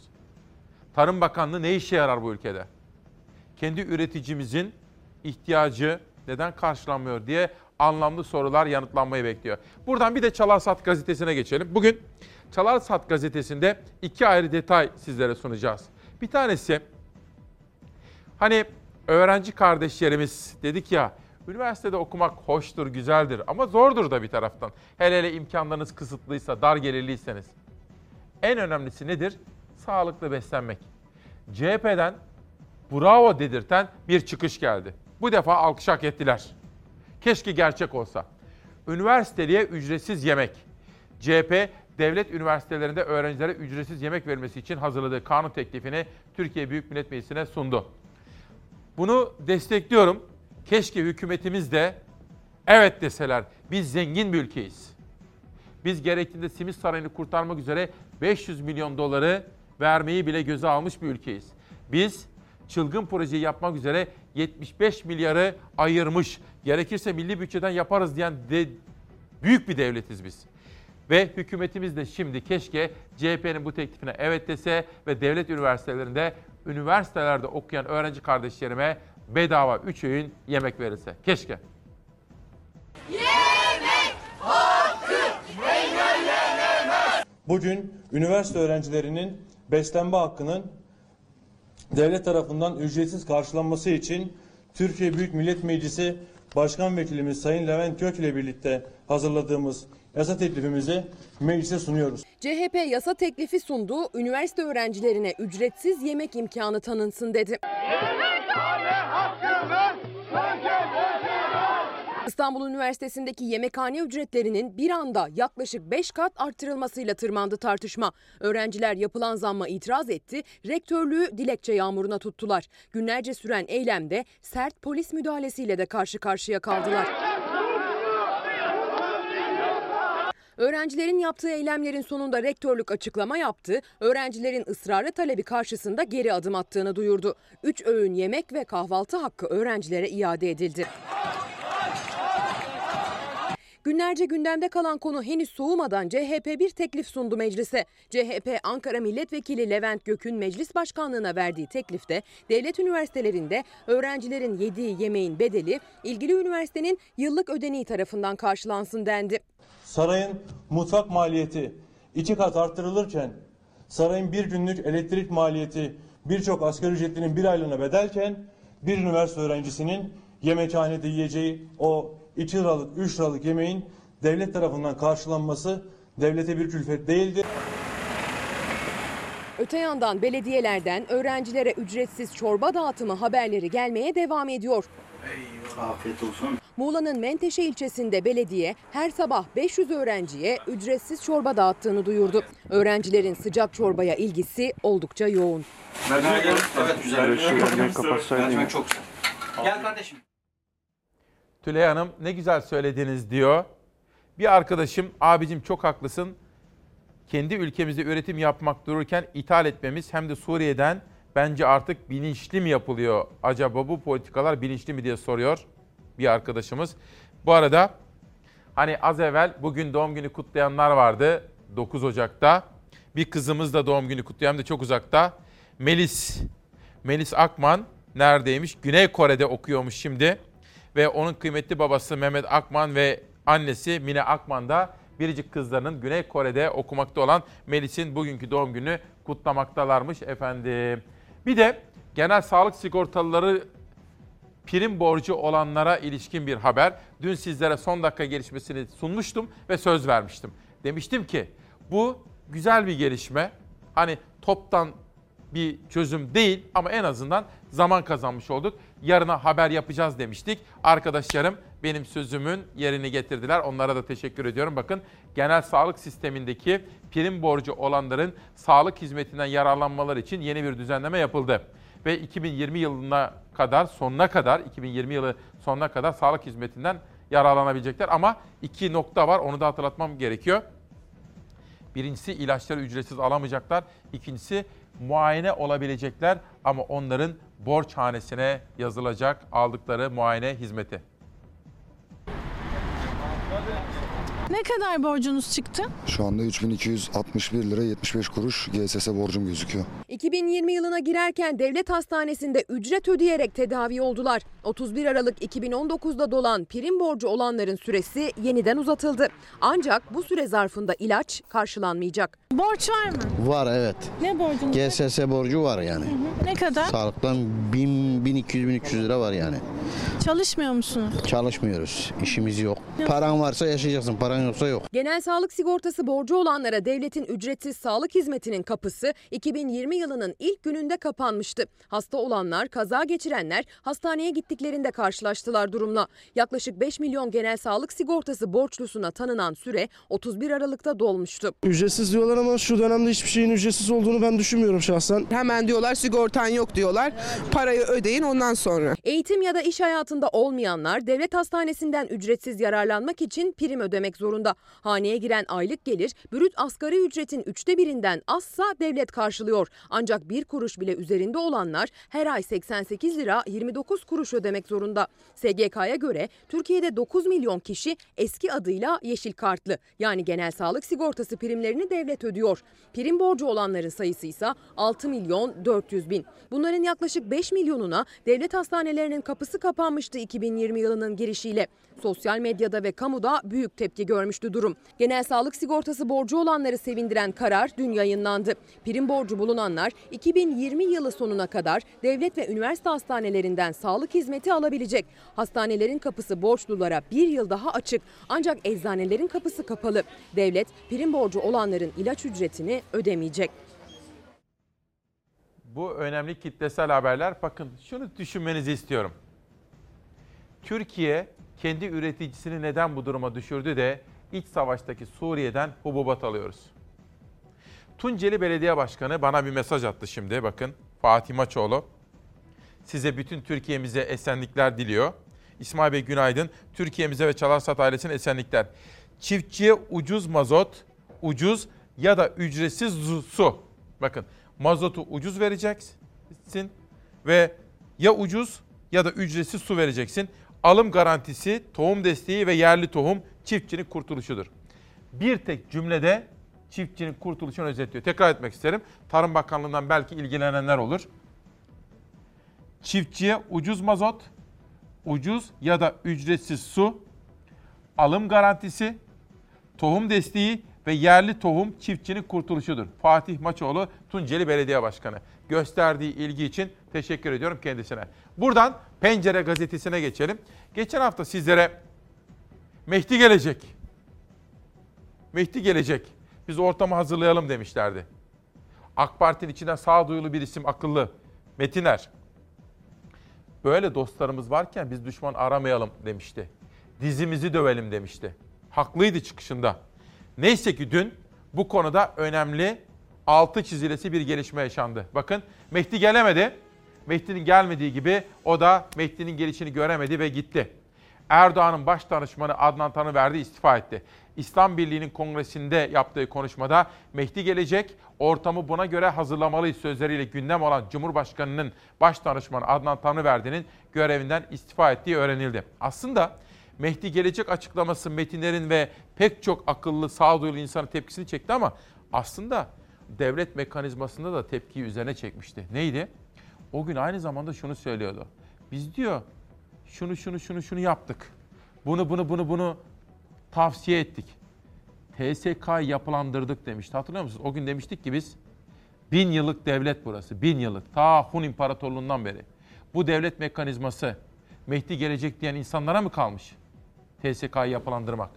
Tarım Bakanlığı ne işe yarar bu ülkede? Kendi üreticimizin ihtiyacı neden karşılanmıyor diye anlamlı sorular yanıtlanmayı bekliyor. Buradan bir de Çalarsat gazetesine geçelim. Bugün Çalarsat gazetesinde iki ayrı detay sizlere sunacağız. Bir tanesi hani öğrenci kardeşlerimiz dedik ya Üniversitede okumak hoştur, güzeldir ama zordur da bir taraftan. Hele hele imkanlarınız kısıtlıysa, dar gelirliyseniz. En önemlisi nedir? Sağlıklı beslenmek. CHP'den bravo dedirten bir çıkış geldi. Bu defa alkış hak ettiler. Keşke gerçek olsa. Üniversiteliye ücretsiz yemek. CHP, devlet üniversitelerinde öğrencilere ücretsiz yemek verilmesi için hazırladığı kanun teklifini Türkiye Büyük Millet Meclisi'ne sundu. Bunu destekliyorum. Keşke hükümetimiz de evet deseler. Biz zengin bir ülkeyiz. Biz gerektiğinde simit sarayını kurtarmak üzere 500 milyon doları vermeyi bile göze almış bir ülkeyiz. Biz çılgın projeyi yapmak üzere 75 milyarı ayırmış. Gerekirse milli bütçeden yaparız diyen de büyük bir devletiz biz. Ve hükümetimiz de şimdi keşke CHP'nin bu teklifine evet dese ve devlet üniversitelerinde üniversitelerde okuyan öğrenci kardeşlerime bedava 3 öğün yemek verilse. Keşke. Bugün üniversite öğrencilerinin beslenme hakkının devlet tarafından ücretsiz karşılanması için Türkiye Büyük Millet Meclisi Başkan Vekilimiz Sayın Levent Gök ile birlikte hazırladığımız yasa teklifimizi meclise sunuyoruz. CHP yasa teklifi sundu, üniversite öğrencilerine ücretsiz yemek imkanı tanınsın dedi. İstanbul Üniversitesi'ndeki yemekhane ücretlerinin bir anda yaklaşık 5 kat arttırılmasıyla tırmandı tartışma. Öğrenciler yapılan zamma itiraz etti, rektörlüğü dilekçe yağmuruna tuttular. Günlerce süren eylemde sert polis müdahalesiyle de karşı karşıya kaldılar. Öğrencilerin yaptığı eylemlerin sonunda rektörlük açıklama yaptı. Öğrencilerin ısrarlı talebi karşısında geri adım attığını duyurdu. 3 öğün yemek ve kahvaltı hakkı öğrencilere iade edildi. Günlerce gündemde kalan konu henüz soğumadan CHP bir teklif sundu meclise. CHP Ankara Milletvekili Levent Gök'ün meclis başkanlığına verdiği teklifte devlet üniversitelerinde öğrencilerin yediği yemeğin bedeli ilgili üniversitenin yıllık ödeneği tarafından karşılansın dendi. Sarayın mutfak maliyeti iki kat arttırılırken sarayın bir günlük elektrik maliyeti birçok asgari ücretlinin bir aylığına bedelken bir üniversite öğrencisinin yemekhanede yiyeceği o 2 liralık 3 liralık yemeğin devlet tarafından karşılanması devlete bir külfet değildir. Öte yandan belediyelerden öğrencilere ücretsiz çorba dağıtımı haberleri gelmeye devam ediyor. Afiyet olsun. Muğla'nın Menteşe ilçesinde belediye her sabah 500 öğrenciye ücretsiz çorba dağıttığını duyurdu. Öğrencilerin sıcak çorbaya ilgisi oldukça yoğun. Mercimek evet güzel. Mercimek çok güzel. Gel kardeşim. Tülay Hanım ne güzel söylediniz diyor. Bir arkadaşım abicim çok haklısın. Kendi ülkemizde üretim yapmak dururken ithal etmemiz hem de Suriye'den bence artık bilinçli mi yapılıyor? Acaba bu politikalar bilinçli mi diye soruyor bir arkadaşımız. Bu arada hani az evvel bugün doğum günü kutlayanlar vardı 9 Ocak'ta. Bir kızımız da doğum günü kutluyor hem de çok uzakta. Melis. Melis Akman neredeymiş? Güney Kore'de okuyormuş şimdi. Ve onun kıymetli babası Mehmet Akman ve annesi Mine Akman da biricik kızlarının Güney Kore'de okumakta olan Melis'in bugünkü doğum günü kutlamaktalarmış efendim. Bir de genel sağlık sigortalıları prim borcu olanlara ilişkin bir haber. Dün sizlere son dakika gelişmesini sunmuştum ve söz vermiştim. Demiştim ki bu güzel bir gelişme. Hani toptan bir çözüm değil ama en azından zaman kazanmış olduk. Yarına haber yapacağız demiştik. Arkadaşlarım benim sözümün yerini getirdiler. Onlara da teşekkür ediyorum. Bakın genel sağlık sistemindeki prim borcu olanların sağlık hizmetinden yararlanmaları için yeni bir düzenleme yapıldı. Ve 2020 yılına kadar sonuna kadar 2020 yılı sonuna kadar sağlık hizmetinden yararlanabilecekler. Ama iki nokta var onu da hatırlatmam gerekiyor. Birincisi ilaçları ücretsiz alamayacaklar. İkincisi muayene olabilecekler ama onların borç hanesine yazılacak aldıkları muayene hizmeti. Ne kadar borcunuz çıktı? Şu anda 3261 lira 75 kuruş GSS borcum gözüküyor. 2020 yılına girerken devlet hastanesinde ücret ödeyerek tedavi oldular. 31 Aralık 2019'da dolan prim borcu olanların süresi yeniden uzatıldı. Ancak bu süre zarfında ilaç karşılanmayacak. Borç var mı? Var evet. Ne borcunuz? GSS borcu var yani. Ne kadar? Sağlıktan 1000 1200 1300 lira var yani. Çalışmıyor musunuz? Çalışmıyoruz. işimiz yok. Paran varsa yaşayacaksın. Paran yoksa yok. Genel sağlık sigortası borcu olanlara devletin ücretsiz sağlık hizmetinin kapısı 2020 yılının ilk gününde kapanmıştı. Hasta olanlar, kaza geçirenler hastaneye gittiklerinde karşılaştılar durumla. Yaklaşık 5 milyon genel sağlık sigortası borçlusuna tanınan süre 31 Aralık'ta dolmuştu. Ücretsiz diyorlar ama şu dönemde hiçbir şeyin ücretsiz olduğunu ben düşünmüyorum şahsen. Hemen diyorlar sigortan yok diyorlar. Parayı ödeyin ondan sonra. Eğitim ya da iş hayatında olmayanlar devlet hastanesinden ücretsiz yararlanmak için prim ödemek zorunda. Haneye giren aylık gelir brüt asgari ücretin üçte birinden azsa devlet karşılıyor. Ancak bir kuruş bile üzerinde olanlar her ay 88 lira 29 kuruş ödemek zorunda. SGK'ya göre Türkiye'de 9 milyon kişi eski adıyla yeşil kartlı yani genel sağlık sigortası primlerini devlet ödüyor. Prim borcu olanların sayısı ise 6 milyon 400 bin. Bunların yaklaşık 5 milyonuna devlet hastanelerinin kapısı kapanmıştı 2020 yılının girişiyle. Sosyal medyada ve kamuda büyük tepki görmüştü durum. Genel sağlık sigortası borcu olanları sevindiren karar dün yayınlandı. Prim borcu bulunanlar 2020 yılı sonuna kadar devlet ve üniversite hastanelerinden sağlık hizmeti alabilecek. Hastanelerin kapısı borçlulara bir yıl daha açık ancak eczanelerin kapısı kapalı. Devlet prim borcu olanların ilaç ücretini ödemeyecek. Bu önemli kitlesel haberler. Bakın şunu düşünmenizi istiyorum. Türkiye kendi üreticisini neden bu duruma düşürdü de iç savaştaki Suriye'den hububat alıyoruz. Tunceli Belediye Başkanı bana bir mesaj attı şimdi bakın. Fatih Maçoğlu. Size bütün Türkiye'mize esenlikler diliyor. İsmail Bey günaydın. Türkiye'mize ve Çalarsat ailesine esenlikler. Çiftçiye ucuz mazot, ucuz ya da ücretsiz su. Bakın mazotu ucuz vereceksin ve ya ucuz ya da ücretsiz su vereceksin. Alım garantisi, tohum desteği ve yerli tohum çiftçinin kurtuluşudur. Bir tek cümlede çiftçinin kurtuluşunu özetliyor. Tekrar etmek isterim. Tarım Bakanlığı'ndan belki ilgilenenler olur. Çiftçiye ucuz mazot, ucuz ya da ücretsiz su, alım garantisi, tohum desteği ve yerli tohum çiftçinin kurtuluşudur. Fatih Maçoğlu Tunceli Belediye Başkanı. Gösterdiği ilgi için teşekkür ediyorum kendisine. Buradan Pencere gazetesine geçelim. Geçen hafta sizlere Mehdi gelecek. Mehdi gelecek. Biz ortamı hazırlayalım demişlerdi. AK Parti'nin içinden sağduyulu bir isim akıllı. Metiner. Böyle dostlarımız varken biz düşman aramayalım demişti. Dizimizi dövelim demişti. Haklıydı çıkışında. Neyse ki dün bu konuda önemli altı çizilesi bir gelişme yaşandı. Bakın Mehdi gelemedi. Mehdi'nin gelmediği gibi o da Mehdi'nin gelişini göremedi ve gitti. Erdoğan'ın baş danışmanı Adnan Tanıverdi istifa etti. İslam Birliği'nin kongresinde yaptığı konuşmada Mehdi gelecek, ortamı buna göre hazırlamalıyız sözleriyle gündem olan Cumhurbaşkanı'nın baş danışmanı Adnan Tanıverdi'nin görevinden istifa ettiği öğrenildi. Aslında Mehdi gelecek açıklaması metinlerin ve pek çok akıllı, sağduyulu insanın tepkisini çekti ama aslında devlet mekanizmasında da tepkiyi üzerine çekmişti. Neydi? O gün aynı zamanda şunu söylüyordu. Biz diyor şunu şunu şunu şunu yaptık. Bunu bunu bunu bunu tavsiye ettik. TSK yapılandırdık demişti. Hatırlıyor musunuz? O gün demiştik ki biz bin yıllık devlet burası. Bin yıllık. Ta Hun İmparatorluğundan beri. Bu devlet mekanizması Mehdi gelecek diyen insanlara mı kalmış? TSK'yı yapılandırmak.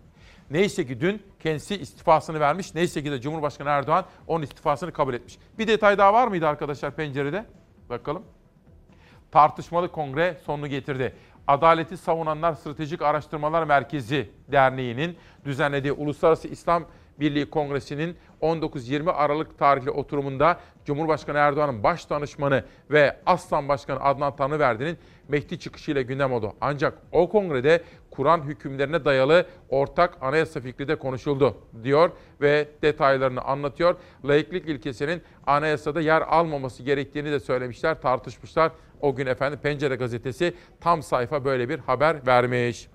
Neyse ki dün kendisi istifasını vermiş. Neyse ki de Cumhurbaşkanı Erdoğan onun istifasını kabul etmiş. Bir detay daha var mıydı arkadaşlar pencerede? Bakalım. Tartışmalı kongre sonunu getirdi. Adaleti Savunanlar Stratejik Araştırmalar Merkezi Derneği'nin düzenlediği Uluslararası İslam Birliği Kongresi'nin 19-20 Aralık tarihli oturumunda Cumhurbaşkanı Erdoğan'ın baş danışmanı ve Aslan Başkanı Adnan Tanrıverdi'nin Mehdi çıkışıyla gündem oldu. Ancak o kongrede Kur'an hükümlerine dayalı ortak anayasa fikri de konuşuldu diyor ve detaylarını anlatıyor. Laiklik ilkesinin anayasada yer almaması gerektiğini de söylemişler, tartışmışlar. O gün efendim Pencere gazetesi tam sayfa böyle bir haber vermiş.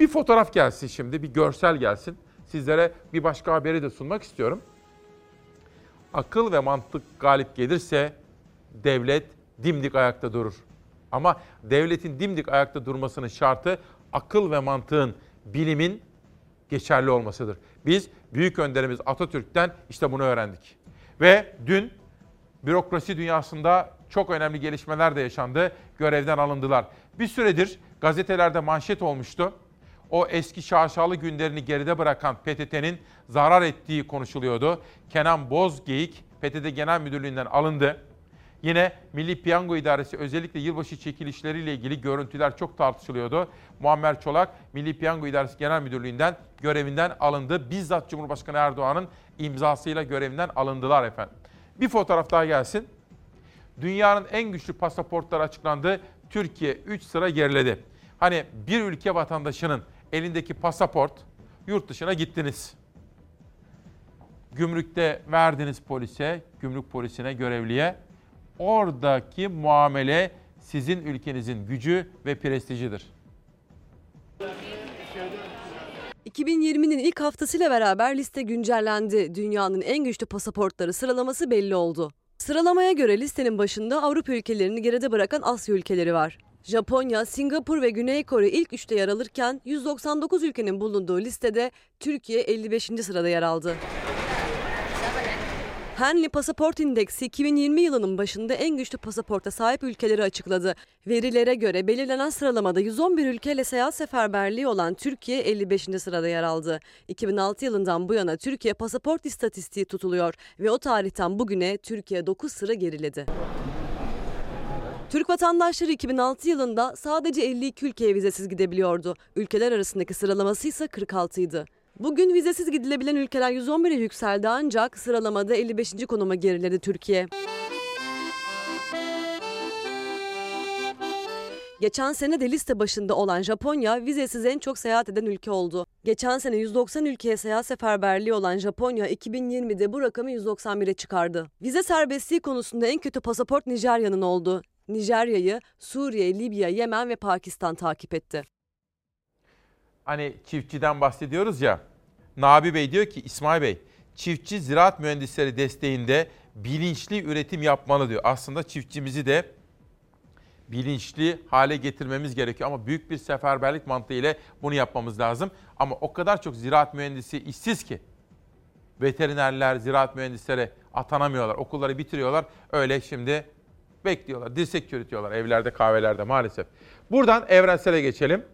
Bir fotoğraf gelsin şimdi, bir görsel gelsin. Sizlere bir başka haberi de sunmak istiyorum. Akıl ve mantık galip gelirse devlet dimdik ayakta durur. Ama devletin dimdik ayakta durmasının şartı akıl ve mantığın, bilimin geçerli olmasıdır. Biz büyük önderimiz Atatürk'ten işte bunu öğrendik. Ve dün bürokrasi dünyasında çok önemli gelişmeler de yaşandı. Görevden alındılar. Bir süredir gazetelerde manşet olmuştu. O eski şaşalı günlerini geride bırakan PTT'nin zarar ettiği konuşuluyordu. Kenan Bozgeyik PTT Genel Müdürlüğü'nden alındı. Yine Milli Piyango İdaresi özellikle yılbaşı çekilişleriyle ilgili görüntüler çok tartışılıyordu. Muammer Çolak Milli Piyango İdaresi Genel Müdürlüğü'nden görevinden alındı. Bizzat Cumhurbaşkanı Erdoğan'ın imzasıyla görevinden alındılar efendim. Bir fotoğraf daha gelsin. Dünyanın en güçlü pasaportları açıklandı. Türkiye 3 sıra geriledi. Hani bir ülke vatandaşının elindeki pasaport yurt dışına gittiniz. Gümrükte verdiniz polise, gümrük polisine, görevliye. Oradaki muamele sizin ülkenizin gücü ve prestijidir. 2020'nin ilk haftasıyla beraber liste güncellendi. Dünyanın en güçlü pasaportları sıralaması belli oldu. Sıralamaya göre listenin başında Avrupa ülkelerini geride bırakan Asya ülkeleri var. Japonya, Singapur ve Güney Kore ilk üçte yer alırken 199 ülkenin bulunduğu listede Türkiye 55. sırada yer aldı. Henley Pasaport İndeksi 2020 yılının başında en güçlü pasaporta sahip ülkeleri açıkladı. Verilere göre belirlenen sıralamada 111 ülkeyle seyahat seferberliği olan Türkiye 55. sırada yer aldı. 2006 yılından bu yana Türkiye pasaport istatistiği tutuluyor ve o tarihten bugüne Türkiye 9 sıra geriledi. Türk vatandaşları 2006 yılında sadece 52 ülkeye vizesiz gidebiliyordu. Ülkeler arasındaki sıralaması ise 46 idi. Bugün vizesiz gidilebilen ülkeler 111'e yükseldi ancak sıralamada 55. konuma geriledi Türkiye. Geçen sene de liste başında olan Japonya vizesiz en çok seyahat eden ülke oldu. Geçen sene 190 ülkeye seyahat seferberliği olan Japonya 2020'de bu rakamı 191'e çıkardı. Vize serbestliği konusunda en kötü pasaport Nijerya'nın oldu. Nijerya'yı Suriye, Libya, Yemen ve Pakistan takip etti. Hani çiftçiden bahsediyoruz ya. Nabi Bey diyor ki İsmail Bey çiftçi ziraat mühendisleri desteğinde bilinçli üretim yapmalı diyor. Aslında çiftçimizi de bilinçli hale getirmemiz gerekiyor ama büyük bir seferberlik mantığı ile bunu yapmamız lazım. Ama o kadar çok ziraat mühendisi işsiz ki veterinerler, ziraat mühendisleri atanamıyorlar. Okulları bitiriyorlar. Öyle şimdi bekliyorlar. Dirsek çürütüyorlar evlerde, kahvelerde maalesef. Buradan evrensele geçelim.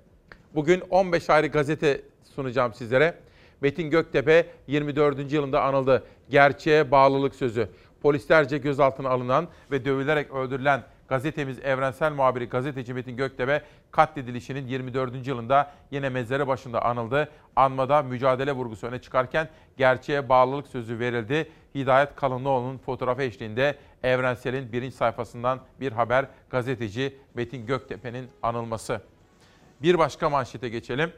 Bugün 15 ayrı gazete sunacağım sizlere. Metin Göktepe 24. yılında anıldı. Gerçeğe bağlılık sözü. Polislerce gözaltına alınan ve dövülerek öldürülen gazetemiz Evrensel muhabiri gazeteci Metin Göktepe katledilişinin 24. yılında yine mezarı başında anıldı. Anmada mücadele vurgusu öne çıkarken gerçeğe bağlılık sözü verildi. Hidayet Kalınlıoğlu'nun fotoğrafı eşliğinde Evrensel'in birinci sayfasından bir haber gazeteci Metin Göktepe'nin anılması. Bir başka manşete geçelim.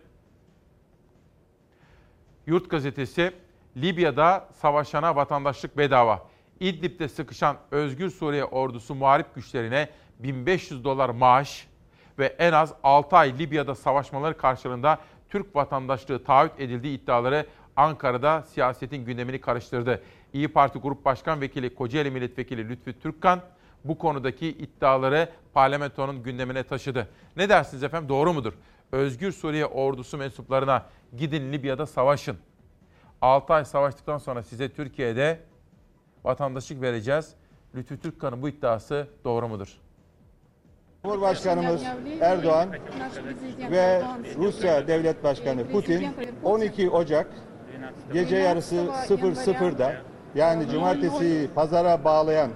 Yurt gazetesi Libya'da savaşana vatandaşlık bedava. İdlib'de sıkışan Özgür Suriye ordusu muharip güçlerine 1500 dolar maaş ve en az 6 ay Libya'da savaşmaları karşılığında Türk vatandaşlığı taahhüt edildiği iddiaları Ankara'da siyasetin gündemini karıştırdı. İyi Parti Grup Başkan Vekili Kocaeli Milletvekili Lütfü Türkkan bu konudaki iddiaları parlamentonun gündemine taşıdı. Ne dersiniz efendim doğru mudur? Özgür Suriye ordusu mensuplarına gidin Libya'da savaşın. 6 ay savaştıktan sonra size Türkiye'de vatandaşlık vereceğiz. Lütfü Türkkan'ın bu iddiası doğru mudur? Cumhurbaşkanımız Erdoğan ve Rusya Devlet Başkanı Putin 12 Ocak gece yarısı 00'da yani cumartesi pazara bağlayan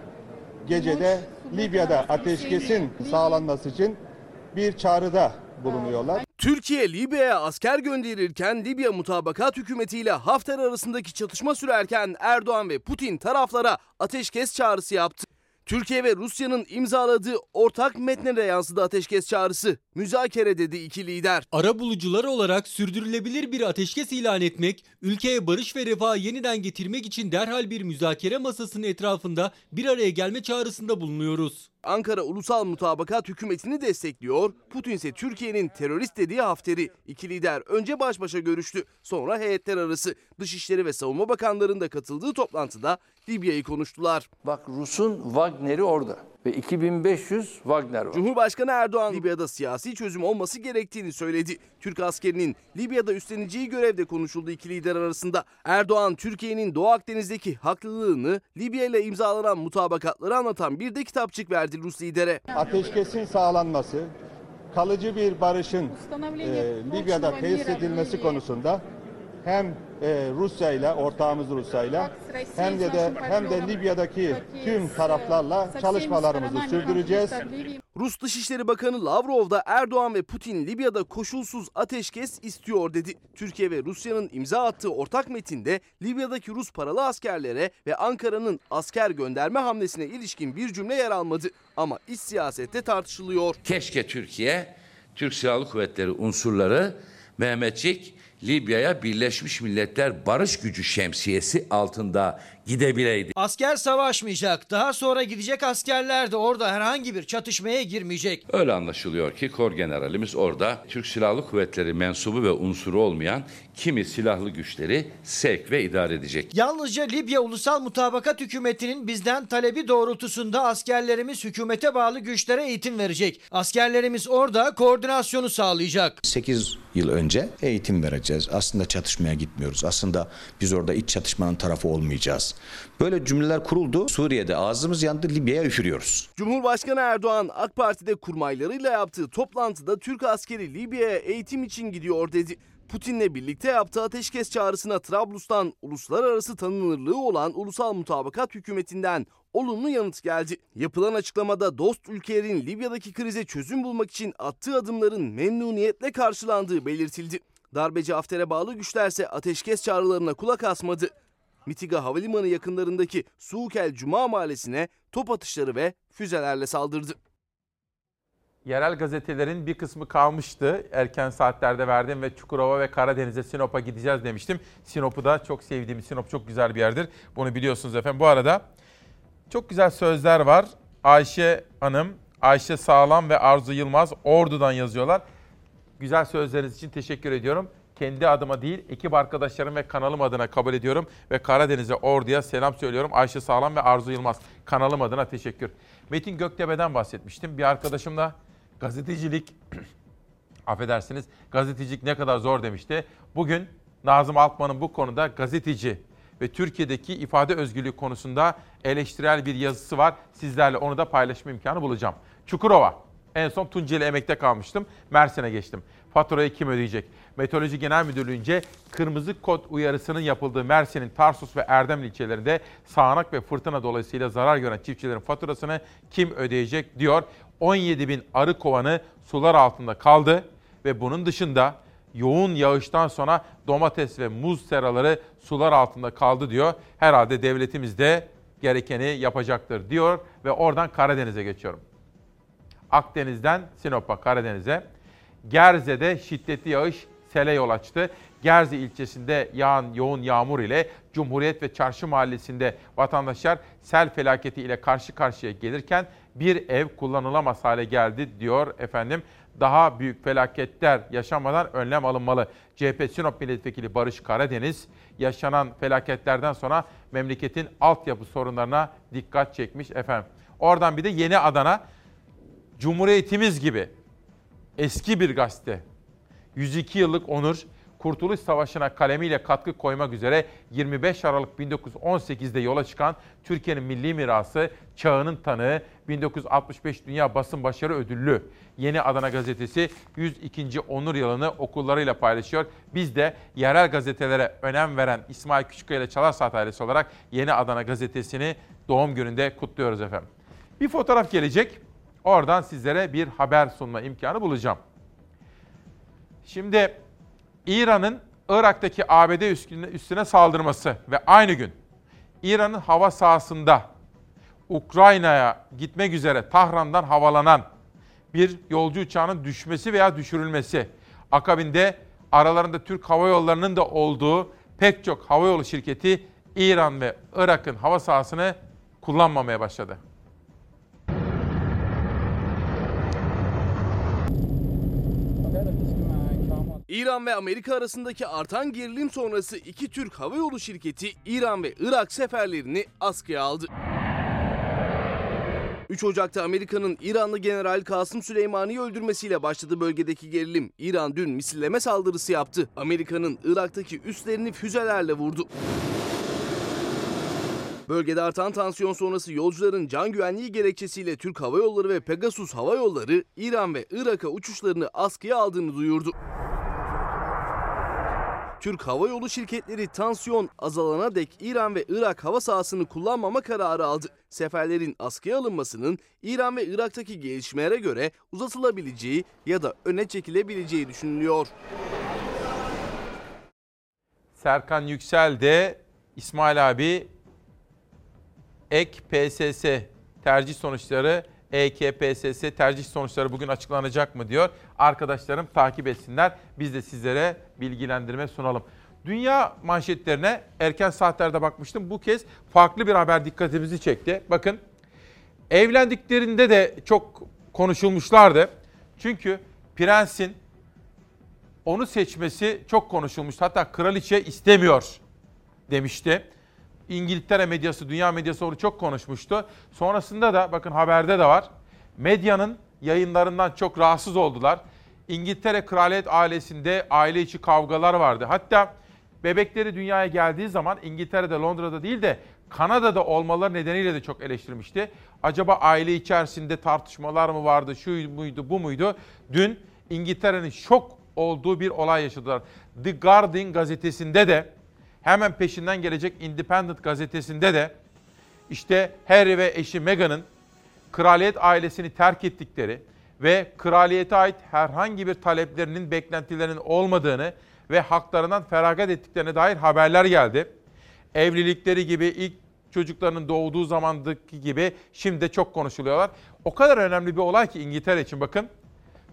gecede Libya'da ateşkesin sağlanması için bir çağrıda bulunuyorlar. Türkiye Libya'ya asker gönderirken Libya mutabakat hükümetiyle Hafter arasındaki çatışma sürerken Erdoğan ve Putin taraflara ateşkes çağrısı yaptı. Türkiye ve Rusya'nın imzaladığı ortak metne de yansıdı ateşkes çağrısı. Müzakere dedi iki lider. Ara bulucular olarak sürdürülebilir bir ateşkes ilan etmek, ülkeye barış ve refahı yeniden getirmek için derhal bir müzakere masasının etrafında bir araya gelme çağrısında bulunuyoruz. Ankara Ulusal Mutabakat hükümetini destekliyor. Putin ise Türkiye'nin terörist dediği Hafter'i. İki lider önce baş başa görüştü. Sonra heyetler arası Dışişleri ve Savunma Bakanlarının da katıldığı toplantıda Libya'yı konuştular. Bak Rus'un Wagner'i orada ve 2500 Wagner var. Cumhurbaşkanı Erdoğan Libya'da siyasi çözüm olması gerektiğini söyledi. Türk askerinin Libya'da üstleneceği görevde konuşuldu iki lider arasında. Erdoğan Türkiye'nin Doğu Akdeniz'deki haklılığını Libya ile imzalanan mutabakatları anlatan bir de kitapçık verdi Rus lidere. Ateşkesin sağlanması, kalıcı bir barışın e, Libya'da tesis edilmesi konusunda hem e, Rusya ile ortağımız Rusya ile hem de, de hem de Libya'daki tüm taraflarla çalışmalarımızı sürdüreceğiz. Rus Dışişleri Bakanı Lavrov da Erdoğan ve Putin Libya'da koşulsuz ateşkes istiyor dedi. Türkiye ve Rusya'nın imza attığı ortak metinde Libya'daki Rus paralı askerlere ve Ankara'nın asker gönderme hamlesine ilişkin bir cümle yer almadı. Ama iç siyasette tartışılıyor. Keşke Türkiye, Türk Silahlı Kuvvetleri unsurları Mehmetçik Libya'ya Birleşmiş Milletler Barış Gücü şemsiyesi altında gidebileydi. Asker savaşmayacak. Daha sonra gidecek askerler de orada herhangi bir çatışmaya girmeyecek. Öyle anlaşılıyor ki Kor Generalimiz orada Türk Silahlı Kuvvetleri mensubu ve unsuru olmayan kimi silahlı güçleri sevk ve idare edecek. Yalnızca Libya Ulusal Mutabakat Hükümeti'nin bizden talebi doğrultusunda askerlerimiz hükümete bağlı güçlere eğitim verecek. Askerlerimiz orada koordinasyonu sağlayacak. 8 yıl önce eğitim vereceğiz. Aslında çatışmaya gitmiyoruz. Aslında biz orada iç çatışmanın tarafı olmayacağız. Böyle cümleler kuruldu. Suriye'de ağzımız yandı, Libya'ya üfürüyoruz. Cumhurbaşkanı Erdoğan AK Parti'de kurmaylarıyla yaptığı toplantıda Türk askeri Libya'ya eğitim için gidiyor dedi. Putin'le birlikte yaptığı ateşkes çağrısına Trablus'tan uluslararası tanınırlığı olan Ulusal Mutabakat Hükümeti'nden olumlu yanıt geldi. Yapılan açıklamada dost ülkelerin Libya'daki krize çözüm bulmak için attığı adımların memnuniyetle karşılandığı belirtildi. Darbeci Hafter'e bağlı güçlerse ateşkes çağrılarına kulak asmadı. Mitiga Havalimanı yakınlarındaki Suukel Cuma Mahallesi'ne top atışları ve füzelerle saldırdı. Yerel gazetelerin bir kısmı kalmıştı. Erken saatlerde verdim ve Çukurova ve Karadeniz'e Sinop'a gideceğiz demiştim. Sinop'u da çok sevdiğim Sinop çok güzel bir yerdir. Bunu biliyorsunuz efendim. Bu arada çok güzel sözler var. Ayşe Hanım, Ayşe Sağlam ve Arzu Yılmaz Ordu'dan yazıyorlar. Güzel sözleriniz için teşekkür ediyorum. Kendi adıma değil, ekip arkadaşlarım ve kanalım adına kabul ediyorum. Ve Karadeniz'e, Ordu'ya selam söylüyorum. Ayşe Sağlam ve Arzu Yılmaz. Kanalım adına teşekkür. Metin Göktepe'den bahsetmiştim. Bir arkadaşımla gazetecilik, affedersiniz, gazetecilik ne kadar zor demişti. Bugün Nazım Altman'ın bu konuda gazeteci ve Türkiye'deki ifade özgürlüğü konusunda eleştirel bir yazısı var. Sizlerle onu da paylaşma imkanı bulacağım. Çukurova. En son Tunceli emekte kalmıştım. Mersin'e geçtim. Faturayı kim ödeyecek? Meteoroloji Genel Müdürlüğü'nce kırmızı kod uyarısının yapıldığı Mersin'in Tarsus ve Erdemli ilçelerinde sağanak ve fırtına dolayısıyla zarar gören çiftçilerin faturasını kim ödeyecek diyor. 17 bin arı kovanı sular altında kaldı ve bunun dışında yoğun yağıştan sonra domates ve muz seraları sular altında kaldı diyor. Herhalde devletimiz de gerekeni yapacaktır diyor ve oradan Karadeniz'e geçiyorum. Akdeniz'den Sinop'a, Karadeniz'e. Gerze'de şiddetli yağış sele yol açtı. Gerze ilçesinde yağan yoğun yağmur ile Cumhuriyet ve Çarşı Mahallesi'nde vatandaşlar sel felaketi ile karşı karşıya gelirken bir ev kullanılamaz hale geldi diyor efendim. Daha büyük felaketler yaşamadan önlem alınmalı. CHP Sinop Milletvekili Barış Karadeniz yaşanan felaketlerden sonra memleketin altyapı sorunlarına dikkat çekmiş efendim. Oradan bir de Yeni Adana Cumhuriyetimiz gibi eski bir gazete. 102 yıllık onur, Kurtuluş Savaşı'na kalemiyle katkı koymak üzere 25 Aralık 1918'de yola çıkan Türkiye'nin milli mirası, çağının tanığı 1965 Dünya Basın Başarı Ödüllü Yeni Adana Gazetesi 102. onur yılını okullarıyla paylaşıyor. Biz de yerel gazetelere önem veren İsmail Küçükkaya ile Çalar Saat ailesi olarak Yeni Adana Gazetesi'ni doğum gününde kutluyoruz efendim. Bir fotoğraf gelecek. Oradan sizlere bir haber sunma imkanı bulacağım. Şimdi İran'ın Irak'taki ABD üstüne, üstüne saldırması ve aynı gün İran'ın hava sahasında Ukrayna'ya gitmek üzere Tahran'dan havalanan bir yolcu uçağının düşmesi veya düşürülmesi. Akabinde aralarında Türk Hava Yolları'nın da olduğu pek çok havayolu şirketi İran ve Irak'ın hava sahasını kullanmamaya başladı. İran ve Amerika arasındaki artan gerilim sonrası iki Türk havayolu şirketi İran ve Irak seferlerini askıya aldı. 3 Ocak'ta Amerika'nın İranlı General Kasım Süleymani'yi öldürmesiyle başladı bölgedeki gerilim. İran dün misilleme saldırısı yaptı. Amerika'nın Irak'taki üslerini füzelerle vurdu. Bölgede artan tansiyon sonrası yolcuların can güvenliği gerekçesiyle Türk Hava Yolları ve Pegasus Hava Yolları İran ve Irak'a uçuşlarını askıya aldığını duyurdu. Türk Hava Yolu şirketleri tansiyon azalana dek İran ve Irak hava sahasını kullanmama kararı aldı. Seferlerin askıya alınmasının İran ve Irak'taki gelişmelere göre uzatılabileceği ya da öne çekilebileceği düşünülüyor. Serkan Yüksel de İsmail abi ek PSS tercih sonuçları EKPSS tercih sonuçları bugün açıklanacak mı diyor. Arkadaşlarım takip etsinler. Biz de sizlere bilgilendirme sunalım. Dünya manşetlerine erken saatlerde bakmıştım. Bu kez farklı bir haber dikkatimizi çekti. Bakın evlendiklerinde de çok konuşulmuşlardı. Çünkü prensin onu seçmesi çok konuşulmuş. Hatta kraliçe istemiyor demişti. İngiltere medyası, dünya medyası onu çok konuşmuştu. Sonrasında da bakın haberde de var. Medyanın yayınlarından çok rahatsız oldular. İngiltere kraliyet ailesinde aile içi kavgalar vardı. Hatta bebekleri dünyaya geldiği zaman İngiltere'de, Londra'da değil de Kanada'da olmaları nedeniyle de çok eleştirmişti. Acaba aile içerisinde tartışmalar mı vardı, şu muydu, bu muydu? Dün İngiltere'nin şok olduğu bir olay yaşadılar. The Guardian gazetesinde de hemen peşinden gelecek Independent gazetesinde de işte Harry ve eşi Meghan'ın kraliyet ailesini terk ettikleri ve kraliyete ait herhangi bir taleplerinin, beklentilerinin olmadığını ve haklarından feragat ettiklerine dair haberler geldi. Evlilikleri gibi ilk çocuklarının doğduğu zamandaki gibi şimdi de çok konuşuluyorlar. O kadar önemli bir olay ki İngiltere için bakın.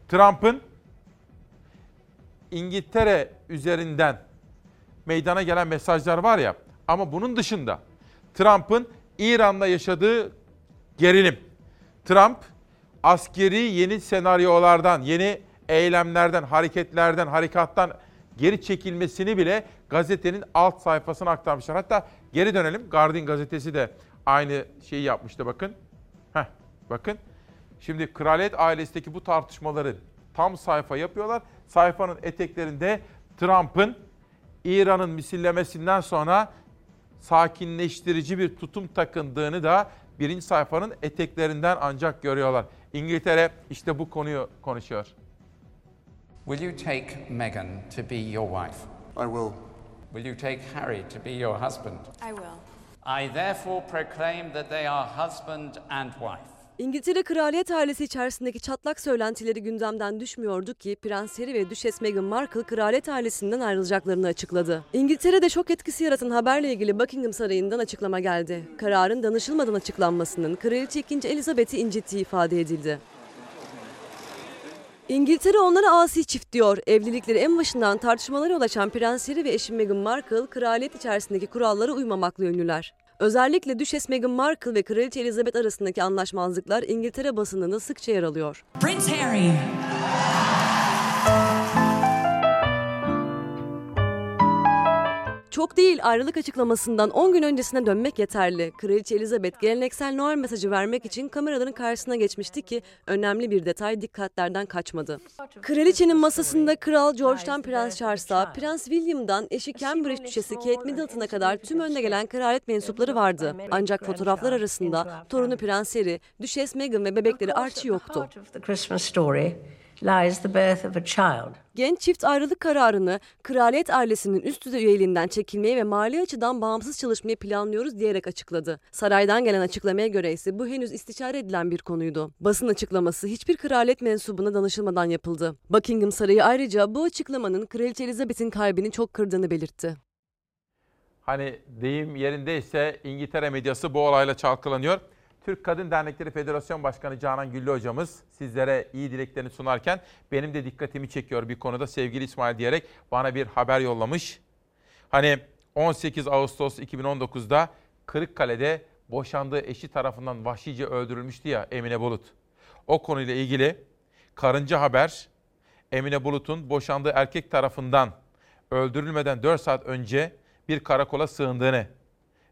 Trump'ın İngiltere üzerinden meydana gelen mesajlar var ya ama bunun dışında Trump'ın İran'da yaşadığı gerilim. Trump askeri yeni senaryolardan, yeni eylemlerden, hareketlerden, harekattan geri çekilmesini bile gazetenin alt sayfasına aktarmışlar. Hatta geri dönelim. Guardian gazetesi de aynı şeyi yapmıştı bakın. Heh, bakın. Şimdi kraliyet ailesindeki bu tartışmaları tam sayfa yapıyorlar. Sayfanın eteklerinde Trump'ın İran'ın misillemesinden sonra sakinleştirici bir tutum takındığını da birinci sayfanın eteklerinden ancak görüyorlar. İngiltere işte bu konuyu konuşuyor. Will you take Meghan to be your wife? I will. Will you take Harry to be your husband? I will. I therefore proclaim that they are husband and wife. İngiltere kraliyet ailesi içerisindeki çatlak söylentileri gündemden düşmüyordu ki Prens Harry ve Düşes Meghan Markle kraliyet ailesinden ayrılacaklarını açıkladı. İngiltere'de şok etkisi yaratan haberle ilgili Buckingham Sarayı'ndan açıklama geldi. Kararın danışılmadan açıklanmasının Kraliçe 2. Elizabeth'i incittiği ifade edildi. İngiltere onlara asi çift diyor. Evlilikleri en başından tartışmalara yol açan Prens Harry ve eşi Meghan Markle kraliyet içerisindeki kurallara uymamakla ünlüler. Özellikle Düşes Meghan Markle ve Kraliçe Elizabeth arasındaki anlaşmazlıklar İngiltere basınında sıkça yer alıyor. Prince Harry. Çok değil ayrılık açıklamasından 10 gün öncesine dönmek yeterli. Kraliçe Elizabeth geleneksel Noel mesajı vermek için kameraların karşısına geçmişti ki önemli bir detay dikkatlerden kaçmadı. Kraliçenin masasında Kral George'dan Prens Charles'a, Prens William'dan eşi Cambridge Düşesi Kate Middleton'a kadar tüm önde gelen kraliyet mensupları vardı. Ancak fotoğraflar arasında torunu Prens Harry, Düşes Meghan ve bebekleri Archie yoktu. Lies the birth of a child. Genç çift ayrılık kararını kraliyet ailesinin üst düzey üyeliğinden çekilmeyi ve mali açıdan bağımsız çalışmayı planlıyoruz diyerek açıkladı. Saraydan gelen açıklamaya göre ise bu henüz istişare edilen bir konuydu. Basın açıklaması hiçbir kraliyet mensubuna danışılmadan yapıldı. Buckingham Sarayı ayrıca bu açıklamanın Kraliçe Elizabeth'in kalbini çok kırdığını belirtti. Hani deyim yerindeyse İngiltere medyası bu olayla çalkalanıyor. Türk Kadın Dernekleri Federasyon Başkanı Canan Güllü hocamız sizlere iyi dileklerini sunarken benim de dikkatimi çekiyor bir konuda sevgili İsmail diyerek bana bir haber yollamış. Hani 18 Ağustos 2019'da Kırıkkale'de boşandığı eşi tarafından vahşice öldürülmüştü ya Emine Bulut. O konuyla ilgili Karınca Haber Emine Bulut'un boşandığı erkek tarafından öldürülmeden 4 saat önce bir karakola sığındığını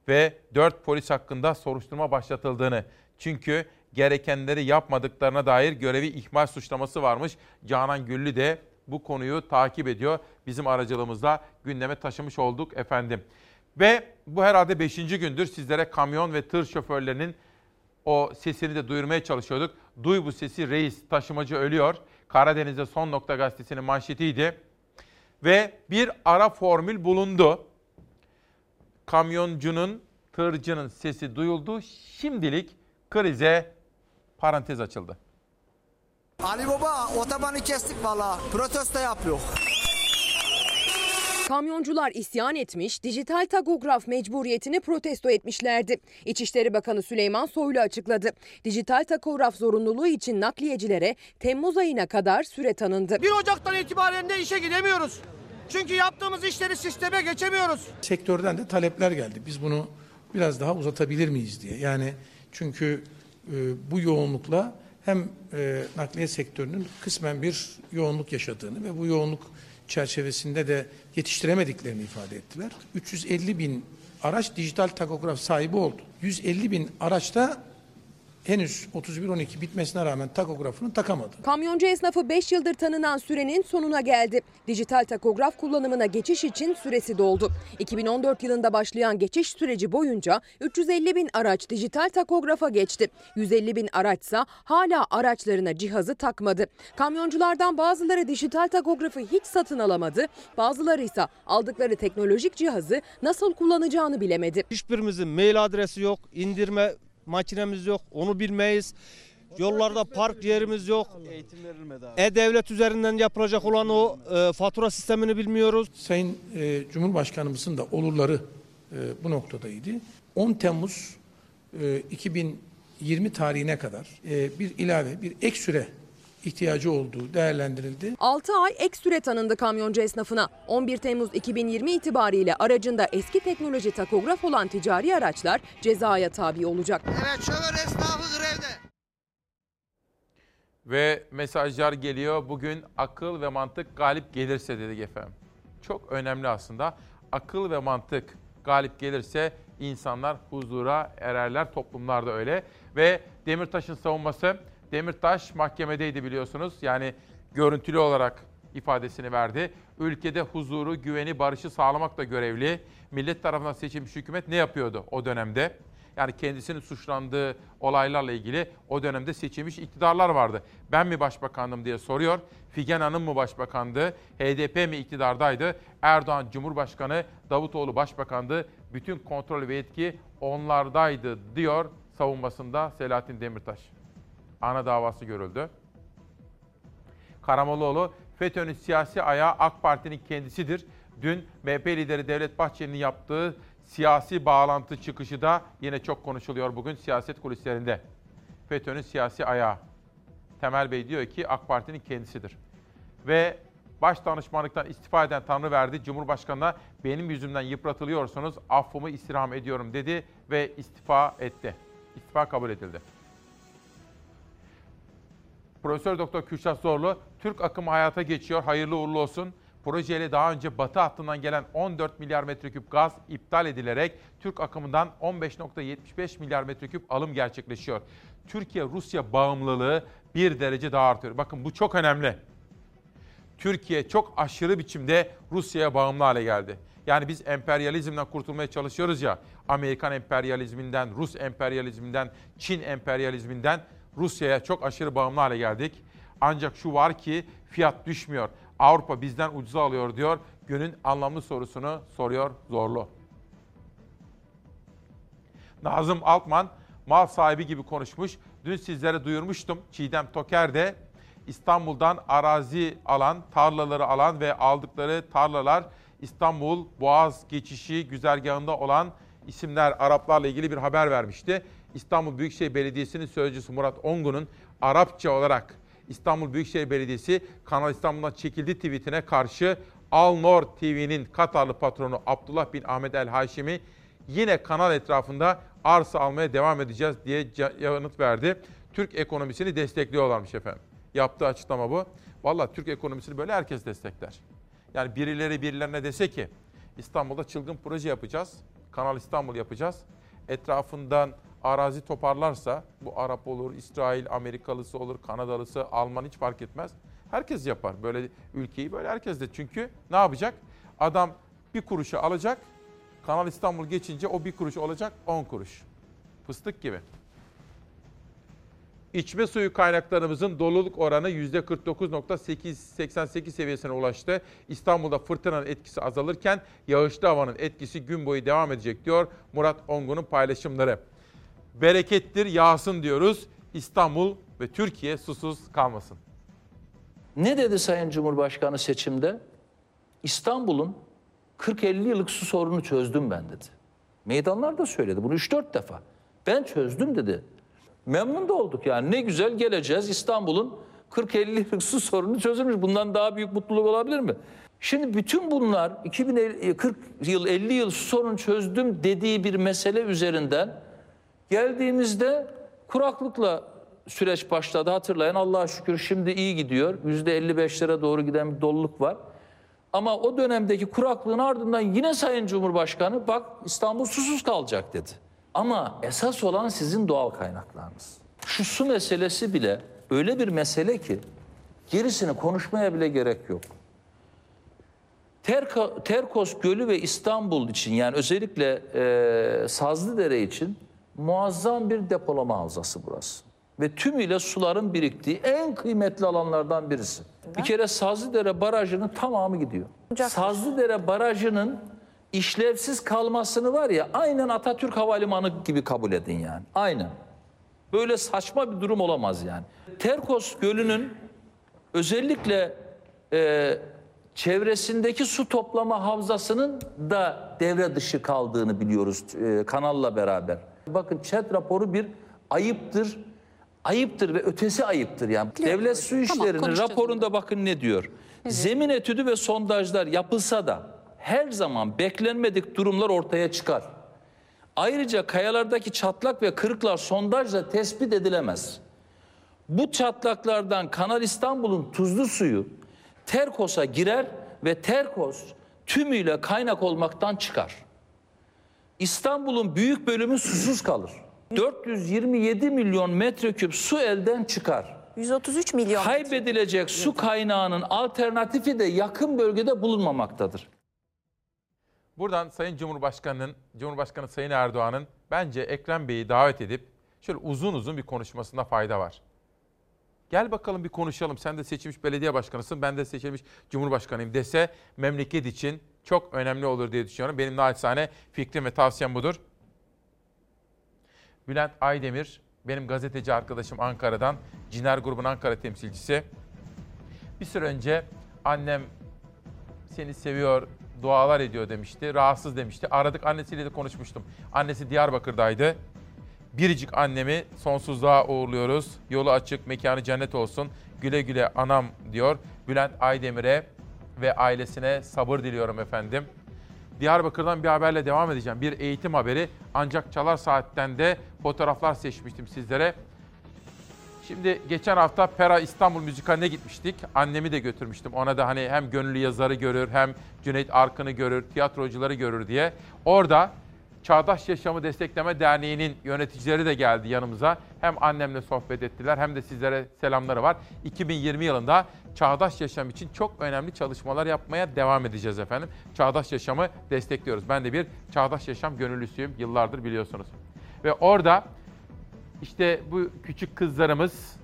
ve 4 polis hakkında soruşturma başlatıldığını. Çünkü gerekenleri yapmadıklarına dair görevi ihmal suçlaması varmış. Canan Güllü de bu konuyu takip ediyor. Bizim aracılığımızla gündeme taşımış olduk efendim. Ve bu herhalde 5. gündür sizlere kamyon ve tır şoförlerinin o sesini de duyurmaya çalışıyorduk. Duy bu sesi reis taşımacı ölüyor. Karadeniz'de son nokta gazetesinin manşetiydi. Ve bir ara formül bulundu. Kamyoncunun, tırcının sesi duyuldu. Şimdilik krize parantez açıldı. Ali Baba otobanı kestik valla. Protesto yapıyor. Kamyoncular isyan etmiş, dijital takograf mecburiyetini protesto etmişlerdi. İçişleri Bakanı Süleyman Soylu açıkladı. Dijital takograf zorunluluğu için nakliyecilere Temmuz ayına kadar süre tanındı. 1 Ocak'tan itibaren de işe gidemiyoruz. Çünkü yaptığımız işleri sisteme geçemiyoruz. Sektörden de talepler geldi. Biz bunu biraz daha uzatabilir miyiz diye. Yani çünkü e, bu yoğunlukla hem e, nakliye sektörünün kısmen bir yoğunluk yaşadığını ve bu yoğunluk çerçevesinde de yetiştiremediklerini ifade ettiler. 350 bin araç dijital takograf sahibi oldu. 150 bin araçta henüz 31-12 bitmesine rağmen takografını takamadı. Kamyoncu esnafı 5 yıldır tanınan sürenin sonuna geldi. Dijital takograf kullanımına geçiş için süresi doldu. 2014 yılında başlayan geçiş süreci boyunca 350 bin araç dijital takografa geçti. 150 bin araçsa hala araçlarına cihazı takmadı. Kamyonculardan bazıları dijital takografı hiç satın alamadı. Bazıları ise aldıkları teknolojik cihazı nasıl kullanacağını bilemedi. Hiçbirimizin mail adresi yok, indirme makinemiz yok, onu bilmeyiz. Yollarda park yerimiz yok. E-Devlet üzerinden yapılacak olan o e, fatura sistemini bilmiyoruz. Sayın e, Cumhurbaşkanımızın da olurları e, bu noktadaydı. 10 Temmuz e, 2020 tarihine kadar e, bir ilave, bir ek süre ihtiyacı olduğu değerlendirildi. 6 ay ek süre tanındı kamyoncu esnafına. 11 Temmuz 2020 itibariyle aracında eski teknoloji takograf olan ticari araçlar cezaya tabi olacak. Evet şoför esnafı grevde. Ve mesajlar geliyor. Bugün akıl ve mantık galip gelirse dedik efendim. Çok önemli aslında. Akıl ve mantık galip gelirse insanlar huzura ererler. Toplumlar da öyle. Ve Demirtaş'ın savunması Demirtaş mahkemedeydi biliyorsunuz. Yani görüntülü olarak ifadesini verdi. Ülkede huzuru, güveni, barışı sağlamakla görevli. Millet tarafından seçilmiş hükümet ne yapıyordu o dönemde? Yani kendisinin suçlandığı olaylarla ilgili o dönemde seçilmiş iktidarlar vardı. Ben mi başbakandım diye soruyor. Figen Hanım mı başbakandı? HDP mi iktidardaydı? Erdoğan Cumhurbaşkanı, Davutoğlu başbakandı. Bütün kontrol ve yetki onlardaydı diyor savunmasında Selahattin Demirtaş. Ana davası görüldü. Karamollaoğlu FETÖ'nün siyasi ayağı AK Parti'nin kendisidir. Dün MHP lideri Devlet Bahçeli'nin yaptığı siyasi bağlantı çıkışı da yine çok konuşuluyor bugün siyaset kulislerinde. FETÖ'nün siyasi ayağı. Temel Bey diyor ki AK Parti'nin kendisidir. Ve baş danışmanlıktan istifa eden Tanrı verdi. Cumhurbaşkanı'na benim yüzümden yıpratılıyorsunuz affımı istirham ediyorum dedi ve istifa etti. İstifa kabul edildi. Profesör Doktor Kürşat Zorlu, Türk akımı hayata geçiyor. Hayırlı uğurlu olsun. Projeyle daha önce batı hattından gelen 14 milyar metreküp gaz iptal edilerek Türk akımından 15.75 milyar metreküp alım gerçekleşiyor. Türkiye-Rusya bağımlılığı bir derece daha artıyor. Bakın bu çok önemli. Türkiye çok aşırı biçimde Rusya'ya bağımlı hale geldi. Yani biz emperyalizmden kurtulmaya çalışıyoruz ya. Amerikan emperyalizminden, Rus emperyalizminden, Çin emperyalizminden Rusya'ya çok aşırı bağımlı hale geldik. Ancak şu var ki fiyat düşmüyor. Avrupa bizden ucuza alıyor diyor. Günün anlamlı sorusunu soruyor Zorlu. Nazım Altman mal sahibi gibi konuşmuş. Dün sizlere duyurmuştum. Çiğdem Toker de İstanbul'dan arazi alan, tarlaları alan ve aldıkları tarlalar İstanbul Boğaz geçişi güzergahında olan isimler Araplarla ilgili bir haber vermişti. İstanbul Büyükşehir Belediyesi'nin sözcüsü Murat Ongun'un Arapça olarak İstanbul Büyükşehir Belediyesi Kanal İstanbul'dan çekildi tweetine karşı Alnor TV'nin Katarlı patronu Abdullah bin Ahmet El Haşimi yine kanal etrafında arsa almaya devam edeceğiz diye yanıt verdi. Türk ekonomisini destekliyorlarmış efendim. Yaptığı açıklama bu. Valla Türk ekonomisini böyle herkes destekler. Yani birileri birilerine dese ki İstanbul'da çılgın proje yapacağız. Kanal İstanbul yapacağız. Etrafından arazi toparlarsa bu Arap olur, İsrail, Amerikalısı olur, Kanadalısı, Alman hiç fark etmez. Herkes yapar böyle ülkeyi böyle herkes de çünkü ne yapacak? Adam bir kuruşu alacak, Kanal İstanbul geçince o bir kuruş olacak 10 kuruş. Fıstık gibi. İçme suyu kaynaklarımızın doluluk oranı %49.88 seviyesine ulaştı. İstanbul'da fırtınanın etkisi azalırken yağışlı havanın etkisi gün boyu devam edecek diyor Murat Ongun'un paylaşımları. Berekettir yağsın diyoruz. İstanbul ve Türkiye susuz kalmasın. Ne dedi Sayın Cumhurbaşkanı seçimde? İstanbul'un 40-50 yıllık su sorunu çözdüm ben dedi. Meydanlarda söyledi bunu 3-4 defa. Ben çözdüm dedi. Memnun da olduk yani ne güzel geleceğiz İstanbul'un 40-50 yıllık su sorunu çözülmüş. Bundan daha büyük mutluluk olabilir mi? Şimdi bütün bunlar 2040 yıl 50 yıl su sorunu çözdüm dediği bir mesele üzerinden geldiğimizde kuraklıkla süreç başladı hatırlayın Allah'a şükür şimdi iyi gidiyor. %55'lere doğru giden bir doluluk var. Ama o dönemdeki kuraklığın ardından yine Sayın Cumhurbaşkanı bak İstanbul susuz kalacak dedi. Ama esas olan sizin doğal kaynaklarınız. Şu su meselesi bile öyle bir mesele ki gerisini konuşmaya bile gerek yok. Terko, Terkos Gölü ve İstanbul için yani özellikle e, Sazlıdere için muazzam bir depolama havzası burası. Ve tümüyle suların biriktiği en kıymetli alanlardan birisi. Bir kere Sazlıdere Barajı'nın tamamı gidiyor. Sazlıdere Barajı'nın işlevsiz kalmasını var ya aynen Atatürk Havalimanı gibi kabul edin yani. Aynen. Böyle saçma bir durum olamaz yani. Terkos Gölü'nün özellikle e, çevresindeki su toplama havzasının da devre dışı kaldığını biliyoruz e, kanalla beraber. Bakın ÇED raporu bir ayıptır, ayıptır ve ötesi ayıptır yani. Devlet Su İşleri'nin konuşacağız raporunda bakın ne diyor. Zemin etüdü ve sondajlar yapılsa da her zaman beklenmedik durumlar ortaya çıkar. Ayrıca kayalardaki çatlak ve kırıklar sondajla tespit edilemez. Bu çatlaklardan Kanal İstanbul'un tuzlu suyu Terkos'a girer ve Terkos tümüyle kaynak olmaktan çıkar. İstanbul'un büyük bölümü susuz kalır. 427 milyon metreküp su elden çıkar. 133 milyon. Kaybedilecek su kaynağının alternatifi de yakın bölgede bulunmamaktadır. Buradan Sayın Cumhurbaşkanı'nın, Cumhurbaşkanı Sayın Erdoğan'ın bence Ekrem Bey'i davet edip şöyle uzun uzun bir konuşmasında fayda var. Gel bakalım bir konuşalım. Sen de seçilmiş belediye başkanısın, ben de seçilmiş cumhurbaşkanıyım dese memleket için çok önemli olur diye düşünüyorum. Benim naçizane fikrim ve tavsiyem budur. Bülent Aydemir, benim gazeteci arkadaşım Ankara'dan, Ciner Grubun Ankara temsilcisi. Bir süre önce annem seni seviyor, dualar ediyor demişti. Rahatsız demişti. Aradık annesiyle de konuşmuştum. Annesi Diyarbakır'daydı. Biricik annemi sonsuzluğa uğurluyoruz. Yolu açık, mekanı cennet olsun. Güle güle anam diyor. Bülent Aydemir'e ve ailesine sabır diliyorum efendim. Diyarbakır'dan bir haberle devam edeceğim. Bir eğitim haberi ancak Çalar Saat'ten de fotoğraflar seçmiştim sizlere. Şimdi geçen hafta Pera İstanbul Müzikali'ne gitmiştik. Annemi de götürmüştüm. Ona da hani hem gönüllü yazarı görür hem Cüneyt Arkın'ı görür, tiyatrocuları görür diye. Orada Çağdaş Yaşamı Destekleme Derneği'nin yöneticileri de geldi yanımıza. Hem annemle sohbet ettiler hem de sizlere selamları var. 2020 yılında çağdaş yaşam için çok önemli çalışmalar yapmaya devam edeceğiz efendim. Çağdaş yaşamı destekliyoruz. Ben de bir çağdaş yaşam gönüllüsüyüm yıllardır biliyorsunuz. Ve orada işte bu küçük kızlarımız,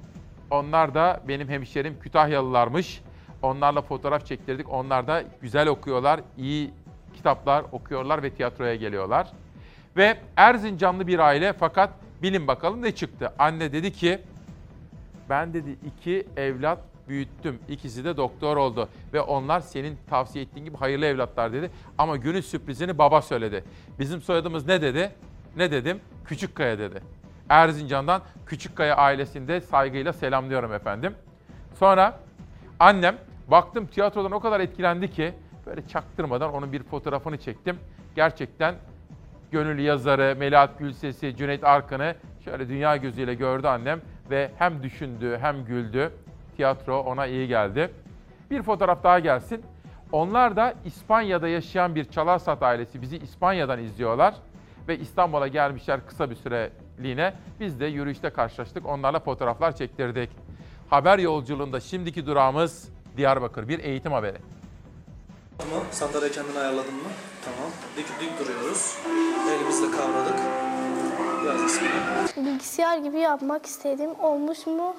onlar da benim hemşerim Kütahyalılarmış. Onlarla fotoğraf çektirdik. Onlar da güzel okuyorlar, iyi kitaplar okuyorlar ve tiyatroya geliyorlar. Ve Erzincanlı bir aile fakat bilin bakalım ne çıktı. Anne dedi ki ben dedi iki evlat büyüttüm. İkisi de doktor oldu ve onlar senin tavsiye ettiğin gibi hayırlı evlatlar dedi. Ama günün sürprizini baba söyledi. Bizim soyadımız ne dedi? Ne dedim? Küçükkaya dedi. Erzincan'dan Küçükkaya ailesinde saygıyla selamlıyorum efendim. Sonra annem baktım tiyatrodan o kadar etkilendi ki böyle çaktırmadan onun bir fotoğrafını çektim. Gerçekten gönül yazarı Melahat Gülses'i, Cüneyt Arkın'ı şöyle dünya gözüyle gördü annem ve hem düşündü hem güldü. Tiyatro ona iyi geldi. Bir fotoğraf daha gelsin. Onlar da İspanya'da yaşayan bir Çalarsat ailesi bizi İspanya'dan izliyorlar ve İstanbul'a gelmişler kısa bir süreliğine. Biz de yürüyüşte karşılaştık. Onlarla fotoğraflar çektirdik. Haber yolculuğunda şimdiki durağımız Diyarbakır. Bir eğitim haberi. Tamam. Sandalye kendini ayarladın mı? Tamam. Dik dik duruyoruz. Elimizle kavradık. yaz ismini. Bilgisayar gibi yapmak istedim. Olmuş mu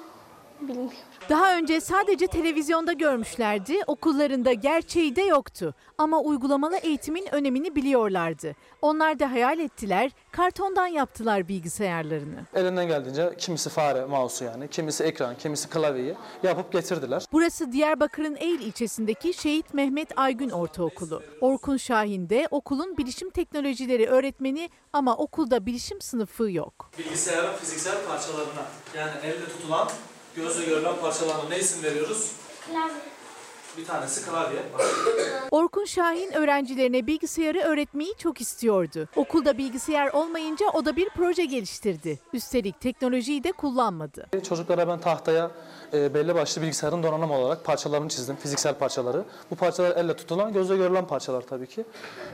bilmiyorum. Daha önce sadece televizyonda görmüşlerdi, okullarında gerçeği de yoktu. Ama uygulamalı eğitimin önemini biliyorlardı. Onlar da hayal ettiler, kartondan yaptılar bilgisayarlarını. Elinden geldiğince kimisi fare, mouse'u yani, kimisi ekran, kimisi klavyeyi yapıp getirdiler. Burası Diyarbakır'ın Eğil ilçesindeki Şehit Mehmet Aygün Ortaokulu. Orkun Şahin de okulun bilişim teknolojileri öğretmeni ama okulda bilişim sınıfı yok. Bilgisayarın fiziksel parçalarına yani elle tutulan, gözle görülen parçalarına ne isim veriyoruz? Bir tanesi klavye. Orkun Şahin öğrencilerine bilgisayarı öğretmeyi çok istiyordu. Okulda bilgisayar olmayınca o da bir proje geliştirdi. Üstelik teknolojiyi de kullanmadı. Çocuklara ben tahtaya e, belli başlı bilgisayarın donanım olarak parçalarını çizdim, fiziksel parçaları. Bu parçalar elle tutulan, gözle görülen parçalar tabii ki.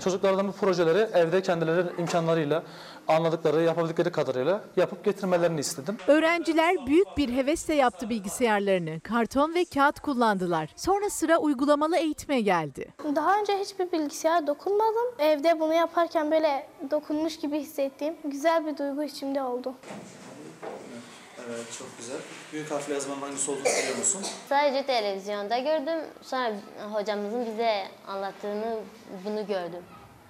Çocuklardan bu projeleri evde kendileri imkanlarıyla, anladıkları, yapabildikleri kadarıyla yapıp getirmelerini istedim. Öğrenciler büyük bir hevesle yaptı bilgisayarlarını. Karton ve kağıt kullandılar. Sonra sıra uygulamalı eğitime geldi. Daha önce hiçbir bilgisayara dokunmadım. Evde bunu yaparken böyle dokunmuş gibi hissettiğim güzel bir duygu içimde oldu. Evet, çok güzel. Büyük harfle yazmanın hangisi olduğunu biliyor musun? Sadece televizyonda gördüm. Sonra hocamızın bize anlattığını bunu gördüm.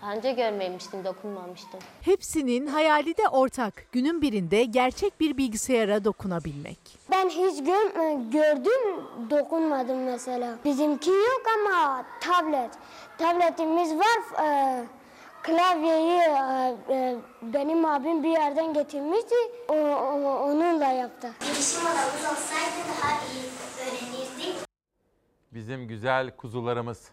Daha önce görmemiştim, dokunmamıştım. Hepsinin hayali de ortak. Günün birinde gerçek bir bilgisayara dokunabilmek. Ben hiç gördüm, dokunmadım mesela. Bizimki yok ama tablet. Tabletimiz var. E, klavyeyi e, e, benim abim bir yerden getirmişti. O, o, onunla yaptı. Bilişim odamız olsaydı daha iyi öğrenirdik. Bizim güzel kuzularımız.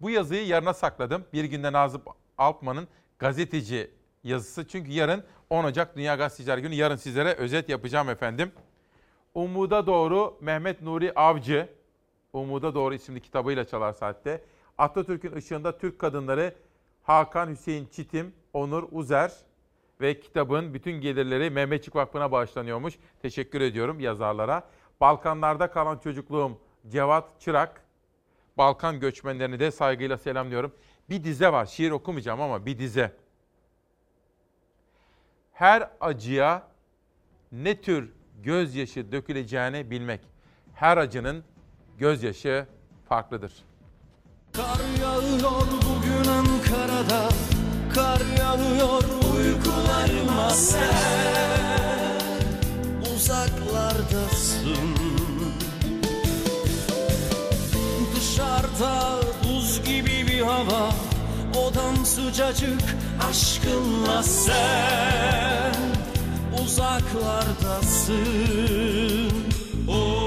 Bu yazıyı yarına sakladım. Bir günde Nazım Alpman'ın gazeteci yazısı. Çünkü yarın 10 Ocak Dünya Gazeteciler Günü. Yarın sizlere özet yapacağım efendim. Umuda Doğru Mehmet Nuri Avcı. Umuda Doğru isimli kitabıyla Çalar Saat'te. Atatürk'ün ışığında Türk kadınları Hakan Hüseyin Çitim, Onur Uzer ve kitabın bütün gelirleri Mehmetçik Vakfı'na bağışlanıyormuş. Teşekkür ediyorum yazarlara. Balkanlarda kalan çocukluğum Cevat Çırak. Balkan göçmenlerini de saygıyla selamlıyorum. Bir dize var. Şiir okumayacağım ama bir dize. Her acıya ne tür gözyaşı döküleceğini bilmek. Her acının gözyaşı farklıdır. Kar yağıyor bugün Ankara'da Kar yağıyor uykularıma sen Uzaklardasın Dışarıda hava Odam sıcacık aşkınla sen. Uzaklardasın Oh,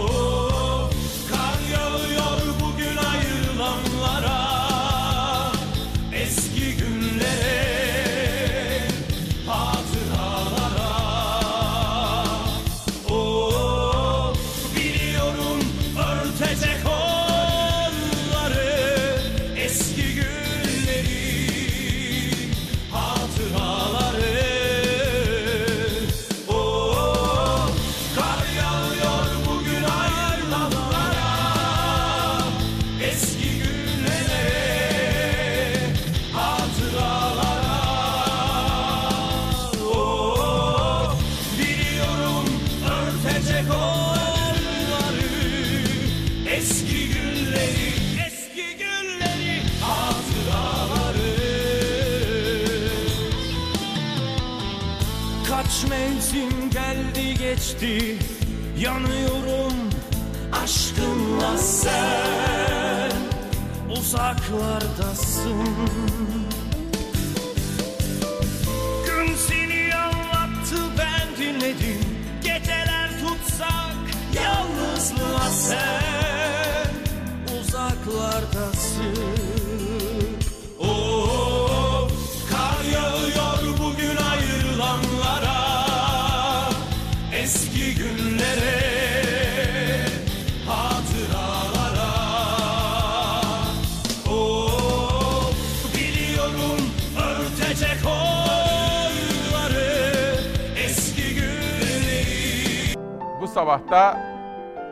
sabahta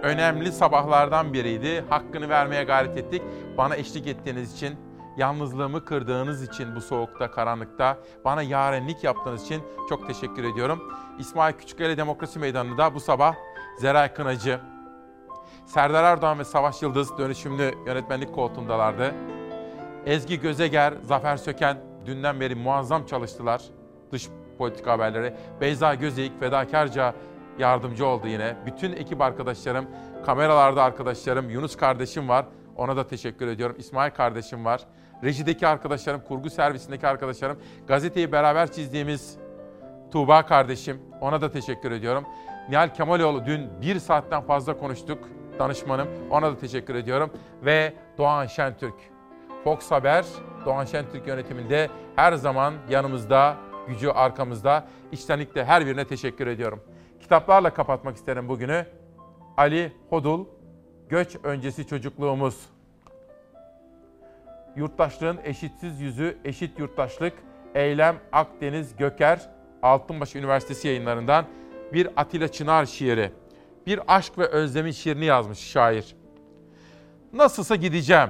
önemli sabahlardan biriydi. Hakkını vermeye gayret ettik. Bana eşlik ettiğiniz için Yalnızlığımı kırdığınız için bu soğukta, karanlıkta bana yarenlik yaptığınız için çok teşekkür ediyorum. İsmail Küçükkaya Demokrasi Meydanı'nda bu sabah Zeray Kınacı, Serdar Erdoğan ve Savaş Yıldız dönüşümlü yönetmenlik koltuğundalardı. Ezgi Gözeger, Zafer Söken dünden beri muazzam çalıştılar. Dış politika haberleri. Beyza Gözeyik fedakarca yardımcı oldu yine. Bütün ekip arkadaşlarım, kameralarda arkadaşlarım, Yunus kardeşim var. Ona da teşekkür ediyorum. İsmail kardeşim var. Rejideki arkadaşlarım, kurgu servisindeki arkadaşlarım, gazeteyi beraber çizdiğimiz Tuğba kardeşim. Ona da teşekkür ediyorum. Nihal Kemaloğlu dün bir saatten fazla konuştuk. Danışmanım. Ona da teşekkür ediyorum. Ve Doğan Şentürk. Fox Haber, Doğan Şentürk yönetiminde her zaman yanımızda, gücü arkamızda. İçtenlikle her birine teşekkür ediyorum. Kitaplarla kapatmak isterim bugünü. Ali Hodul, Göç Öncesi Çocukluğumuz. Yurttaşlığın eşitsiz yüzü, eşit yurttaşlık, Eylem Akdeniz Göker, Altınbaş Üniversitesi yayınlarından bir Atilla Çınar şiiri. Bir aşk ve özlemin şiirini yazmış şair. Nasılsa gideceğim.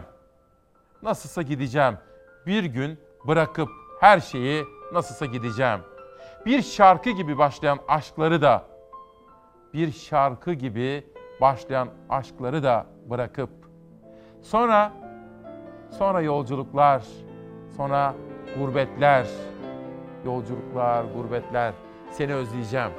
Nasılsa gideceğim. Bir gün bırakıp her şeyi nasılsa gideceğim. Bir şarkı gibi başlayan aşkları da bir şarkı gibi başlayan aşkları da bırakıp sonra sonra yolculuklar, sonra gurbetler, yolculuklar, gurbetler. Seni özleyeceğim.